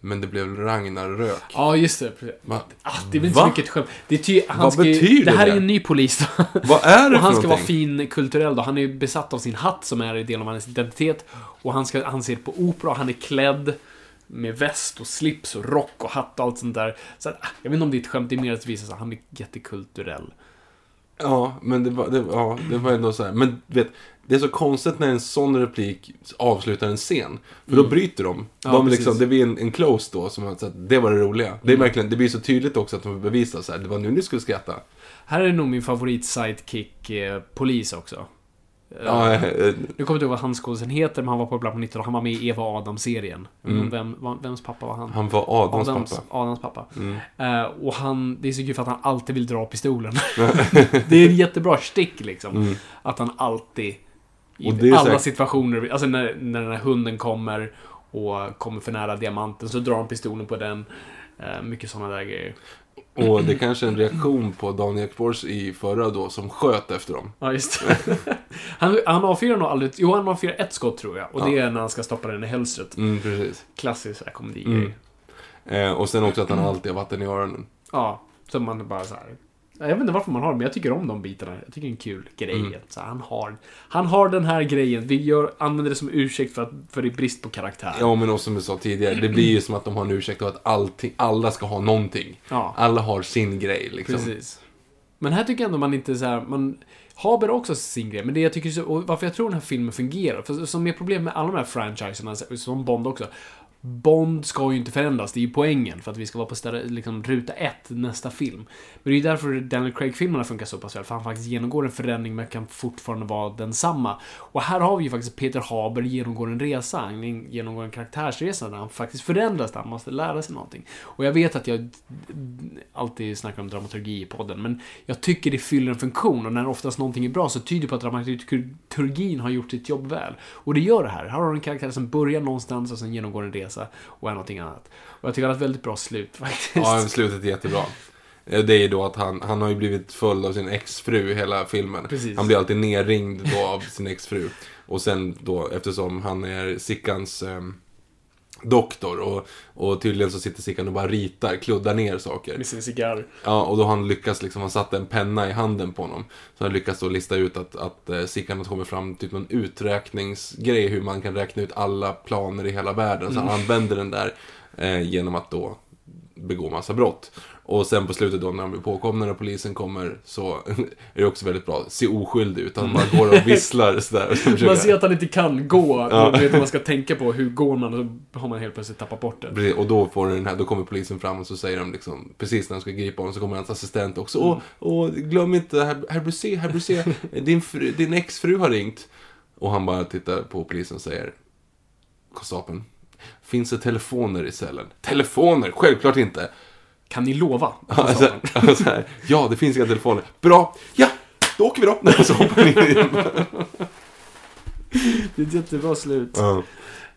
men det blev Ragnarök. Ja, just det. Va? Ah, det är väl inte Va? så mycket skämt. Det ty, han Vad ska betyder det här det? är en ny polis då. Vad är det Och han för ska vara fin kulturell då. Han är ju besatt av sin hatt som är en del av hans identitet. Och han, ska, han ser på opera, han är klädd med väst och slips och rock och hatt och allt sånt där. Så att, ah, jag vet inte om det är ett skämt, det är mer att visa att han är jättekulturell. Ja, men det var, det, ja, det var ändå så här. Men vet, det är så konstigt när en sån replik avslutar en scen. För då bryter de. Mm. Ja, de precis. liksom, det blir en, en close då, som så att det var det roliga. Det, är Mm. verkligen, det blir så tydligt också att de bevisar så här, det var nu ni skulle skratta. Här är nog min favorit sidekick eh, polis också. Ja, Eh, eh, eh, Nu kommer jag inte ihåg vad hans skådisen heter, men han var populär på 90-talet. Han var med i Eva Adam-serien. Mm. Vem, vems pappa var han? han var Adams, Adams, pappa. Adams pappa. Mm. Eh, och han, det är så kul för att han alltid vill dra pistolen. det är en jättebra stick liksom. Mm. Att han alltid, i alla säkert- situationer, alltså när, när den här hunden kommer och kommer för nära diamanten så drar han pistolen på den. Eh, mycket sådana där grejer. Och det är kanske är en reaktion på Daniel Ekborgs i förra då, som sköt efter dem. Ja, just det. han, han avfyrar nog aldrig... Jo, han avfyrar ett skott tror jag. Och det Ja. är när han ska stoppa den i hölstret. Mm, precis. Klassisk komedigrej. Mm. Eh, och sen också att han alltid har vatten i öronen. Ja, så man bara så här. Jag vet inte varför man har det, men jag tycker om de bitarna. Jag tycker det är en kul grej. Mm. Så han, har, han har den här grejen. Vi gör, använder det som ursäkt för, att, för det är brist på karaktär. Ja, men också som vi sa tidigare, det blir ju som att de har en ursäkt och att allting, alla ska ha någonting. Ja. Alla har sin grej liksom. Precis. Men här tycker jag ändå man inte så här, man... Haber också sin grej, men det jag tycker och varför jag tror den här filmen fungerar, för som är problem med alla de här franchiserna, som Bond också, Bond ska ju inte förändras, det är ju poängen för att vi ska vara på ställe, liksom, ruta ett nästa film. Men det är ju därför Daniel Craig-filmerna funkar så pass väl, för han faktiskt genomgår en förändring men kan fortfarande vara densamma. Och här har vi ju faktiskt Peter Haber genomgår en resa, han genomgår en karaktärsresa där han faktiskt förändras, där han måste lära sig någonting. Och jag vet att jag alltid snackar om dramaturgi i podden, men jag tycker det fyller en funktion och när oftast någonting är bra så tyder det på att dramaturgin har gjort sitt jobb väl. Och det gör det här. Här har du en karaktär som börjar någonstans och sen genomgår en resa och är någonting annat. Och jag tycker att det är ett väldigt bra slut faktiskt. Ja, slutet är jättebra. Eh, Det är ju då att han, han har ju blivit full av sin exfru hela filmen. Precis. Han blir alltid nerringd då av sin exfru. Och sen då, eftersom han är Sickans ehm, doktor och, och tydligen så sitter Sickan och bara ritar, kluddar ner saker. Med sin cigarr. Ja, och då har han lyckats liksom, han satte en penna i handen på honom. Så han lyckas då lista ut att, att eh, Sickan har kommit fram typ någon uträkningsgrej hur man kan räkna ut alla planer i hela världen. Så han använder den där eh, genom att då begå massa brott. Och sen på slutet då när han blir påkommen när polisen kommer så är det också väldigt bra. Se oskyldig ut. Han bara går och visslar sådär. och försöker- Man ser att han inte kan gå. Ja. Och vet man ska tänka på. Hur går man? Och så har man helt plötsligt tappat bort det. Precis, och då, får den här, då kommer polisen fram och så säger de liksom, precis när de ska gripa honom så kommer hans assistent också. Mm. Och, och glöm inte, herr, herr Brusé, herr Brusé, din, fru, din exfru har ringt. Och han bara tittar på polisen och säger, konstapeln, finns det telefoner i cellen? Telefoner? Självklart inte. Kan ni lova? Alltså, så här, ja, det finns inga telefoner. Bra, ja, då åker vi då. Så hoppar han in Det är ett jättebra slut. Ja,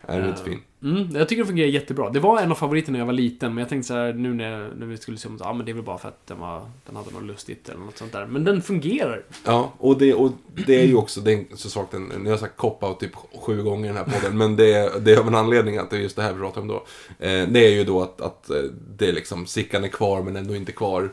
är det inte fin? Mm, jag tycker det fungerar jättebra. Det var en av favoriterna när jag var liten, men jag tänkte så här nu när, när vi skulle se om ja men det är väl bara för att den, var, den hade något lustigt eller något sånt där. Men den fungerar. Ja, och det, och det är ju också, det är så svagt, nu har jag sagt cop-out typ sju gånger i den här podden, men det, är- det är av en anledning att det är just det här vi pratar om då. Eh, det är ju då att, att eh, det är liksom, Sickan är kvar men ändå inte kvar.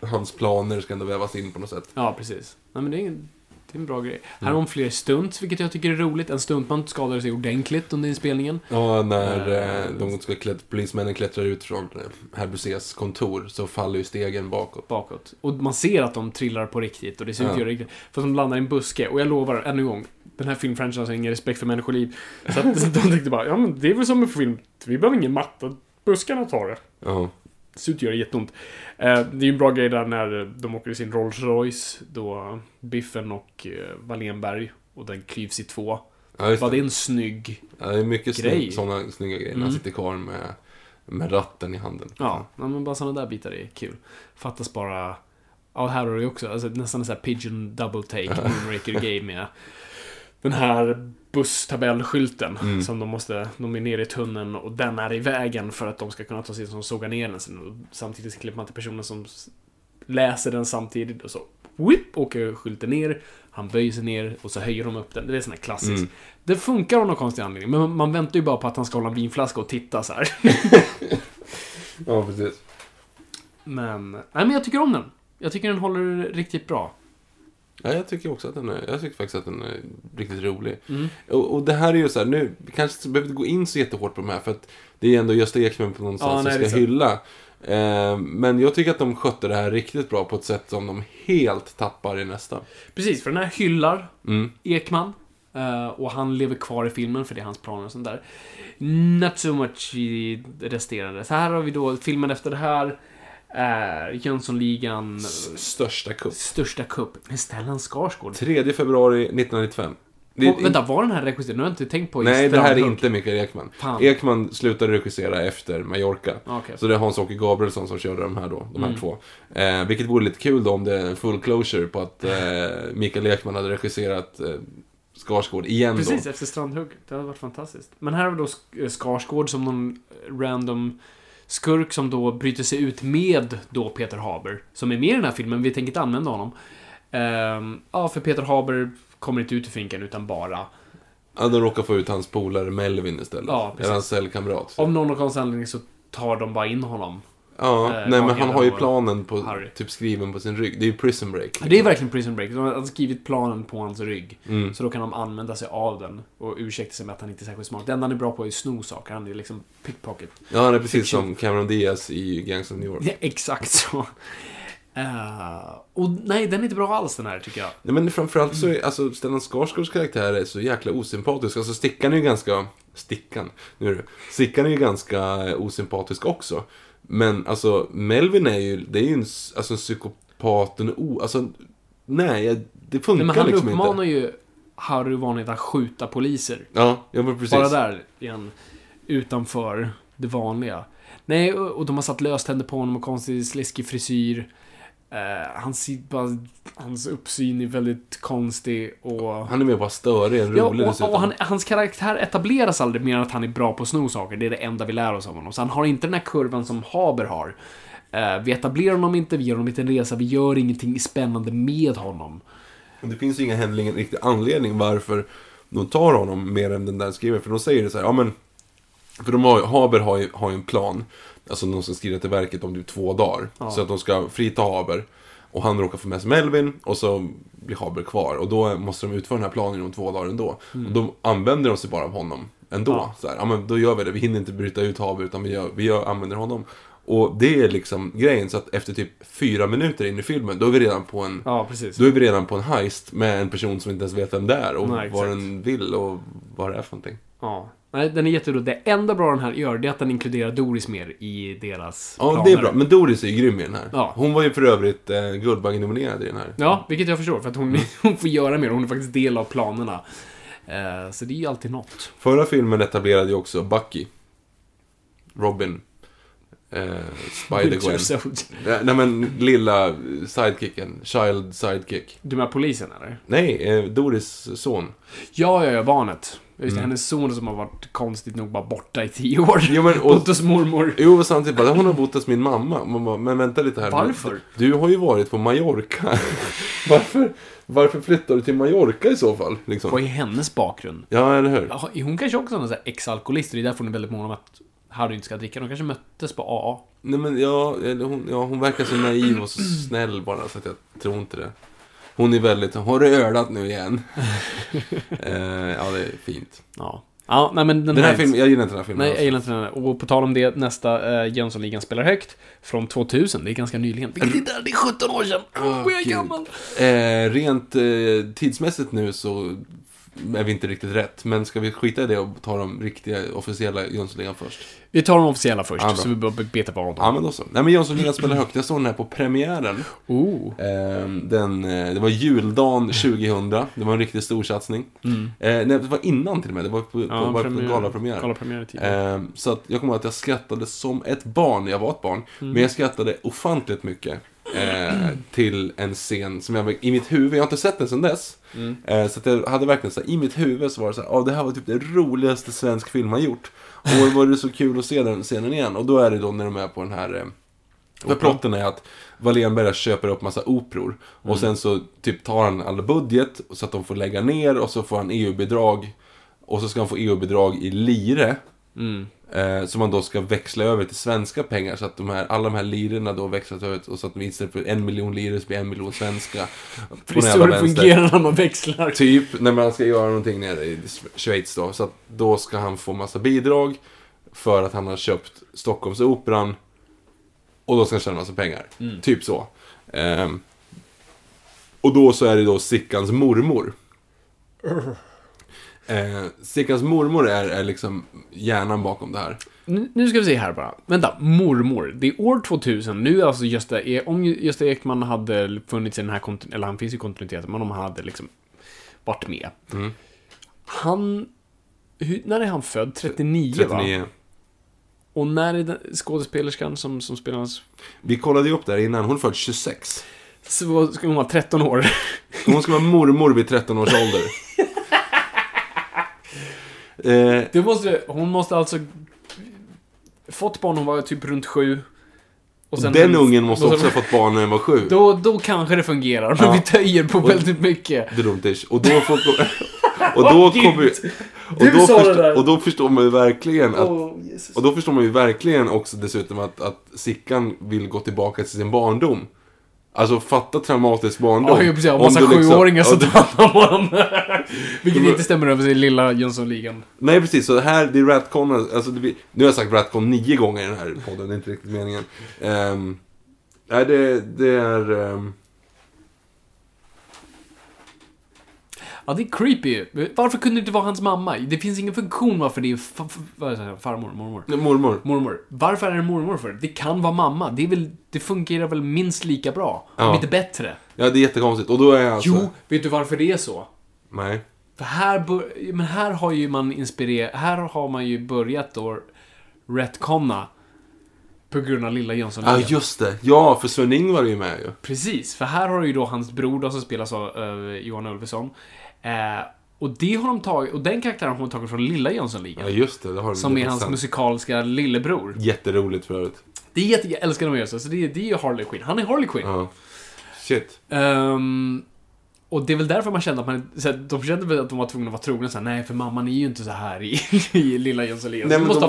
Hans planer ska ändå vävas in på något sätt. Ja, precis. Nej, men det är, en, det är en bra grej. Här har de fler stunts, vilket jag tycker är roligt. En stuntman skadade sig ordentligt under inspelningen. Ja, när Eh, eh, de ska klätt, polismännen klättrar ut från eh, herr Busés kontor så faller ju stegen bakåt. bakåt. Och man ser att de trillar på riktigt och det ser ut att göra riktigt. För de landar i en buske. Och jag lovar, än en gång. Den här filmfranchisen har ingen respekt för människoliv. Så att de tänkte bara, ja men det är väl som en film. Vi behöver ingen matta. Buskarna tar det. Ja, Det ser ut att göra jätteont. Eh, det är ju en bra grej där när de åker i sin Rolls Royce. Då Biffen och eh, Wallenberg. Och den klyvs i två. ja just Var det det. en snygg... Ja, det är mycket grej? sådana snygga grejer. när Han Mm. sitter kvar med, med ratten i handen. Ja, ja men bara sådana där bitar är kul. Fattas bara... Ja, här har du ju också alltså, nästan en sån här pigeon double take Moonraker game med den här busstabellskylten Mm. som de måste, de är nere i tunneln och den är i vägen för att de ska kunna ta sig som såga ner den sen. Och samtidigt så klipper man till personen som läser den samtidigt och så whip, åker skylten ner, han böjer sig ner och så höjer de upp den. Det är sån här klassiskt. Mm. Det funkar av någon konstig anledning, men man- man väntar ju bara på att han ska hålla en vinflaska och titta så här. Ja, precis. Men, nej men jag tycker om den. Jag tycker den håller riktigt bra. Ja, jag tycker också att den är, jag tycker faktiskt att den är riktigt rolig. Mm. Och, och det här är ju så här, nu, vi kanske inte behöver gå in så jättehårt på de här, för att det är ändå Gösta Ekman på någonstans Ja, som nej, ska är sant. hylla. Eh, men jag tycker att de skötte det här riktigt bra på ett sätt som de helt tappar i nästa. Precis, för den här hyllar Mm. Ekman. eh, och han lever kvar i filmen för det är hans planer och sånt där. Not so much i resterande. Så här har vi då filmen efter det här. Är Jönssonligan S- Största kupp. största kupp med Stellan Skarsgård. 3 februari 1995. Det- Och, vänta, var den här regisserad? Nu har jag inte tänkt på Nej, det här är inte Mikael Ekman. Fan. Ekman slutade regissera efter Mallorca. Okej. Så det är Hans-Åke Gabrielsson som körde de här då, de här Mm. två. Eh, vilket vore lite kul då om det är full closure på att eh, Mikael Ekman hade regisserat eh, Skarsgård igen Precis, då. efter Strandhugg. Det hade varit fantastiskt. Men här har vi då eh, Skarsgård som någon random skurk som då bryter sig ut med då Peter Haber. Som är med i den här filmen, vi tänker inte använda honom. Ehm, ja, för Peter Haber kommer inte ut ur finkan utan bara Ja, de råkar få ut hans polare Melvin istället. Ja, precis. Eller hans cellkamrat. Av någon konstig anledning så tar de bara in honom. Ja, eh, nej men han har ju planen på, Harry. typ skriven på sin rygg. Det är ju Prison Break. Det är verkligen Prison Break. De har skrivit planen på hans rygg. Mm. Så då kan de använda sig av den och ursäkta sig med att han inte är särskilt smart. Det enda han är bra på är att sno saker. Han är liksom pickpocket. Ja, han är precis Fiction. som Cameron Diaz i Gangs of New York. Ja, exakt så. Eh, och nej, den är inte bra alls den här tycker jag. Nej, men framförallt så är alltså, Stellan Skarsgårds karaktär är så jäkla osympatisk. Alltså Stickan är ju ganska Stickan. Nu är det. Stickan är ju ganska osympatisk också. Men alltså, Melvin är ju, det är ju en, alltså, en psykopat, en o... Alltså, nej, det funkar Nej, men han liksom uppmanar inte. ju Harry Vanligt att skjuta poliser. Ja, ja men precis. Bara där igen. Utanför det vanliga. Nej, och och de har satt löständer på honom och konstig sliskig frisyr. Eh, hans, bara, hans uppsyn är väldigt konstig och... Han är mer bara störig än Ja, rolig och, dessutom. och han, hans karaktär etableras aldrig mer än att han är bra på att sno saker. Det är det enda vi lär oss av honom. Så han har inte den här kurvan som Haber har. Eh, vi etablerar honom inte, vi gör honom inte en resa, vi gör ingenting spännande med honom. Det finns ju ingen heller ingen riktig anledning varför de tar honom mer än den där skriver. För de säger det så här, ja men... För de har, Haber har ju, har ju en plan. Alltså de ska skriva till verket om typ två dagar. Så att de ska frita Haber. Och han råkar få med sig Melvin och så blir Haber kvar. Och då måste de utföra den här planen inom två dagar ändå. Och då använder de sig bara av honom ändå. Ja. Så här, ja men då gör vi det. Vi hinner inte bryta ut Haber utan vi, gör, vi gör, använder honom. Och det är liksom grejen. Så att efter typ fyra minuter in i filmen, då är vi redan på en... Ja. Då är vi redan på en heist med en person som inte ens vet vem det är och Nej, vad den vill och vad det är för någonting. Ja. Nej, den är jätterolig. Det enda bra den här gör, det är att den inkluderar Doris mer i deras Ja, planer. det är bra. Men Doris är ju grym i den här. Ja. Hon var ju för övrigt eh, Guldbaggenominerad i den här. Ja, vilket jag förstår, för att hon, hon får göra mer. Hon är faktiskt del av planerna. Eh, så det är ju alltid något. Förra filmen etablerade ju också Bucky. Robin. Eh, Spider-Gwen. Nej, men lilla sidekicken. Child sidekick. Du menar polisen, eller? Nej, eh, Doris son. Ja, ja, ja, barnet. Just det, Mm. hennes son som har varit konstigt nog bara borta i tio år. Jo, men, och- Bott hos mormor. Jo, och samtidigt bara, hon har bott hos min mamma. Man bara, men vänta lite här. Varför? Du har ju varit på Mallorca. varför, varför flyttar du till Mallorca i så fall? Liksom? Vad är hennes bakgrund? Ja, eller hur? Hon kanske också är en ex-alkoholist, det är därför hon är väldigt mån om att Harry inte ska dricka. De kanske möttes på AA. Nej men ja, hon, ja, hon verkar så naiv och så snäll bara så att jag tror inte det. Hon är väldigt, har du ölat nu igen? eh, ja, det är fint. Ja. Ja, nej men den, Den här filmen, jag gillar inte den här filmen Nej, jag gillar inte den här. Och på tal om det, nästa eh, Jönssonligan spelar högt. Från 2000, det är ganska nyligen. Vilket är, det är 17 år sedan! Åh, jag är gammal! Eh, rent eh, tidsmässigt nu så är vi inte riktigt rätt. Men ska vi skita i det och ta de riktiga officiella Jönssonligan först? Vi tar de officiella först, Ja, så vi bara betar av dem. Ja, men då så. Nej, men Jönssonligan spelar högt. Jag såg den här på premiären. Oh. Eh, den, eh, det var juldagen 2000. Det var en riktigt stor satsning. Eh, nej, det var innan till och med. Det var på, på, var på galapremiär. Galapremiär i tid. Eh, så att jag kommer ihåg att jag skrattade som ett barn. Jag var ett barn. Mm. Men jag skrattade ofantligt mycket. Eh, till en scen som jag i mitt huvud, jag har inte sett den sedan dess. Mm. Eh, så att jag hade verkligen så här, i mitt huvud så var det så här, "Åh, det här var typ det roligaste svensk film har gjort. Och var det så kul att se den scenen igen. Och då är det då när de är på den här... Eh, för plotten är att Wallenberg köper upp massa operor. Och sen så typ tar han all budget så att de får lägga ner och så får han EU-bidrag. Och så ska han få EU-bidrag i lire. Eh, som man då ska växla över till svenska pengar. Så att de här, alla de här lirorna då växlas över. Och så att istället för en miljon liror så blir en miljon svenska. För det är så det fungerar när man växlar. Typ när man ska göra någonting nere i Schweiz då. Så att då ska han få massa bidrag. För att han har köpt Stockholmsoperan. Och då ska han tjäna massa pengar. Typ så. Ehm, och då så är det då Sickans mormor. Eh, Sickans mormor är, är liksom hjärnan bakom det här. Nu, nu ska vi se här bara. Vänta, mormor. Det är år 2000. Nu är alltså Gösta, E- om Gösta Ekman hade funnits i den här kontinuiteten, eller han finns i kontinuiteten, men om han hade liksom varit med. Mm. Han, hur, när är han född? 39, va? 39. Och när är den skådespelerskan som, som spelar hans... Vi kollade ju upp det här innan. Hon är född 26. Så ska hon vara 13 år? Hon ska vara mormor vid 13 års ålder. eh, Det måste, hon måste alltså... Fått barn, hon var typ runt sju. Och den ungen måste också ha fått barn när den var sju. Då, då kanske det fungerar, men Ja. vi töjer på Och- väldigt mycket. Drumtish. Och då får... Och då kommer... Och då, förstår, och då förstår man ju verkligen att... Jesus. Och då förstår man ju verkligen också dessutom att, att Sickan vill gå tillbaka till sin barndom. Alltså fatta traumatisk barndom. Ja, ju precis. Om massa liksom- sjuåringar som tar hand om honom. Vilket inte stämmer över sig i lilla Jönssonligan. Nej, precis. Så det här, det är Ratcon, alltså det, nu har jag sagt Ratcon nio gånger i den här podden, det är inte riktigt meningen. Um, nej, det, det är... ehm, Ja, det är creepy. Varför kunde det inte vara hans mamma? Det finns ingen funktion varför det är fa- farmor, mormor. Nej, Mormor. Mormor. Varför är det mormor för? Det kan vara mamma. Det, är väl, det fungerar väl minst lika bra? Ja. Om inte bättre. Ja, det är jättekonstigt. Och då är alltså... Jo, vet du varför det är så? Nej. För här, bör, men här har ju man inspirerat, här har man ju börjat då retconna på grund av Lilla. Ja, just det. Ja, för Sven-Ingvar är ju med ju. Precis, för här har ju då hans bror då, som spelas av uh, Johan Ulveson. Eh, och det har de tagit, och den karaktären har de tagit från Lilla Jönssonligan. Ja, just det. det har de som är hans musikaliska lillebror. Jätteroligt för övrigt. Det är jätte, jag älskar de göra så, så det, är- det är ju Harley Quinn. Han är Harley Quinn. Ja. Shit. Ehm, och det är väl därför man kände att man... Så här, de kände väl att de var tvungna att vara trogna så här, nej för mamman är ju inte så här i, i Lilla Jönssonligan. Nej, men måste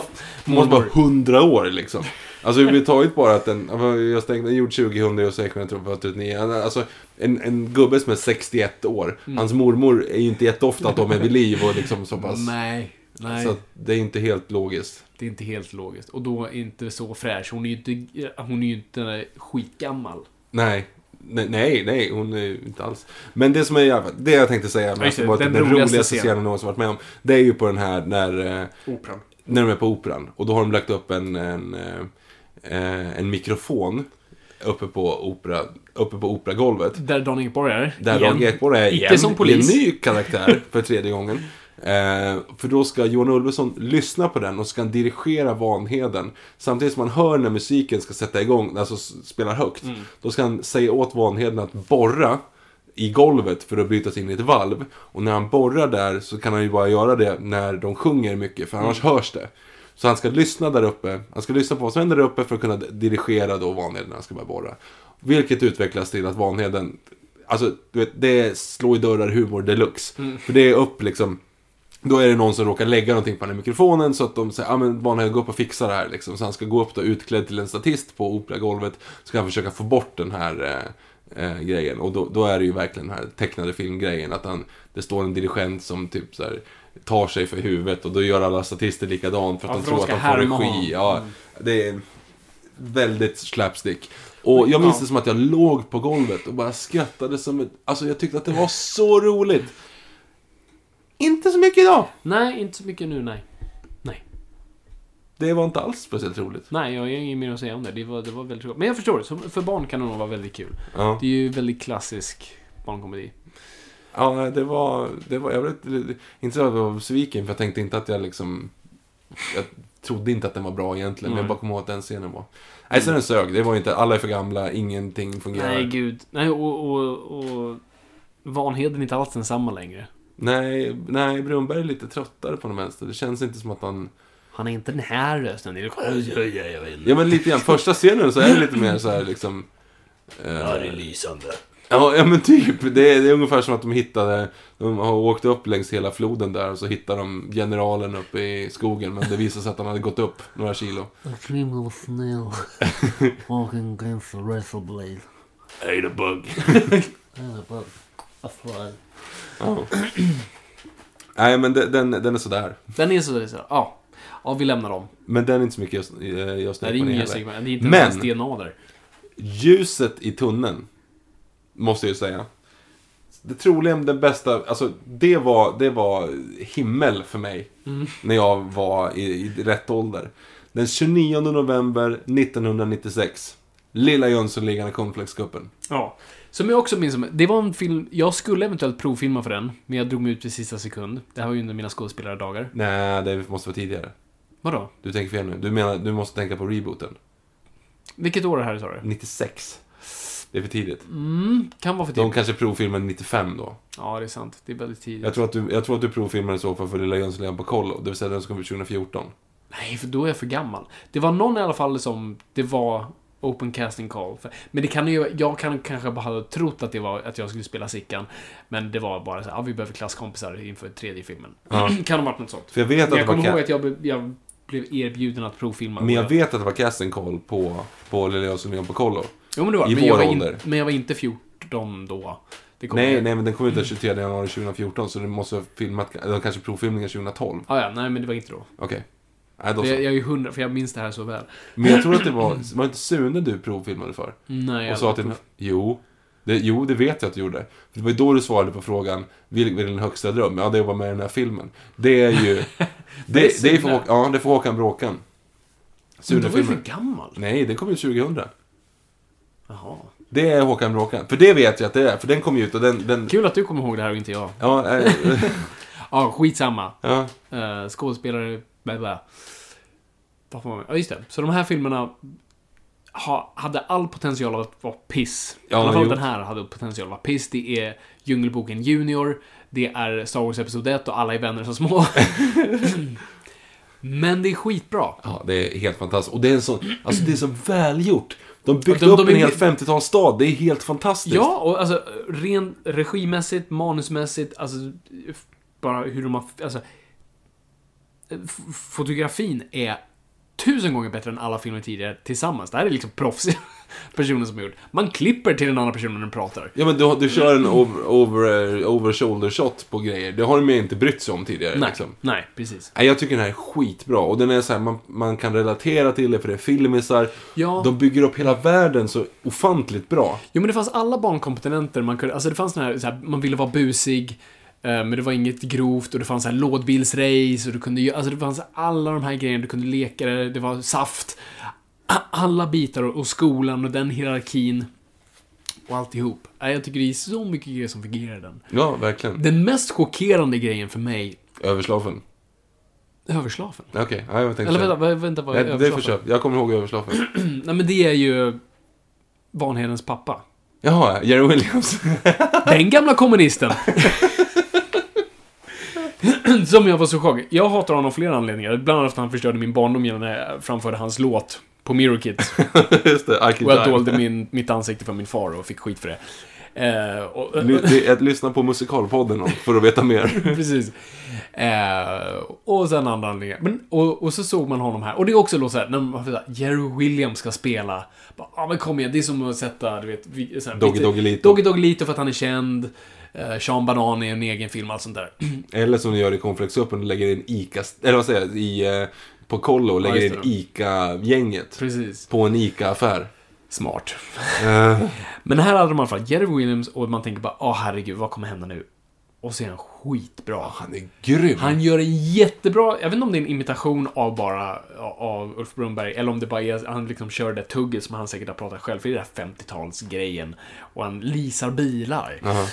de- ha måste vara hundra år liksom. Alltså överhuvudtaget bara att den, jag stängde, den är gjord 2000 och 16, jag tror på 39. Alltså en, en gubbe som är 61 år, Mm. hans mormor är ju inte jätteofta att de är vid liv och liksom så pass. Nej, nej. Så det är inte helt logiskt. Det är inte helt logiskt. Och då är inte så fräsch. Hon är ju inte, hon är ju inte skitgammal. Nej. Nej, nej, nej, hon är ju inte alls. Men det som är jävla, det jag tänkte säga, men som typ den den roligaste roligaste scenen. scenen någonsin varit med om. Det är ju på den här när, eh, Operan. när de är på operan. Och då har de lagt upp en, en, eh, en mikrofon uppe på, opera, uppe på operagolvet. Där Dan Ekborg är. Där igen. Dan Ekborg är Icke igen som i polis. en ny karaktär för tredje gången. Eh, för då ska Johan Ulveson lyssna på den och ska dirigera Vanheden. Samtidigt som man hör när musiken ska sätta igång, alltså spelar högt. Mm. Då ska han säga åt Vanheden att borra i golvet för att bryta sig in i ett valv. Och när han borrar där så kan han ju bara göra det när de sjunger mycket, för annars Mm. hörs det. Så han ska lyssna där uppe, han ska lyssna på vad som händer där uppe för att kunna dirigera då Vanheden när han ska börja borra. Vilket utvecklas till att Vanheden, alltså du vet, det slår i dörrar humor deluxe. Mm. För det är upp liksom, då är det någon som råkar lägga någonting på den här mikrofonen så att de säger, ja ah, men Vanheden gå upp och fixa det här liksom. Så han ska gå upp då utklädd till en statist på operagolvet, så ska han försöka få bort den här eh, eh, grejen. Och då, då är det ju verkligen den här tecknade filmgrejen, att han, det står en dirigent som typ så här tar sig för huvudet och då gör alla statister likadant för att Ja, de tror att de får regi. Ja, det är väldigt slapstick. Och jag minns Ja. det som att jag låg på golvet och bara skrattade som ett... Alltså jag tyckte att det var så roligt. Inte så mycket idag. Nej, inte så mycket nu, nej. Nej. Det var inte alls speciellt roligt. Nej, jag har inget mer att säga om det. Det var, det var väldigt roligt. Men jag förstår, för barn kan det nog vara väldigt kul. Ja, Det är ju väldigt klassisk barnkomedi. Ja nej, det var... Det var jag blev inte så att jag var besviken för jag tänkte inte att jag liksom... Jag trodde inte att den var bra egentligen, men jag Nej. bara kom ihåg att den scenen var... Nej, så den sög. Det var inte... Alla är för gamla, ingenting fungerar. Nej, gud. Nej, och, och, och Vanheden är inte alls densamma längre. Nej, nej, Brunberg är lite tröttare på något vänster. Det känns inte som att han... Han är inte den här rösten. Det är... Ja men lite grann, första scenen så är det lite mer så här liksom... eh, Ja, det är lysande. Ja, ja men typ. Det är, det är ungefär som att de hittade, de har åkt upp längs hela floden där och så hittar de generalen uppe i skogen. Men det visar sig att han hade gått upp några kilo. A slim little snail walking against the razor blade. Ate a bug. And a bug. A fly. Ja. Nej men det- den, den är sådär. Den är så, så ja. Ja, vi lämnar dem. Men den är inte så mycket Det är nu ingen heller. Det är inte Men- ens DNA där. Ljuset i tunneln. Måste jag ju säga. Det troligen den bästa, alltså det var, det var himmel för mig. När jag var i, i rätt ålder. Den 29 november 1996. Lilla Jönssonligan i Cornflakescupen. Ja. Som jag också minns som, det var en film, jag skulle eventuellt provfilma för den, men jag drog mig ut i sista sekund. Det här var ju under mina skådespelardagar. Nej, det måste vara tidigare. Vadå? Du tänker fel nu. Du menar, du måste tänka på rebooten. Vilket år är det här sa du? 96. Det är för tidigt. Mm, kan vara för De tidigt. kanske provfilmade 95 då. Ja, det är sant. Det är väldigt tidigt. Jag tror att du, jag tror att du provfilmade så fall för Lilla Jönssonligan på kollo. Det vill säga den som kom ut 2014. Nej, för då är jag för gammal. Det var någon i alla fall som det var open casting call. För, men det kan ju, jag kan kanske bara ha trott att det var att jag skulle spela Sickan. Men det var bara så här, ja, vi behöver klasskompisar inför tredje filmen. Ja. kan ha varit något sånt. För jag vet att jag kommer ihåg att jag, jag blev erbjuden att provfilma. men jag vet att det var casting call på, på Lilla Jönssonligan på kollo. Jo, men det var i men jag vår var in, ålder. Men jag var inte 14 då. Det Nej, jag- nej, men den kom ut den 23 januari 2014 så du måste ha filmat, eller kanske provfilmningen 2012. Ah, ja, nej, men det var inte då. Okej. Nej, då För så. jag, jag är ju hundra, för jag minns det här så väl. Men jag tror att det var, var det inte Sune du provfilmade för? Nej, Och jag sa till Jo. Det, jo, det vet jag att du gjorde. För det var ju då du svarade på frågan, vilken är din högsta dröm? Ja, det är att vara med i den här filmen. Det är ju... det, det är för, Håk- ja, det är för Håkan Bråkan. Men då var ju för Sune-filmen. gammal. Nej, det kom ju 2000. Jaha. Det är Håkan Bråkan. För det vet jag att det är, för den kom ju ut och den... den Kul att du kommer ihåg det här och inte jag. ja, äh, Ja, skitsamma. ja, Uh, skådespelare, bla bla. Vad får man- Ja, just det. Så de här filmerna ha, hade all potential att vara piss. Ja, I alla fall den här hade potential att vara piss. Det är Djungelboken Junior, det är Star Wars Episod 1 och alla är vänner som små. Men det är skitbra. ja, det är helt fantastiskt. Och det är sån, alltså det är så välgjort. De byggde De- upp de är en hel med- 50-talsstad. Det är helt fantastiskt. Ja, och alltså rent regimässigt, manusmässigt, alltså bara hur de har... Alltså, fotografin är tusen gånger bättre än alla filmer tidigare tillsammans. Det här är liksom proffsiga personer som har gjort. Man klipper till den andra personen när den pratar. Ja, men du, du kör en over, over, over shoulder shot på grejer. Det har de ju inte brytt sig om tidigare. Nej, Liksom. nej, precis. Nej, jag tycker den här är skitbra. Och den är så här, man, man kan relatera till det för det är filmisar. Ja. De bygger upp hela världen så ofantligt bra. Jo, men det fanns alla barnkomponenter. Man kunde, alltså det fanns den här, så här, man ville vara busig, eh, men det var inget grovt och det fanns så här lådbilsrace och du kunde alltså det fanns alla de här grejerna, du kunde leka det, det var saft. Alla bitar och, skolan och den hierarkin. Och alltihop. Jag tycker det är så mycket grejer som fungerar i den. Ja, verkligen. Den mest chockerande grejen för mig, Överslafen. överslafen. Okej, ja, jag tänkte Eller vänta, vad- vänta vad är Nej, det är för överslafen? köp. Jag kommer ihåg överslafen. Nej men det är ju Vanhedens pappa. Jaha, Jerry Williams. Den gamla kommunisten. Som jag var så chockad. Jag hatar honom av flera anledningar. Bland annat för att han förstörde min barndom genom när jag framförde hans låt på Mirror Kit. Just det, Arky Och jag dolde min, mitt ansikte för min far och fick skit för det. Eh, och, Ly- det är att lyssna på musikalpodden för att veta mer. Precis. Eh, och sen andra anledningar. Men, och, och så såg man honom här. Och det är också då så här, när man får Jerry Williams ska spela. Ja ah, men kom igen, det är som att sätta, du vet, vi- så här, Doggy Doggy Lito. Doggy Doggy Lito för att han är känd. Eh, Sean Banan är en egen film, allt sånt där. Eller som de gör i Cornflakescupen, lägger in ICA... Eller vad säger jag? I, eh, på kollo lägger just in. ICA-gänget. Precis. På en ICA-affär. Smart. Men här hade de i alla fall Jerry Williams och man tänker bara, åh herregud, vad kommer hända nu? Och så är han skitbra. han är grym. Han gör en jättebra, jag vet inte om det är en imitation av bara, av Ulf Brunnberg, eller om det bara är, han liksom kör det tugget som han säkert har pratat själv, för det är den här 50-talsgrejen. Och han leasar bilar. Jaha.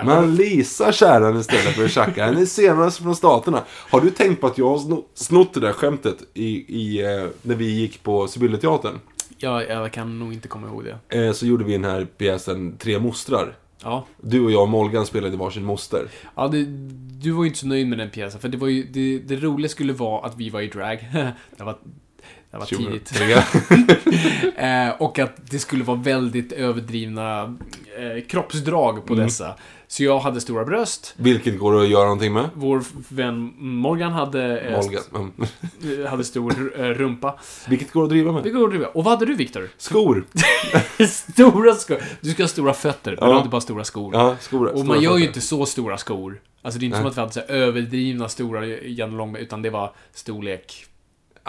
Eh, Man leasar kärran istället för att tjacka. Han är senast från staterna. Har du tänkt på att jag har sno- snott det där skämtet i, i, eh, när vi gick på Sibylleteatern? jag, jag kan nog inte komma ihåg det. Eh, så gjorde vi den här pjäsen Tre mostrar. Ja. Du och jag och Molgan spelade varsin moster. Ja, det, du var ju inte så nöjd med den pjäsen, för det var ju, det, det roliga skulle vara att vi var i drag. det var, det var tidigt. 2003. eh, och att det skulle vara väldigt överdrivna eh, kroppsdrag på Mm. dessa. Så jag hade stora bröst. Vilket går att göra någonting med. Vår vän Morgan hade, eh, Molgan. Mm. hade stor eh, rumpa. Vilket går att driva med. går och driva. Och vad hade du, Viktor? Skor. stora skor. Du ska ha stora fötter, men Ja. du har inte bara stora skor. Ja, skor. och man gör ju fötter. inte så stora skor. Alltså det är inte Nej. som att vi hade så överdrivna stora Jan Långberg, utan det var storlek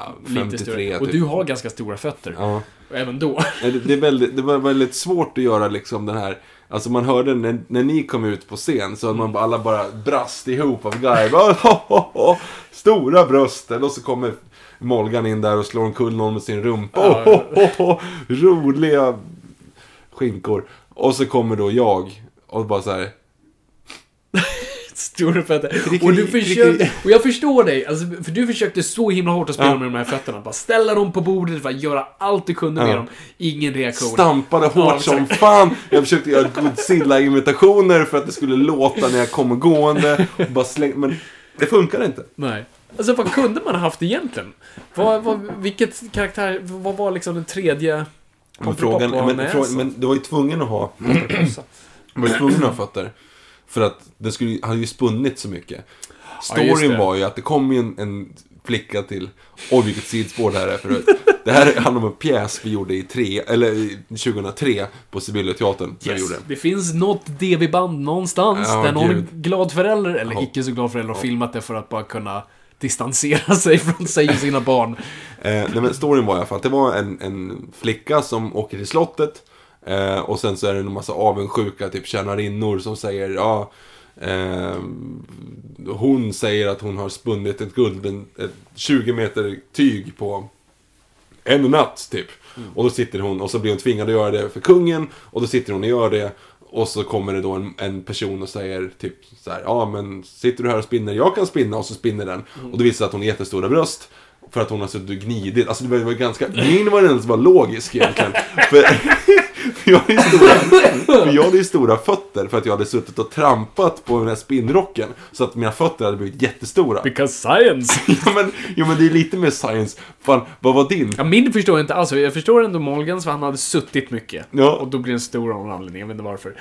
Ja, lite 53 större. Och typ. du har ganska stora fötter. Ja. Och även då. Det, är väldigt, det var väldigt svårt att göra liksom den här Alltså man hörde när, när ni kom ut på scen så man alla bara brast ihop av ho, ho, Stora brösten och så kommer Molgan in där och slår omkull någon med sin rumpa. Oh, roliga skinkor. Och så kommer då jag och bara så här. Stora fötter. Och du försökte, och jag förstår dig, alltså, för du försökte så himla hårt att spela Ja. med de här fötterna. Bara ställa dem på bordet, bara göra allt du kunde med Ja. dem. Ingen reaktion. Stampade hårt Ja, som fan. Jag försökte göra Godzilla-imitationer för att det skulle låta när jag kom gående. Och bara släng, men det funkar inte. Nej. Alltså vad kunde man ha haft egentligen? Vad, vad, vilket karaktär, vad var liksom den tredje? Men, frågan, men, frågan, men du var ju tvungen att ha Du var ju tvungen att ha fötter. För att det skulle, hade ju spunnit så mycket. Ja, Storyn det. var ju att det kom ju en, en flicka till, oj vilket sidospår det här är förut. Det här handlar om en pjäs vi gjorde i tre, eller i 2003 på Sibylleteatern. Yes. Det finns något DV-band någonstans Ja, där någon gud. glad förälder, eller Ja. icke så glad förälder, har filmat det för att bara kunna distansera sig från sig och sina barn. Eh, nej men storyn var i alla fall att det var en, en flicka som åker till slottet. Eh, och sen så är det en massa avundsjuka, typ tjänarinnor som säger, ja, eh, hon säger att hon har spunnit ett guld, en, ett 20 meter tyg på en natt, typ. Och då sitter hon, och så blir hon tvingad att göra det för kungen, och då sitter hon och gör det. Och så kommer det då en, en person och säger typ så här, ja men sitter du här och spinner, jag kan spinna, och så spinner den. Och då visar sig att hon har jättestora bröst. För att hon har suttit och gnidit. Alltså det var, det var ganska, min var den som var logisk egentligen. för, jag hade ju stora, för jag hade ju stora fötter för att jag hade suttit och trampat på den här spinnrocken. Så att mina fötter hade blivit jättestora. Because science! ja, men, jo men det är lite mer science. Fan, vad var din? Ja, min förstår jag inte alls. Jag förstår ändå Morgans för han hade suttit mycket. Ja. Och då blir den stor av någon anledning. Jag vet inte varför.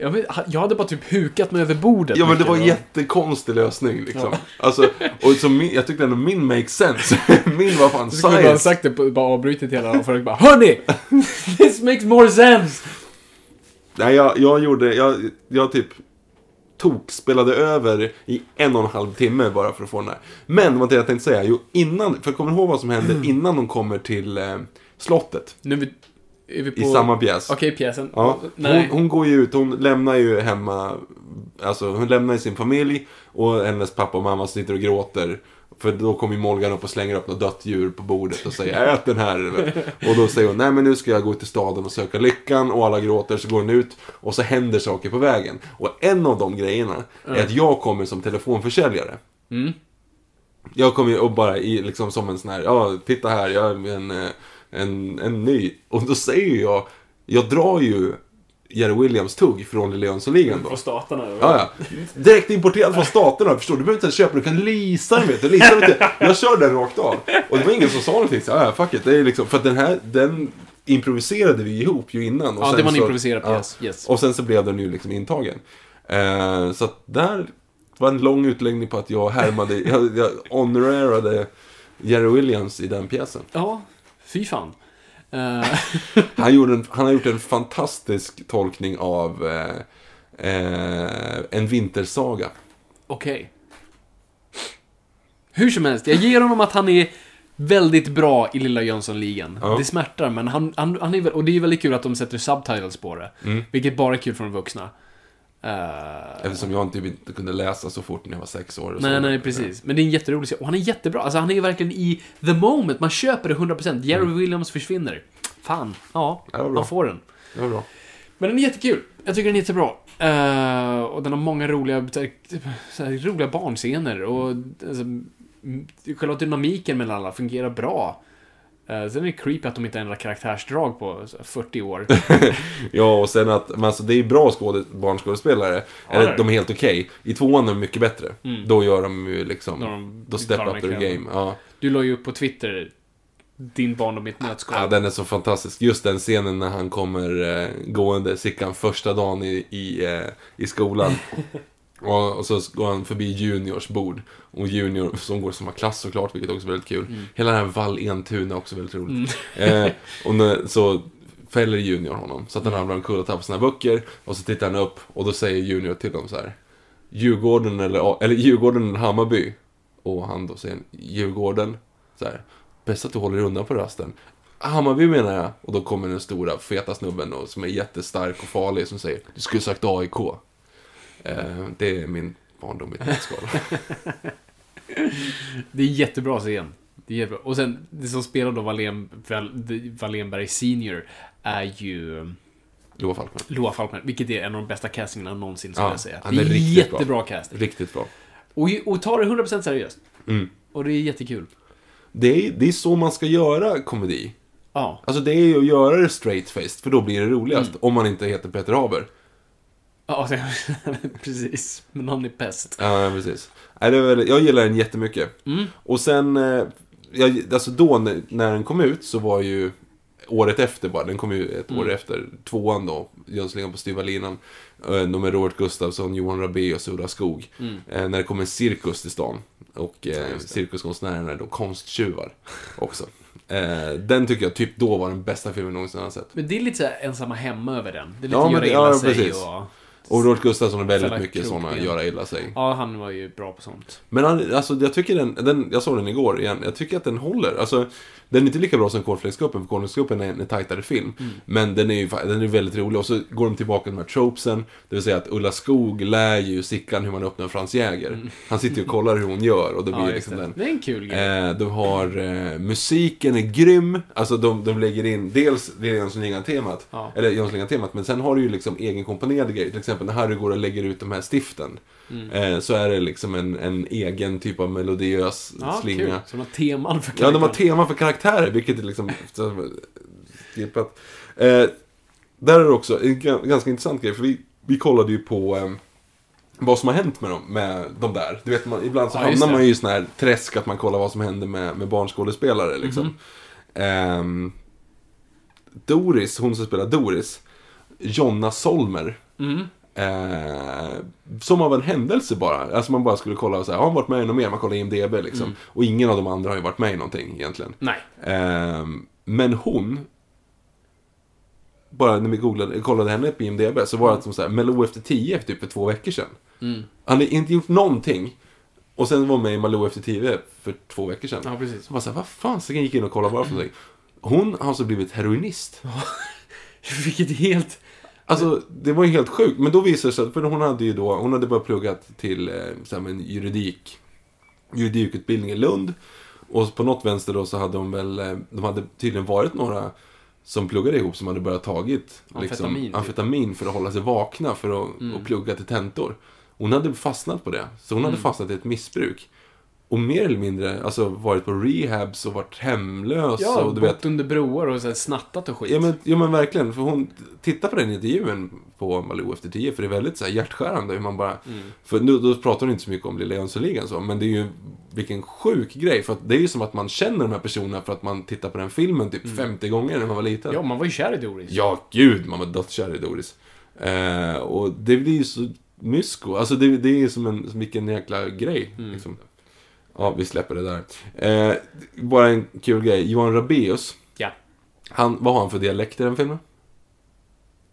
Jag, vet, jag hade bara typ hukat mig över bordet. Ja men det var en jättekonstig lösning liksom. Alltså, och så min, jag tyckte ändå min makes sense. min var fan Du skulle bara science. sagt det, bara avbrutit hela och folk bara Hörni! This makes more sense! Nej, jag, jag gjorde, jag, jag typ tok spelade över i en och en halv timme bara för att få den här. Men vad jag tänkte säga, jo innan, för kommer du ihåg vad som händer innan de kommer till eh, slottet? Nu på... I samma pjäs. Okej, pjäsen. Ja, hon, hon går ju ut, hon lämnar ju hemma, alltså hon lämnar ju sin familj och hennes pappa och mamma sitter och gråter. För då kommer ju Molgan upp och slänger upp något dött djur på bordet och säger ät den här. Och då säger hon nej men nu ska jag gå ut till staden och söka lyckan och alla gråter så går hon ut och så händer saker på vägen. Och en av de grejerna är att jag kommer som telefonförsäljare. Jag kommer ju bara i, liksom som en sån här, ja titta här, jag är en, eh, en, en ny. Och då säger jag, jag drar ju Jerry Williams tugg från Lille Jönssonligan då. På staterna. Ja, ja. Direkt importerad från staterna, förstår du? Du behöver inte ens köpa den, du kan leasa den vet du. Leasa den. Jag kör den rakt av. Och det var ingen som sa någonting, så ja, ja, fuck it. Det är liksom, för att den här, den improviserade vi ihop ju innan. Och Ja, sen det var en så- improviserad pjäs, yes. Och sen så blev den ju liksom intagen. Eh, så att där var en lång utläggning på att jag härmade, jag, jag honorerade Jerry Williams i den pjäsen. Ja, fy fan. Eh, Han, gjorde en, han har gjort en fantastisk tolkning av eh, eh, En vintersaga. Okej. Hur som helst, jag ger honom att han är väldigt bra i Lilla Jönssonligan. Ja. Det smärtar, men han, han, han är och det är väldigt kul att de sätter subtitles på det. Mm. Vilket bara är kul för de vuxna. Eh, Eftersom jag inte, inte kunde läsa så fort när jag var sex år. Nej, så. nej, precis. Men det är en jätterolig serie. Och han är jättebra. Alltså, han är verkligen i the moment. Man köper det 100%. Jerry Williams försvinner. Fan, ja. Mm. Man får den. Det var bra. Men den är jättekul. Jag tycker den är jättebra. Eh, och den har många roliga, så här, här, roliga barnscener. Och alltså, själva dynamiken mellan alla fungerar bra. Uh, sen är det creepy att de inte ändrar karaktärsdrag på så här, 40 år. Ja, och sen att, men alltså det är bra skåde, barnskådespelare. är Eller de är helt okej. I tvåan är de mycket bättre. Då gör de ju liksom, Då de- då step up their verkligen- game. Ja. Du la ju upp på Twitter din barndom i ett nötskal. ja, den är så fantastisk. Just den scenen när han kommer eh, gående, Sickan, första dagen i, i, eh, i skolan. Och, och så går han förbi Juniors bord. Och Junior, som går i samma klass såklart, vilket också är väldigt kul. Hela den här Wall Entuna är också väldigt roligt. Eh, och när, så fäller Junior honom, så att han ramlar omkull och tappar sina böcker. Och så tittar han upp, och då säger Junior till dem så här. Djurgården eller, eller Djurgården eller Hammarby? Och han då säger Djurgården. Så här. Bäst att du håller undan på rasten. Hammarby menar jag. Och då kommer den stora feta snubben och, som är jättestark och farlig som säger Du skulle sagt AIK. Eh, det är min barndom i ett nötskal. Det är jättebra scen. Det är jättebra. Och sen, det som spelar då Wallén, Wall- Wallenberg senior är ju Loa Falkman. Loa Falkman, vilket är en av de bästa castingarna någonsin, skulle Ja, jag säga. han Det är är riktigt jättebra bra. casting. Riktigt bra. Och, och tar det 100% seriöst. Mm. Och det är jättekul. Det är, det är så man ska göra komedi. Ja. Alltså det är ju att göra det straight faced, för då blir det roligast. Om man inte heter Peter Haber. Ja, precis. Men han är pest. Ja, precis. Nej, det är väl, jag gillar den jättemycket. Och sen, eh, jag, alltså då när, när den kom ut så var ju året efter bara, den kom ju ett år efter, tvåan då, Jönssonligan på styva linan. Eh, De med Robert Gustafsson, Johan Rabaeus och Sura Skog. Eh, när det kom en cirkus till stan. Och eh, cirkuskonstnärerna är då konsttjuvar också. Eh, den tycker jag typ då var den bästa filmen någonsin har sett. Men det är lite så ensamma hemma över den. Det är lite Ja, göra illa ja, sig precis. och... Och Robert Gustafsson är väldigt Fälla mycket sådana göra illa sig. Ja, han var ju bra på sånt. Men han, alltså, jag tycker den, den, jag såg den igår igen, jag tycker att den håller. Alltså, Den är inte lika bra som Cornflakescupen, för Cornflakescupen är en, tajtare film. Men den är ju den är väldigt rolig. Och så går de tillbaka till de här tropesen. Det vill säga att Ulla Skog lär ju Sickan hur man öppnar en Franz Jäger. Han sitter ju och kollar hur hon gör och det blir Ja, liksom det. den. Det är en kul grej. Eh, du har eh, musiken är grym. Alltså de, de lägger in dels det Jönssonligan-temat. Ja. Eller Jönssonligan-temat. Men sen har du ju liksom egenkomponerade grejer. Till exempel när Harry går och lägger ut de här stiften. Mm. Eh, så är det liksom en, en egen typ av melodiös Ja, slinga. kul. Så de har teman för Ja, de har karaktären. tema för karaktärer, vilket är liksom... skippat. Eh, där är det också en ga- ganska intressant grej, för vi, vi kollade ju på eh, vad som har hänt med dem, med de där. Du vet, man, ibland så Ja, hamnar man ju i sån här träsk att man kollar vad som händer med, med barnskådespelare liksom. Mhm. Ehm, Doris, hon som spelar Doris, Jonna Solmer. Mm. Eh, som av en händelse bara. Alltså man bara skulle kolla och säga, har han varit med i något mer? Man kollar IMDB liksom. Mm. Och ingen av de andra har ju varit med i någonting egentligen. Nej. Ehm, men hon, bara när vi googlade, kollade henne på IMDB så var det som så här, Mello efter 10 för typ för två veckor sedan. Mm. Han hade inte gjort någonting. Och sen var med i Malou efter 10 för två veckor sedan. Ja, precis. Så bara så här, vad fan, så jag gick in och kollade var för någonting. Hon har alltså blivit heroinist. Vilket helt... Alltså, det var ju helt sjukt. Men då visade det sig att, för hon hade ju då, hon hade bara pluggat till eh, en juridik, juridikutbildning i Lund. Och på något vänster då så hade de väl, eh, de hade tydligen varit några som pluggade ihop som hade börjat tagit liksom, Amfetamin, typ. amfetamin för att hålla sig vakna för att Mm. och plugga till tentor. Hon hade fastnat på det. Så hon hade Mm. fastnat i ett missbruk. Och mer eller mindre alltså, varit på rehabs och varit hemlös. Ja, och, du bott vet, under broar och så snattat och skit. Ja men, ja men verkligen, för hon tittar på den intervjun på Malou efter 10 för det är väldigt så här hjärtskärande hur man bara... Mm. För nu, då pratar hon inte så mycket om Lilla Jönssonligan så, men det är ju vilken sjuk grej. För det är ju som att man känner de här personerna för att man tittar på den filmen typ 50 gånger när man var liten. Mm. Ja, man var ju kär i Doris. Ja, gud, man var dödskär i Doris. Eh, och det blir ju så mysko. Alltså det, det är som en, som vilken jäkla grej. Mm. Liksom. Ja, vi släpper det där. Eh, bara en kul grej. Johan Rabaeus. Ja. Han, vad har han för dialekt i den filmen?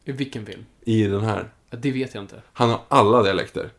I vilken film? I den här. Ja, det vet jag inte. Han har alla dialekter.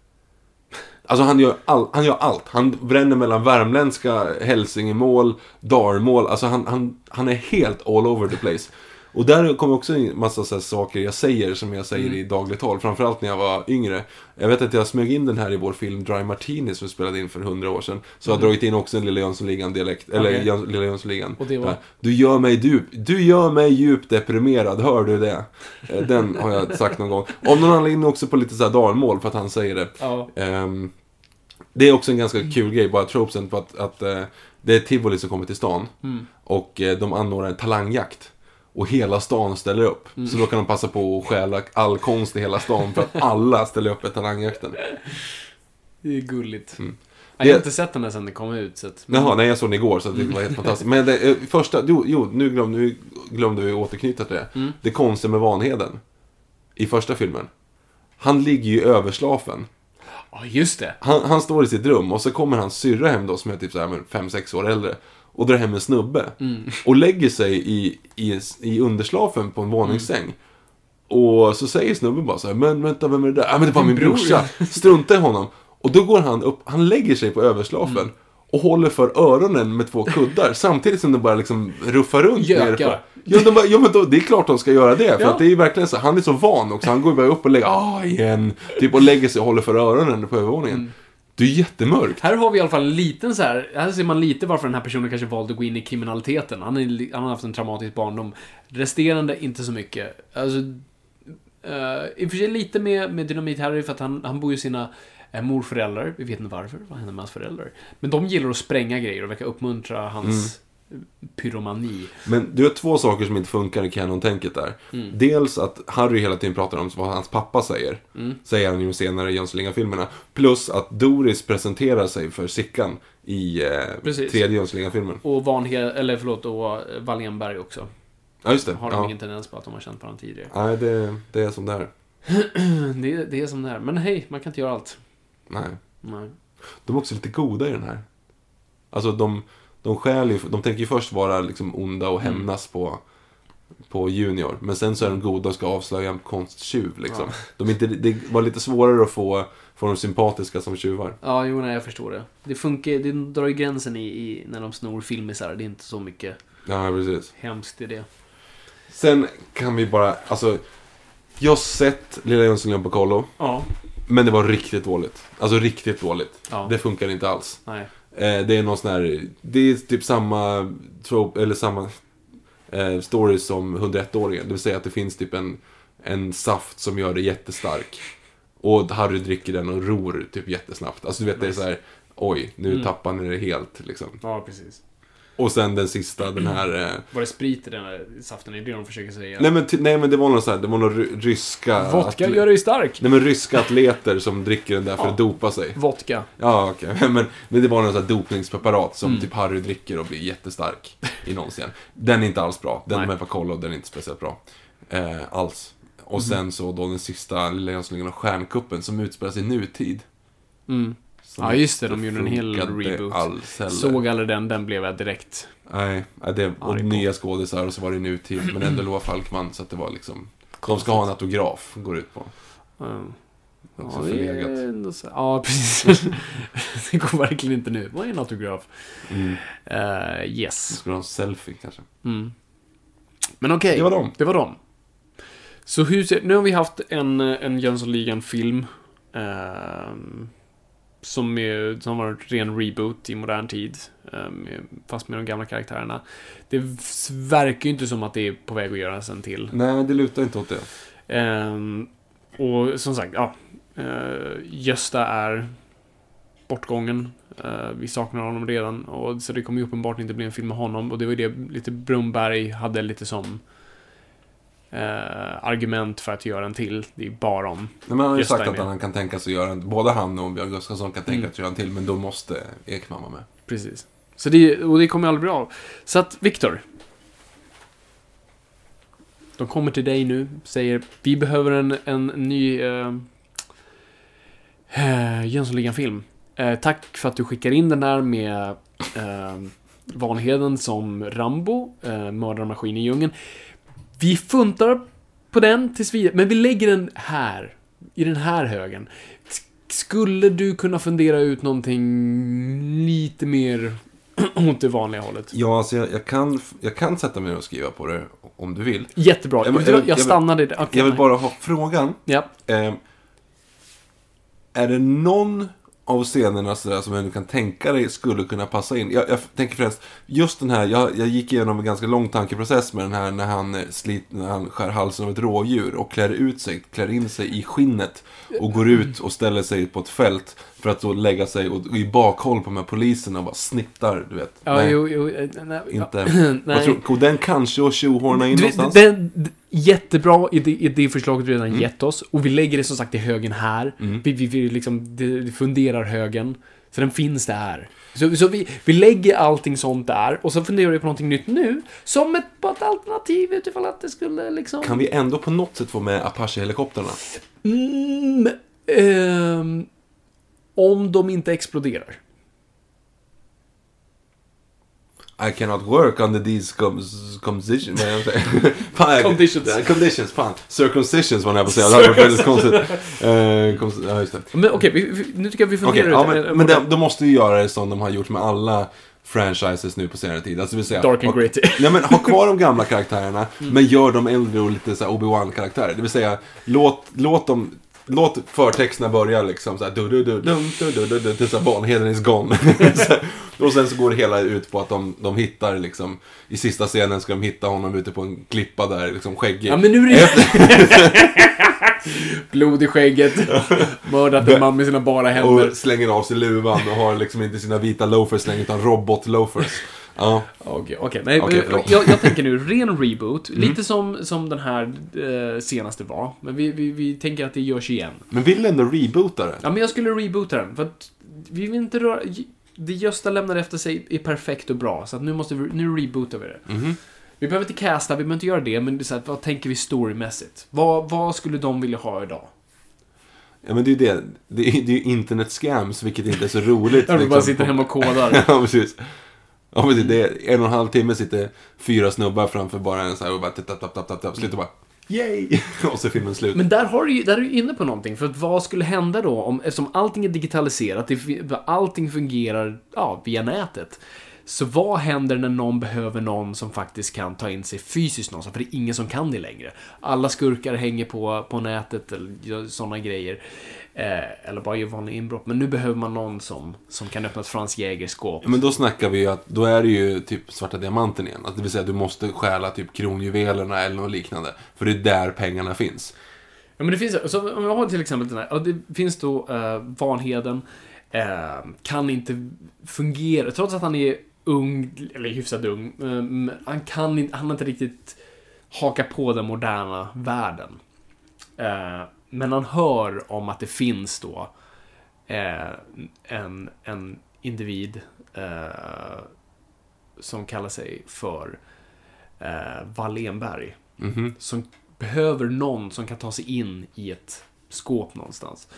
Alltså han gör, all, han gör allt. Han bränner mellan värmländska, hälsingemål, dalmål. Alltså han, han, han är helt all over the place. Och där kommer också en massa så saker jag säger som jag säger i dagligt tal. Framförallt när jag var yngre. Jag vet att jag smög in den här i vår film Dry Martini som vi spelade in för hundra år sedan. Så jag har dragit in också en Lilla Jönssonligan-dialekt. Eller Okej. Jöns, Lilla Jönssonligan. Och det var? Du gör mig djup, du gör mig djupt deprimerad, hör du det? Eh, Den har jag sagt någon gång. Om någon anledning också på lite så här dalmål för att han säger det. Ja. Ehm, det är också en ganska kul grej, bara tropesen på att, att eh, det är tivoli som kommer till stan. Mm. Och eh, de anordnar en talangjakt. Och hela stan ställer upp. Mm. Så då kan de passa på att stjäla all konst i hela stan för att alla ställer upp i talangjakten. Det är gulligt. Mm. Jag har Det- inte sett den där sen den kom ut. Så att... Jaha, nej jag såg den igår så det var helt fantastiskt. Men det, eh, första, jo, jo nu, glömde, nu glömde vi återknyta till det. Mm. Det konstiga med Vanheden. I första filmen. Han ligger ju i överslafen. Ja, just det. Han, han står i sitt rum och så kommer hans syrra hem då som är typ så här 5-6 år äldre. Och drar hem en snubbe. Mm. Och lägger sig i, i, i underslafen på en våningssäng. Mm. Och så säger snubben bara så här, men vänta, vem är det där? Ja, men det Din min bror." brorsa. Strunta i honom. Och då går han upp, han lägger sig på överslafen. Mm. Och håller för öronen med två kuddar. samtidigt som de bara liksom ruffar runt Gökar. Ja, de bara, ja men då, det är klart de ska göra det. För Ja. att det är verkligen så, han är så van också. Han går bara upp och lägger, ah igen. Typ och lägger sig och håller för öronen på övervåningen. Mm. Det är jättemörkt. Här har vi i alla fall en liten så här, här ser man lite varför den här personen kanske valde att gå in i kriminaliteten. Han, är, han har haft en traumatisk barndom. Resterande, inte så mycket. Alltså, eh, I och för sig lite med, med Dynamit Harry för att han, han bor ju sina eh, morföräldrar. Vi vet inte varför, vad händer med hans föräldrar? Men de gillar att spränga grejer och verkar uppmuntra hans pyromani. Men du har två saker som inte funkar i Canon-tänket där. Mm. Dels att Harry hela tiden pratar om vad hans pappa säger. Säger han ju senare i Jönssonligan-filmerna. Plus att Doris presenterar sig för Sickan i eh, Precis. tredje Jönssonligan-filmen. Och Vanhed, eller förlåt, och Wallenberg också. Ja, just det. Har de ja. ingen tendens på att de har känt varandra tidigare. Nej, det, det är som det är. Det, det är som det är. Men hej, man kan inte göra allt. Nej. Nej. De är också lite goda i den här. Alltså de, de skäl ju, de tänker ju först vara liksom onda och hämnas på, på Junior. Men sen så är de goda och ska avslöja en konsttjuv liksom. Ja. De inte, det var lite svårare att få, få dem sympatiska som tjuvar. Ja, jo, nej, jag förstår det. Det funkar, det drar ju gränsen i, i när de snor filmisar. Det är inte så mycket. Ja, precis. Hemskt är det. Sen kan vi bara, alltså. Jag har sett Lilla Jönssonligan på kollo. Ja. Men det var riktigt dåligt. Alltså riktigt dåligt. Ja. Det funkar inte alls. Nej. Eh, det är någon sån här, det är typ samma trope, eller samma eh, story som 101-åringen. Det vill säga att det finns typ en, en saft som gör det jättestark. Och Harry dricker den och ror typ jättesnabbt. Alltså du vet, det är så här, oj, nu Mm. tappar ni det helt liksom. Ja, precis. Och sen den sista, den här... Eh, Var det sprit i den här saften? Är det de försöker säga? nej, men, nej men det var någon så här, det var någon ry- ryska... Vodka atle- gör dig stark. Nej men ryska atleter som dricker den där för Ja. att dopa sig. Vodka. Ja, okej. Men, men det var någon sån här dopningspreparat som Mm. typ Harry dricker och blir jättestark i någon scen. Den är inte alls bra. Den Nej. med på kolla och den är inte speciellt bra. Eh, alls. Och Mhm. sen så då den sista Lilla Jönssonligan och Stjärnkuppen som utspelar sig i nutid. Mm. Ja, just det. De gjorde en hel reboot. Alls heller. Såg aldrig den, den blev jag direkt... Nej, det, och på. nya skådisar och så var det i nutid. Men ändå Loa Falkman så att det var liksom... De ska ha en autograf, går ut på. Mm. Ja, det är ändå så- Ja, precis. det går verkligen inte nu. Vad är en autograf? Mm. Eh, yes. Du ha en selfie kanske? Mm. Men okej. Det var dem. Det var dem. Så hur ser, nu har vi haft en, en Jönssonligan-film. ehm, som, är, som var en ren reboot i modern tid. ehm, fast med de gamla karaktärerna. Det verkar ju inte som att det är på väg att göras en till. Nej, det lutar inte åt det. Ehm, och som sagt, ja. Uh, Gösta är bortgången. Eh, vi saknar honom redan. Och, så det kommer ju uppenbart inte bli en film med honom. Och det var ju det lite Brumberg hade lite som eh, argument för att göra en till. Det är bara om Nej, men han har ju sagt att han kan tänka sig att göra en, både han och Björn Gustafsson kan tänka Mm. sig att göra en till, men då måste Ekman vara med. Precis. Så det, och det kommer aldrig bli av. Så att, Viktor. De kommer till dig nu, säger vi behöver en, en ny eh, eh, Jönssonligan-film. Eh, tack för att du skickar in den där med eh, Vanheden som Rambo, eh, Mördarmaskin i djungeln. Vi funtar på den tills vidare, men vi lägger den här. I den här högen. Skulle du kunna fundera ut någonting lite mer åt det vanliga hållet? Ja, alltså jag, jag, kan, jag kan sätta mig ner och skriva på det om du vill. Jättebra. Jag- Jag, jag- jag- stannade där. Okej, Jag vill nej. bara ha frågan. Ja. Eh, är det någon av scenerna sådär som du kan tänka dig skulle kunna passa in? Jag, jag tänker främst, just den här, jag, jag gick igenom en ganska lång tankeprocess med den här när han, eh, slit, när han skär halsen av ett rådjur och klär ut sig, klär in sig i skinnet och går ut och ställer sig på ett fält för att då lägga sig och, och i bakhåll på de här poliserna och bara snittar, du vet. Ja, Nej, jo, jo, eh, nej, inte. nej. Vad tror, den kanske att tjohorna in Du, någonstans? den, jättebra idé, idéförslaget du redan Mm. gett oss. Och vi lägger det som sagt i högen här. Vi, vi, vi liksom det, det funderar högen. Så den finns där. Så, så vi, vi lägger allting sånt där. Och så funderar vi på någonting nytt nu. Som ett, på ett alternativ utifall att det skulle liksom... Kan vi ändå på något sätt få med Apache-helikoptrarna? Mm, ehm, om de inte exploderar. I cannot work under these com- säger? Fan, Conditions. Ja, Conditions, fan. Circumcisions var jag på att säga. Det hade varit väldigt konstigt. Konst- ja, just det. Men okej, vi, nu tycker jag vi funderar ja, ut. men, eh, men de, de måste ju göra det som de har gjort med alla franchises nu på senare tid. Alltså, vill säga, Dark and gritty. Nej, men ha kvar de gamla karaktärerna, men gör dem äldre och lite så här Obi-Wan-karaktärer. Det vill säga, låt, låt dem... Låt förtexterna börja liksom såhär du du du dum du du du du tills Vanheden is gone. Så här, och sen så går det hela ut på att de, de hittar liksom I sista scenen ska de hitta honom ute på en klippa där liksom skäggig. Ja, men nu är det... Blod i skägget. Mördat en man med sina bara händer. Och slänger av sig luvan och har liksom inte sina vita loafers längre utan robot-loafers. Ja. Okej, okej. Nej, förlåt. jag, jag tänker nu, ren reboot. Mm. Lite som, som den här eh, senaste var. Men vi, vi, vi tänker att det görs igen. Men vill ändå reboota det? Ja, men jag skulle reboota den. För att vi vill inte röra... Det Gösta lämnar efter sig är perfekt och bra. Så att nu måste vi, nu rebootar vi det. Mhm. Vi behöver inte casta, vi behöver inte göra det. Men det är så här, vad tänker vi storymässigt? Vad, vad skulle de vilja ha idag? Ja men det är ju det. Det är, det är ju internet scams, vilket inte är så roligt. Vi liksom. bara sitter hemma och kodar. ja, precis. Ja, men Det är en och en halv timme sitter fyra snubbar framför bara en så här och bara tapp, tapp, tapp, tapp, tapp. Slutar bara Yay! och så är filmen slut. Men där, har du, där är du inne på någonting. För att vad skulle hända då om, eftersom allting är digitaliserat, allting fungerar ja, via nätet. Så vad händer när någon behöver någon som faktiskt kan ta in sig fysiskt någonstans? För det är ingen som kan det längre. Alla skurkar hänger på, på nätet eller sådana grejer. Eh, eller bara gör vanliga inbrott. Men nu behöver man någon som, som kan öppna ett Franz Jäger-skåp. Men då snackar vi ju att, då är det ju typ svarta diamanten igen. Att det vill säga att du måste stjäla typ kronjuvelerna eller något liknande. För det är där pengarna finns. Ja, men det finns, så om jag har till exempel den här, ja, det finns då eh, Vanheden, eh, kan inte fungera, trots att han är ung, eller hyfsat ung, eh, han kan inte, han har inte riktigt haka på den moderna världen. Eh, men han hör om att det finns då eh, en, en individ eh, som kallar sig för eh, Wallenberg. Mhm. Som behöver någon som kan ta sig in i ett skåp någonstans.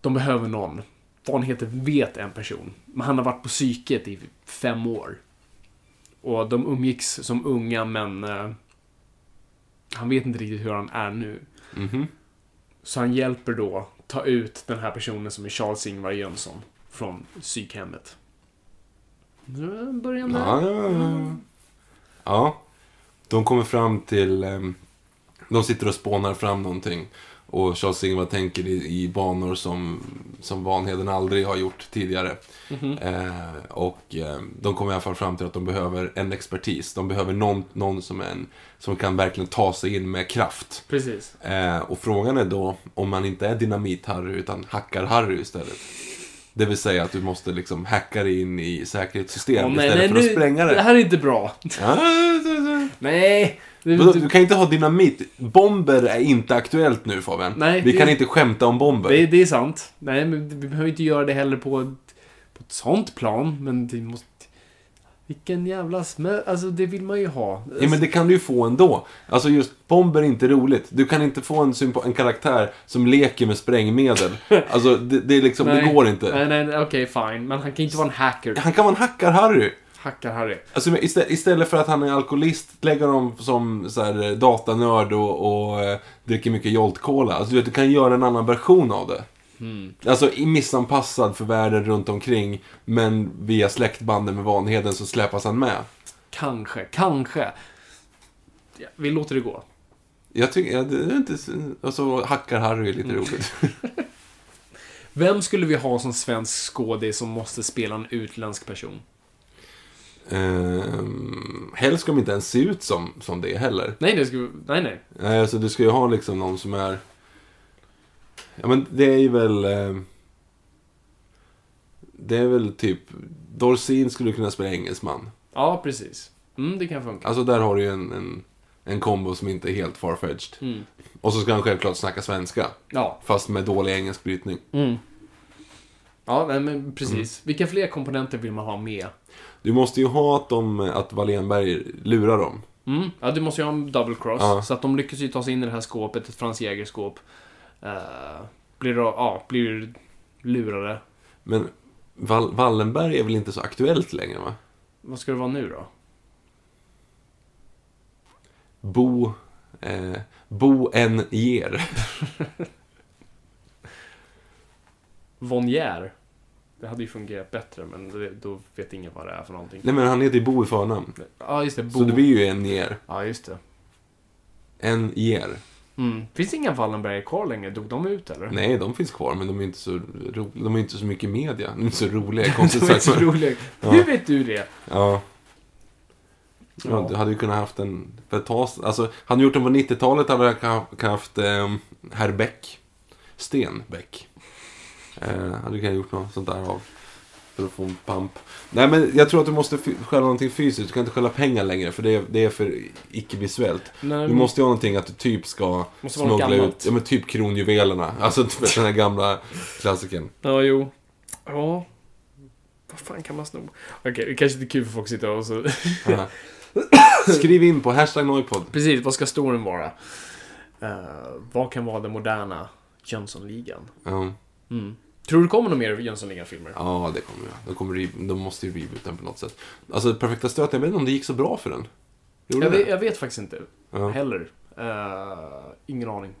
De behöver någon. Vanligheten vet en person, men han har varit på psyket i fem år. Och de umgicks som unga, men eh, han vet inte riktigt hur han är nu. Mhm. Så han hjälper då ta ut den här personen som är Charles-Ingvar Jönsson från psykhemmet. Nu börjar med. Ja, ja, ja. ja. De kommer fram till... ehm, de sitter och spånar fram någonting. Och Charles Ingvar tänker i, i banor som, som Vanheden aldrig har gjort tidigare. Mhm. Eh, och eh, de kommer i alla fall fram till att de behöver en expertis. De behöver någon, någon som, en, som kan verkligen ta sig in med kraft. Precis. Eh, och frågan är då om man inte är dynamit-Harry utan hackar-Harry istället. Det vill säga att du måste liksom hacka dig in i säkerhetssystem nej, istället nej, för att nu- spränga det. Det här är inte bra. Ja, Nej. Vadå, du kan inte ha dynamit. Bomber är inte aktuellt nu Fabian. Nej, Vi det- kan inte skämta om bomber. det, det är sant. Nej, men vi behöver inte göra det heller på på ett sånt plan. Men det måste... Vilken jävla smä... Alltså, det vill man ju ha. Ja, men det kan du ju få ändå. Alltså just bomber är inte roligt. Du kan inte få en, en karaktär som leker med sprängmedel. Alltså det, det, är liksom, det går inte. Nej, nej, nej, okej, fine. Men han kan inte vara en hacker. Han kan vara en hackar-Harry. Hackar-Harry. Alltså istället, istället för att han är alkoholist, lägger honom som så här, eh, datanörd och, och eh, dricker mycket Jolt Cola. Alltså du vet, du kan göra en annan version av det. Alltså i- missanpassad för världen runt omkring, men via släktbanden med Vanheden så släpas han med. Kanske, kanske. Ja, vi låter det gå. Jag tycker, ja, det är inte, så- alltså hackar-Harry är lite Mm. roligt. Vem skulle vi ha som svensk skådis som måste spela en utländsk person? Ehm, helst ska de inte ens se ut som, som det heller. Nej, det skulle... Nej, nej. Nej, alltså du ska ju ha liksom någon som är... Ja men det är ju väl... Eh, det är väl typ... Dorsin skulle kunna spela engelsman. Ja, precis. Mm, det kan funka. Alltså där har du ju en, en, en kombo som inte är helt farfetched. Mm. Och så ska han självklart snacka svenska. Ja. Fast med dålig engelsk brytning. Mm. Ja, men precis. Vilka fler komponenter vill man ha med? Du måste ju ha att, de, att Wallenberg lurar dem. Mm. Ja, du måste ju ha en double cross. Ja. Så att de lyckas ju ta sig in i det här skåpet, ett Franz Jäger-skåp. Uh, blir, då, ja, blir lurade. Men Wall- Wallenberg är väl inte så aktuellt längre va? Vad ska det vara nu då? Bo... Eh, Bo N. Ger. Vonjär. Det hade ju fungerat bättre, men det, då vet ingen vad det är för någonting. Nej men han heter ju Bo i förnamn. Ja, just det. Bo. Så det blir ju en Ger. Ja, just det. En Ger. Mm. Finns det inga Wallenberg kvar längre? Dog de ut eller? Nej, de finns kvar men de är inte så, ro... de är inte så mycket media. De är inte så roliga, de konstigt är så sagt. men- roliga. Ja. Hur vet du det? Ja. Ja, du hade ju kunnat haft en... För ett tag, alltså, hade du gjort den på 90-talet hade jag kunnat haft eh, Herr Bäck. Sten Bäck. Eh, hade kunnat gjort något sånt där av. För att få en pamp. Nej men jag tror att du måste stjäla någonting fysiskt. Du kan inte stjäla pengar längre för det är, det är för icke-visuellt. Du måste ju ha någonting att du typ ska Måste smuggla ut. Ja men typ kronjuvelerna. Alltså typ den här gamla klassikern. Ja, jo. Ja. Vad fan kan man sno? Okej, det kanske inte är kul för folk att sitta och så... Skriv in på hashtag Noipod. Precis, vad ska storyn vara? Uh, vad kan vara den moderna Jönssonligan? Ja. Mm. Tror du det kommer några mer Jönssonligan-filmer? Ja, det kommer jag. De, kommer re- de måste ju reboota den på något sätt. Alltså, Perfekta stöten, jag vet inte om det gick så bra för den. Gjorde Jag det? vet, jag vet faktiskt inte Ja. heller. Eh, ingen aning.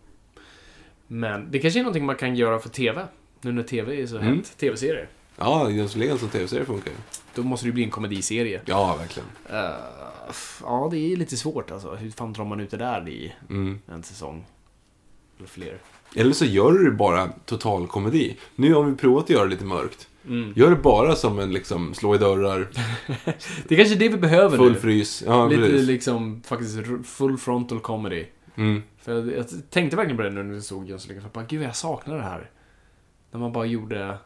Men det kanske är någonting man kan göra för TV. Nu när TV är så Mm. hett. TV-serier. Ja, Jönssonligan som tv-serie funkar ju. Då måste det ju bli en komediserie. Ja, verkligen. Eh, ja, det är lite svårt alltså. Hur fan drar man ut det där i Mm. en säsong? Eller fler. Eller så gör du det bara total komedi. Nu har vi provat att göra det lite mörkt. Mm. Gör det bara som en liksom slå i dörrar, Det är kanske det vi behöver full nu. frys. Ja, Lite precis. liksom faktiskt full frontal comedy. Mm. För jag, jag tänkte verkligen på det nu när vi såg Jönssonligan. För bara, gud jag saknar det här. När man bara gjorde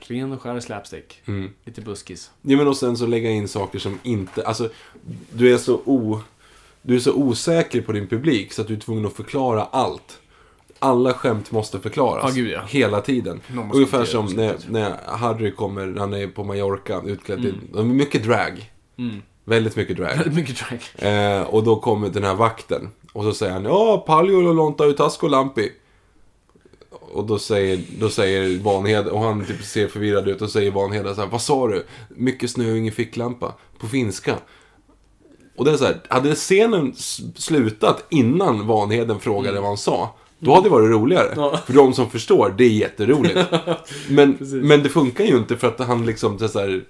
ren och skär slapstick. Mm. Lite buskis. Ja, men och sen så lägga in saker som inte, alltså, du är så o... Du är så osäker på din publik så att du är tvungen att förklara allt. Alla skämt måste förklaras. Ja, gud, ja. Hela tiden. Ungefär som när, när Harry kommer, han är på Mallorca utklädd till... de är Mycket drag. Mm. Väldigt mycket drag. Väldigt mycket drag. Eh, och då kommer den här vakten. Och så säger han Ja, Paljo lonta utasko lampi. Och då säger, då säger Vanhed, och han typ ser förvirrad ut och säger Vanhed så här, Vad sa du? Mycket snö och ingen ficklampa. På finska. Och det är så här, hade scenen slutat innan Vanheden frågade vad han sa. Då hade det varit roligare. Ja. För de som förstår, det är jätteroligt. men, men det funkar ju inte för att han liksom så här,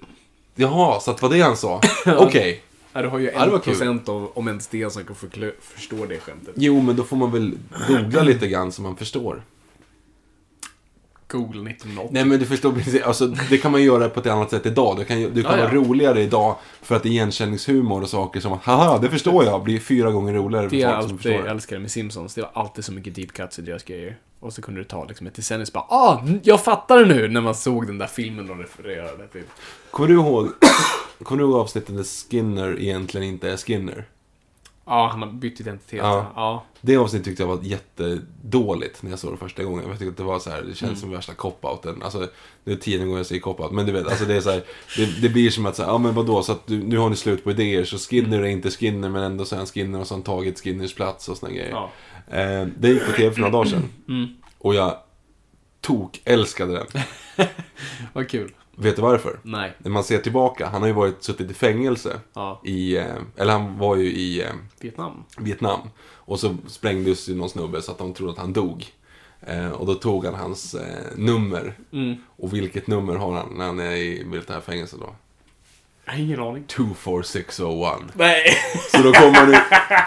Jaha, så att var det han sa? Okej. Ja, du har ju en procent av, om ens det, som kan förstå det skämtet. Jo, men då får man väl googla lite grann så man förstår. Google 1980. Nej, men du förstår precis. Alltså, det kan man göra på ett annat sätt idag. Det kan, det kan Ja, ja. vara roligare idag för att igenkänningshumor och saker som att haha, det förstår jag, blir fyra gånger roligare för Det jag folk som alltid förstår det. älskade med Simpsons, det var alltid så mycket deep cuts i deras grejer. Och så kunde det ta liksom ett decennium bara ah, jag fattar det nu! När man såg den där filmen de refererade till. Kommer du ihåg, kommer du ihåg avsnittet där Skinner egentligen inte är Skinner? Ja, han har bytt identitet. Ja. Ja. Det avsnittet tyckte jag var jättedåligt när jag såg det första gången. Jag tyckte att det var så här, det känns som värsta cop-outen. Alltså, det är tionde gången jag säger cop-out. Men du vet, alltså det är så här, det, det blir som att säga, ja men vadå, så att du, nu har ni slut på idéer. Så Skinner är inte Skinner, men ändå så är han Skinner och så har han tagit Skinners plats och såna grejer. Ja. Eh, det gick på tv för några dagar sedan. Mm. Och jag tok älskade den. Vad kul. Vet du varför? Nej. När man ser tillbaka, han har ju varit suttit i fängelse. Ja. I, eh, eller han var ju i eh, Vietnam. Vietnam. Och så sprängdes ju någon snubbe så att de trodde att han dog. Eh, och då tog han hans eh, nummer. Mm. Och vilket nummer har han när han är i militärfängelse då? Jag har ingen aning. 24601. Nej. Så då kommer han ju,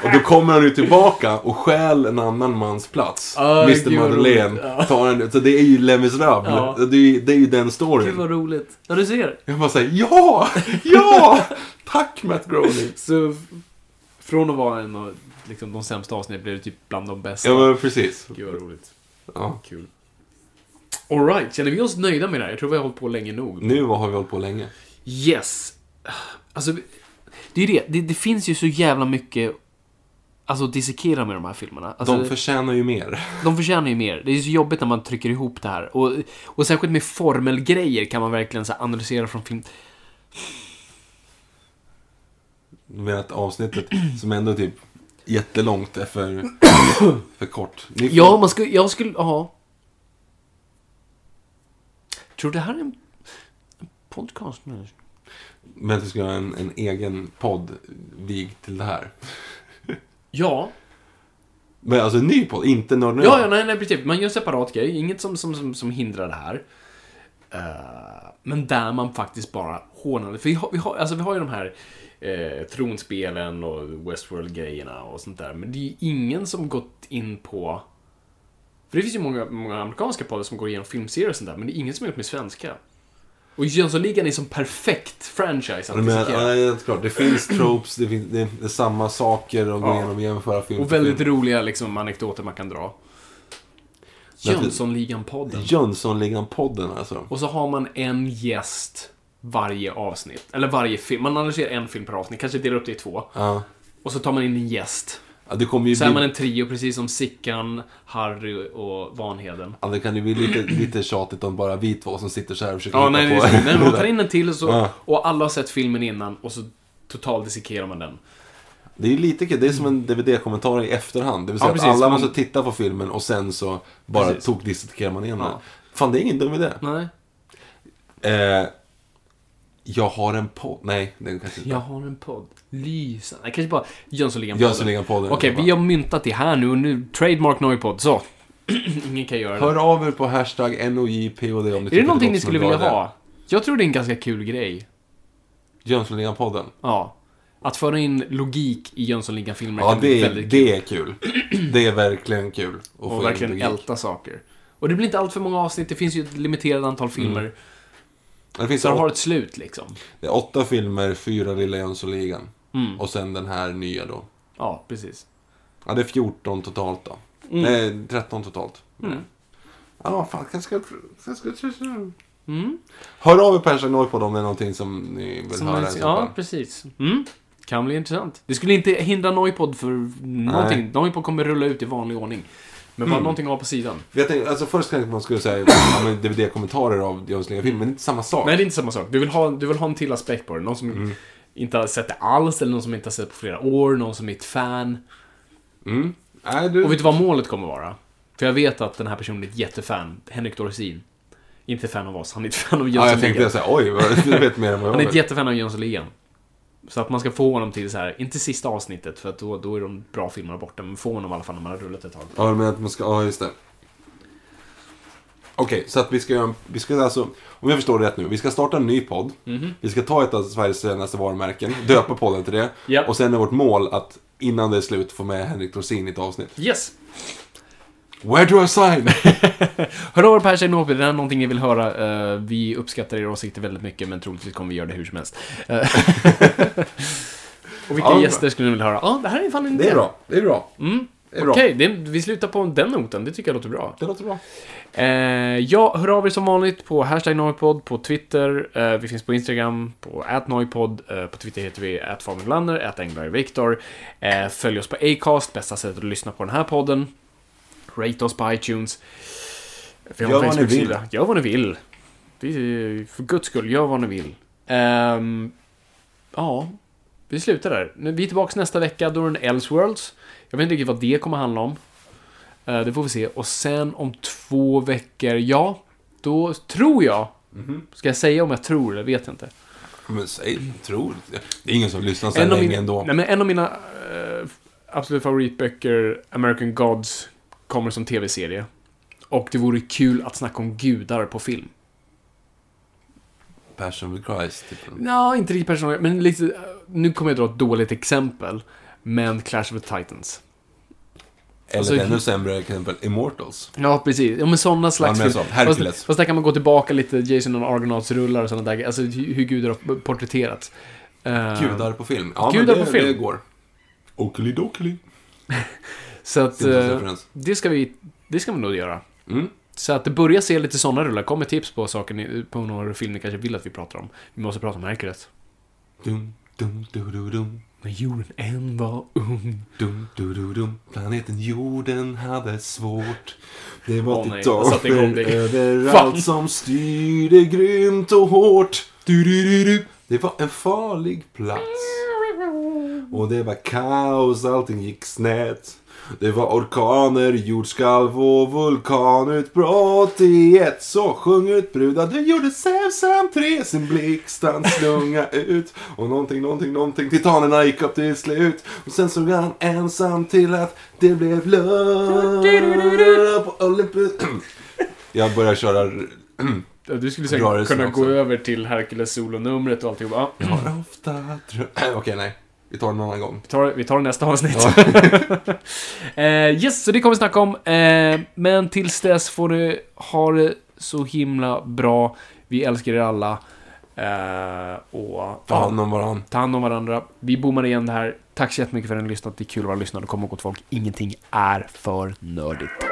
och då kommer han ju tillbaka och stjäl en annan mans plats. Ah, Mr gud Madeleine. Ja. Tar han, så det är ju Les Misérables. Ja. Det, är ju, det är ju den Gud storyn. vad roligt. Ja, du ser. Jag bara säger ja! Ja! Tack Matt Groening. Så från att vara en av liksom, de sämsta avsnitten blev det typ bland de bästa. Ja men precis. Gud vad roligt. Ja. Kul. Alright, känner vi oss nöjda med det här? Jag tror vi har hållit på länge nog. Nu har vi hållit på länge. Yes. Alltså, det är det. det. Det finns ju så jävla mycket Alltså dissekera med de här filmerna. Alltså, De förtjänar ju mer. de förtjänar ju mer. Det är så jobbigt när man trycker ihop det här. Och, och särskilt med formelgrejer kan man verkligen så analysera från film. Du menar att avsnittet, som ändå är typ jättelångt, är för, för kort. Får- Ja, man skulle, jag skulle, ja. Tror du det här är en podcast nu? Men att du ska göra en, en egen podd vig till det här. Ja. Men alltså en ny podd, inte Nörden Ja, ja, nej, nej, precis. Man gör en separat grej. Inget som, som, som, som hindrar det här. Eh, men där man faktiskt bara hånar. För vi har, vi har, alltså, vi har ju de här eh, tronspelen och Westworld-grejerna och sånt där. Men det är ju ingen som gått in på... För det finns ju många, många amerikanska poddar som går igenom filmserier och sånt där. Men det är ingen som har gjort med svenska. Och Jönssonligan är som perfekt franchise att Men, ja, det är klart, det finns tropes, det, finns, det, det är samma saker att gå Ja. igenom och jämföra film Och väldigt film. roliga liksom, anekdoter man kan dra. Jönssonligan-podden. Jönssonligan-podden alltså. Och så har man en gäst varje avsnitt. Eller varje film. Man analyserar en film per avsnitt, kanske delar upp det i två. Ja. Och så tar man in en gäst. Ja, det kommer ju Så är bli... man en trio, precis som Sickan, Harry och Vanheden. Ja, det kan ju bli lite, lite tjatigt om bara vi två som sitter så här och försöker Ja, hitta nej, på... nej, men man tar in en till och, så, Ja. och alla har sett filmen innan och så totalt dissekerar man den. Det är ju lite kul, det är som en DVD-kommentar i efterhand. Det vill säga Ja, att alla man- måste titta på filmen och sen så bara tokdissekerar man igenom Ja. Fan, det är ingen dum idé. Nej. Eh, jag har en podd. Nej, den kanske inte. Jag har en podd. Lysande. Kanske bara Jönssonligan-podden. Jönssonligan-podden. Okej, vi har myntat det här nu och nu. Trademark Noipod. Så. Ingen kan göra det. Hör av er på hashtag NOJPOD om ni Är det någonting ni skulle vilja ha? Jag tror det är en ganska kul grej. Jönssonligan-podden. Ja. Att föra in logik i Jönssonligan-filmer Ja, kan det är, väldigt kul. det är kul. Det är verkligen kul. att få in Och verkligen logik. älta saker. Och det blir inte allt för många avsnitt, det finns ju ett limiterat antal filmer. Det finns Så de åt- har ett slut liksom. det är åtta filmer, fyra Lilla Jönssonligan. Mm. Och sen den här nya då. Ja, precis. Ja, det är 14 totalt då. Mm. Nej, 13 totalt. Mm. Ja, fan, kanske kanske. Mm. Hör av er på Hashtag Noipod om det är någonting som ni vill Som höra. ja, precis. Mm. Kan bli intressant. Det skulle inte hindra Noipod för någonting. Noipod kommer rulla ut i vanlig ordning. Men bara Mm. någonting att ha på sidan. Jag tänkte, alltså först kanske man skulle säga ja, men DVD-kommentarer av Jönssonligan-filmen, men det är inte samma sak. Nej, det är inte samma sak. Du vill ha, du vill ha en till aspekt på det. Någon som Mm. inte har sett det alls, eller någon som inte har sett det på flera år, någon som är ett fan. Mm. Nej, du... Och vet du vad målet kommer vara? För jag vet att den här personen är ett jättefan. Henrik Dorsin. Inte fan av oss, han är ett fan av Ja, jag Jönssonligan. tänkte säga, oj, du vet mer än vad jag Han är ett jättefan av Jönssonligan. Så att man ska få honom till så här, inte sista avsnittet, för att då, då är de bra filmerna borta, men få honom i alla fall när man har rullat ett tag. Ja, men att man ska, ja just det. Okej, så att vi ska göra, vi ska alltså, om jag förstår det rätt nu, vi ska starta en ny podd. Mhm. Vi ska ta ett av Sveriges senaste varumärken, döpa podden till det. Ja. Och sen är vårt mål att innan det är slut få med Henrik Dorsin i ett avsnitt. Yes! Where do I sign? Hör av er på Hashtag det är någonting ni vill höra. Eh, vi uppskattar era åsikter väldigt mycket, men troligtvis kommer vi göra det hur som helst. Eh, Och vilka Ja, gäster skulle ni vilja höra? Ja, det här är fan en Det är bra, det är bra. Mm. Okej, det- vi slutar på den noten. Det tycker jag låter bra. Det låter bra. Eh, ja, hör av er som vanligt på hashtag Noipod på Twitter. Eh, vi finns på Instagram på atnoipod. Eh, på Twitter heter vi atfabianlander, atengbergviktor. Eh, följ oss på Acast, bästa sättet att lyssna på den här podden. Rate oss på iTunes. Vi har Gör vad ni vill. Gör vad ni vill. Vi, för guds skull, gör vad ni vill. Ehm, ja, vi slutar där. Vi är tillbaka nästa vecka, då är det en Elseworlds. Jag vet inte riktigt vad det kommer handla om. Eh, Det får vi se. Och sen om två veckor, ja, då tror jag. Mhm. Ska jag säga om jag tror eller vet jag inte. Men säg, tror. Det är ingen som lyssnar så länge mina, ändå. nej, men en av mina eh, absolut favoritböcker, American Gods, kommer som tv-serie. Och det vore kul att snacka om gudar på film. Passion with Christ. Typ. Ja, inte riktigt personligt, men lite, eh, nu kommer jag dra ett dåligt exempel. Men Clash of the Titans. Eller Alltså, ännu sämre exempel, Immortals. Ja, precis. Ja, men sådana slags... Ja, men så. Fast, fast där kan man gå tillbaka lite, Jason och Argonauts-rullar och sådana där Alltså hur hur gudar har porträtterats. Eh, Gudar på film. Ja, Gudar men det, på film. det går. Okelidokeli. Så att... Eh, det ska vi... Det ska vi nog göra. Mm. Så att det börjar se lite sådana rullar. Kom med tips på saker ni, på några filmer ni kanske vill att vi pratar om. Vi måste prata om Hercules. Dum, dum, du, du, dum. När jorden än var ung. Dum, du, du, dum. Planeten jorden hade svårt. Det var diktater det. överallt Fan. som styrde grymt och hårt. Du, du, du, du. Det var en farlig plats. Och det var kaos, allting gick snett. Det var orkaner, jordskalv och vulkanutbrott i ett. Så sjöng ut brudar, du gjorde Zeus entré, sin blixtan slunga ut. Och någonting, någonting, någonting, titanerna gick upp till slut. Och sen såg han ensam till att det blev love på Olympus. Jag börjar köra... Du skulle säkert kunna sen gå också. över till Hercules solonumret och allting. Ja, Jag har ofta drömt... Okej, nej. Vi tar det en annan gång. vi, tar, vi tar det nästa avsnitt. eh, yes, så det kommer vi snacka om. Eh, men tills dess får ni ha det så himla bra. Vi älskar er alla. Eh, och Ta hand om varandra. ta hand om varandra. Vi bommar igen det här. Tack så jättemycket för att ni har lyssnat. Det är kul att vara lyssnare. Kom ihåg gott folk, ingenting är för nördigt.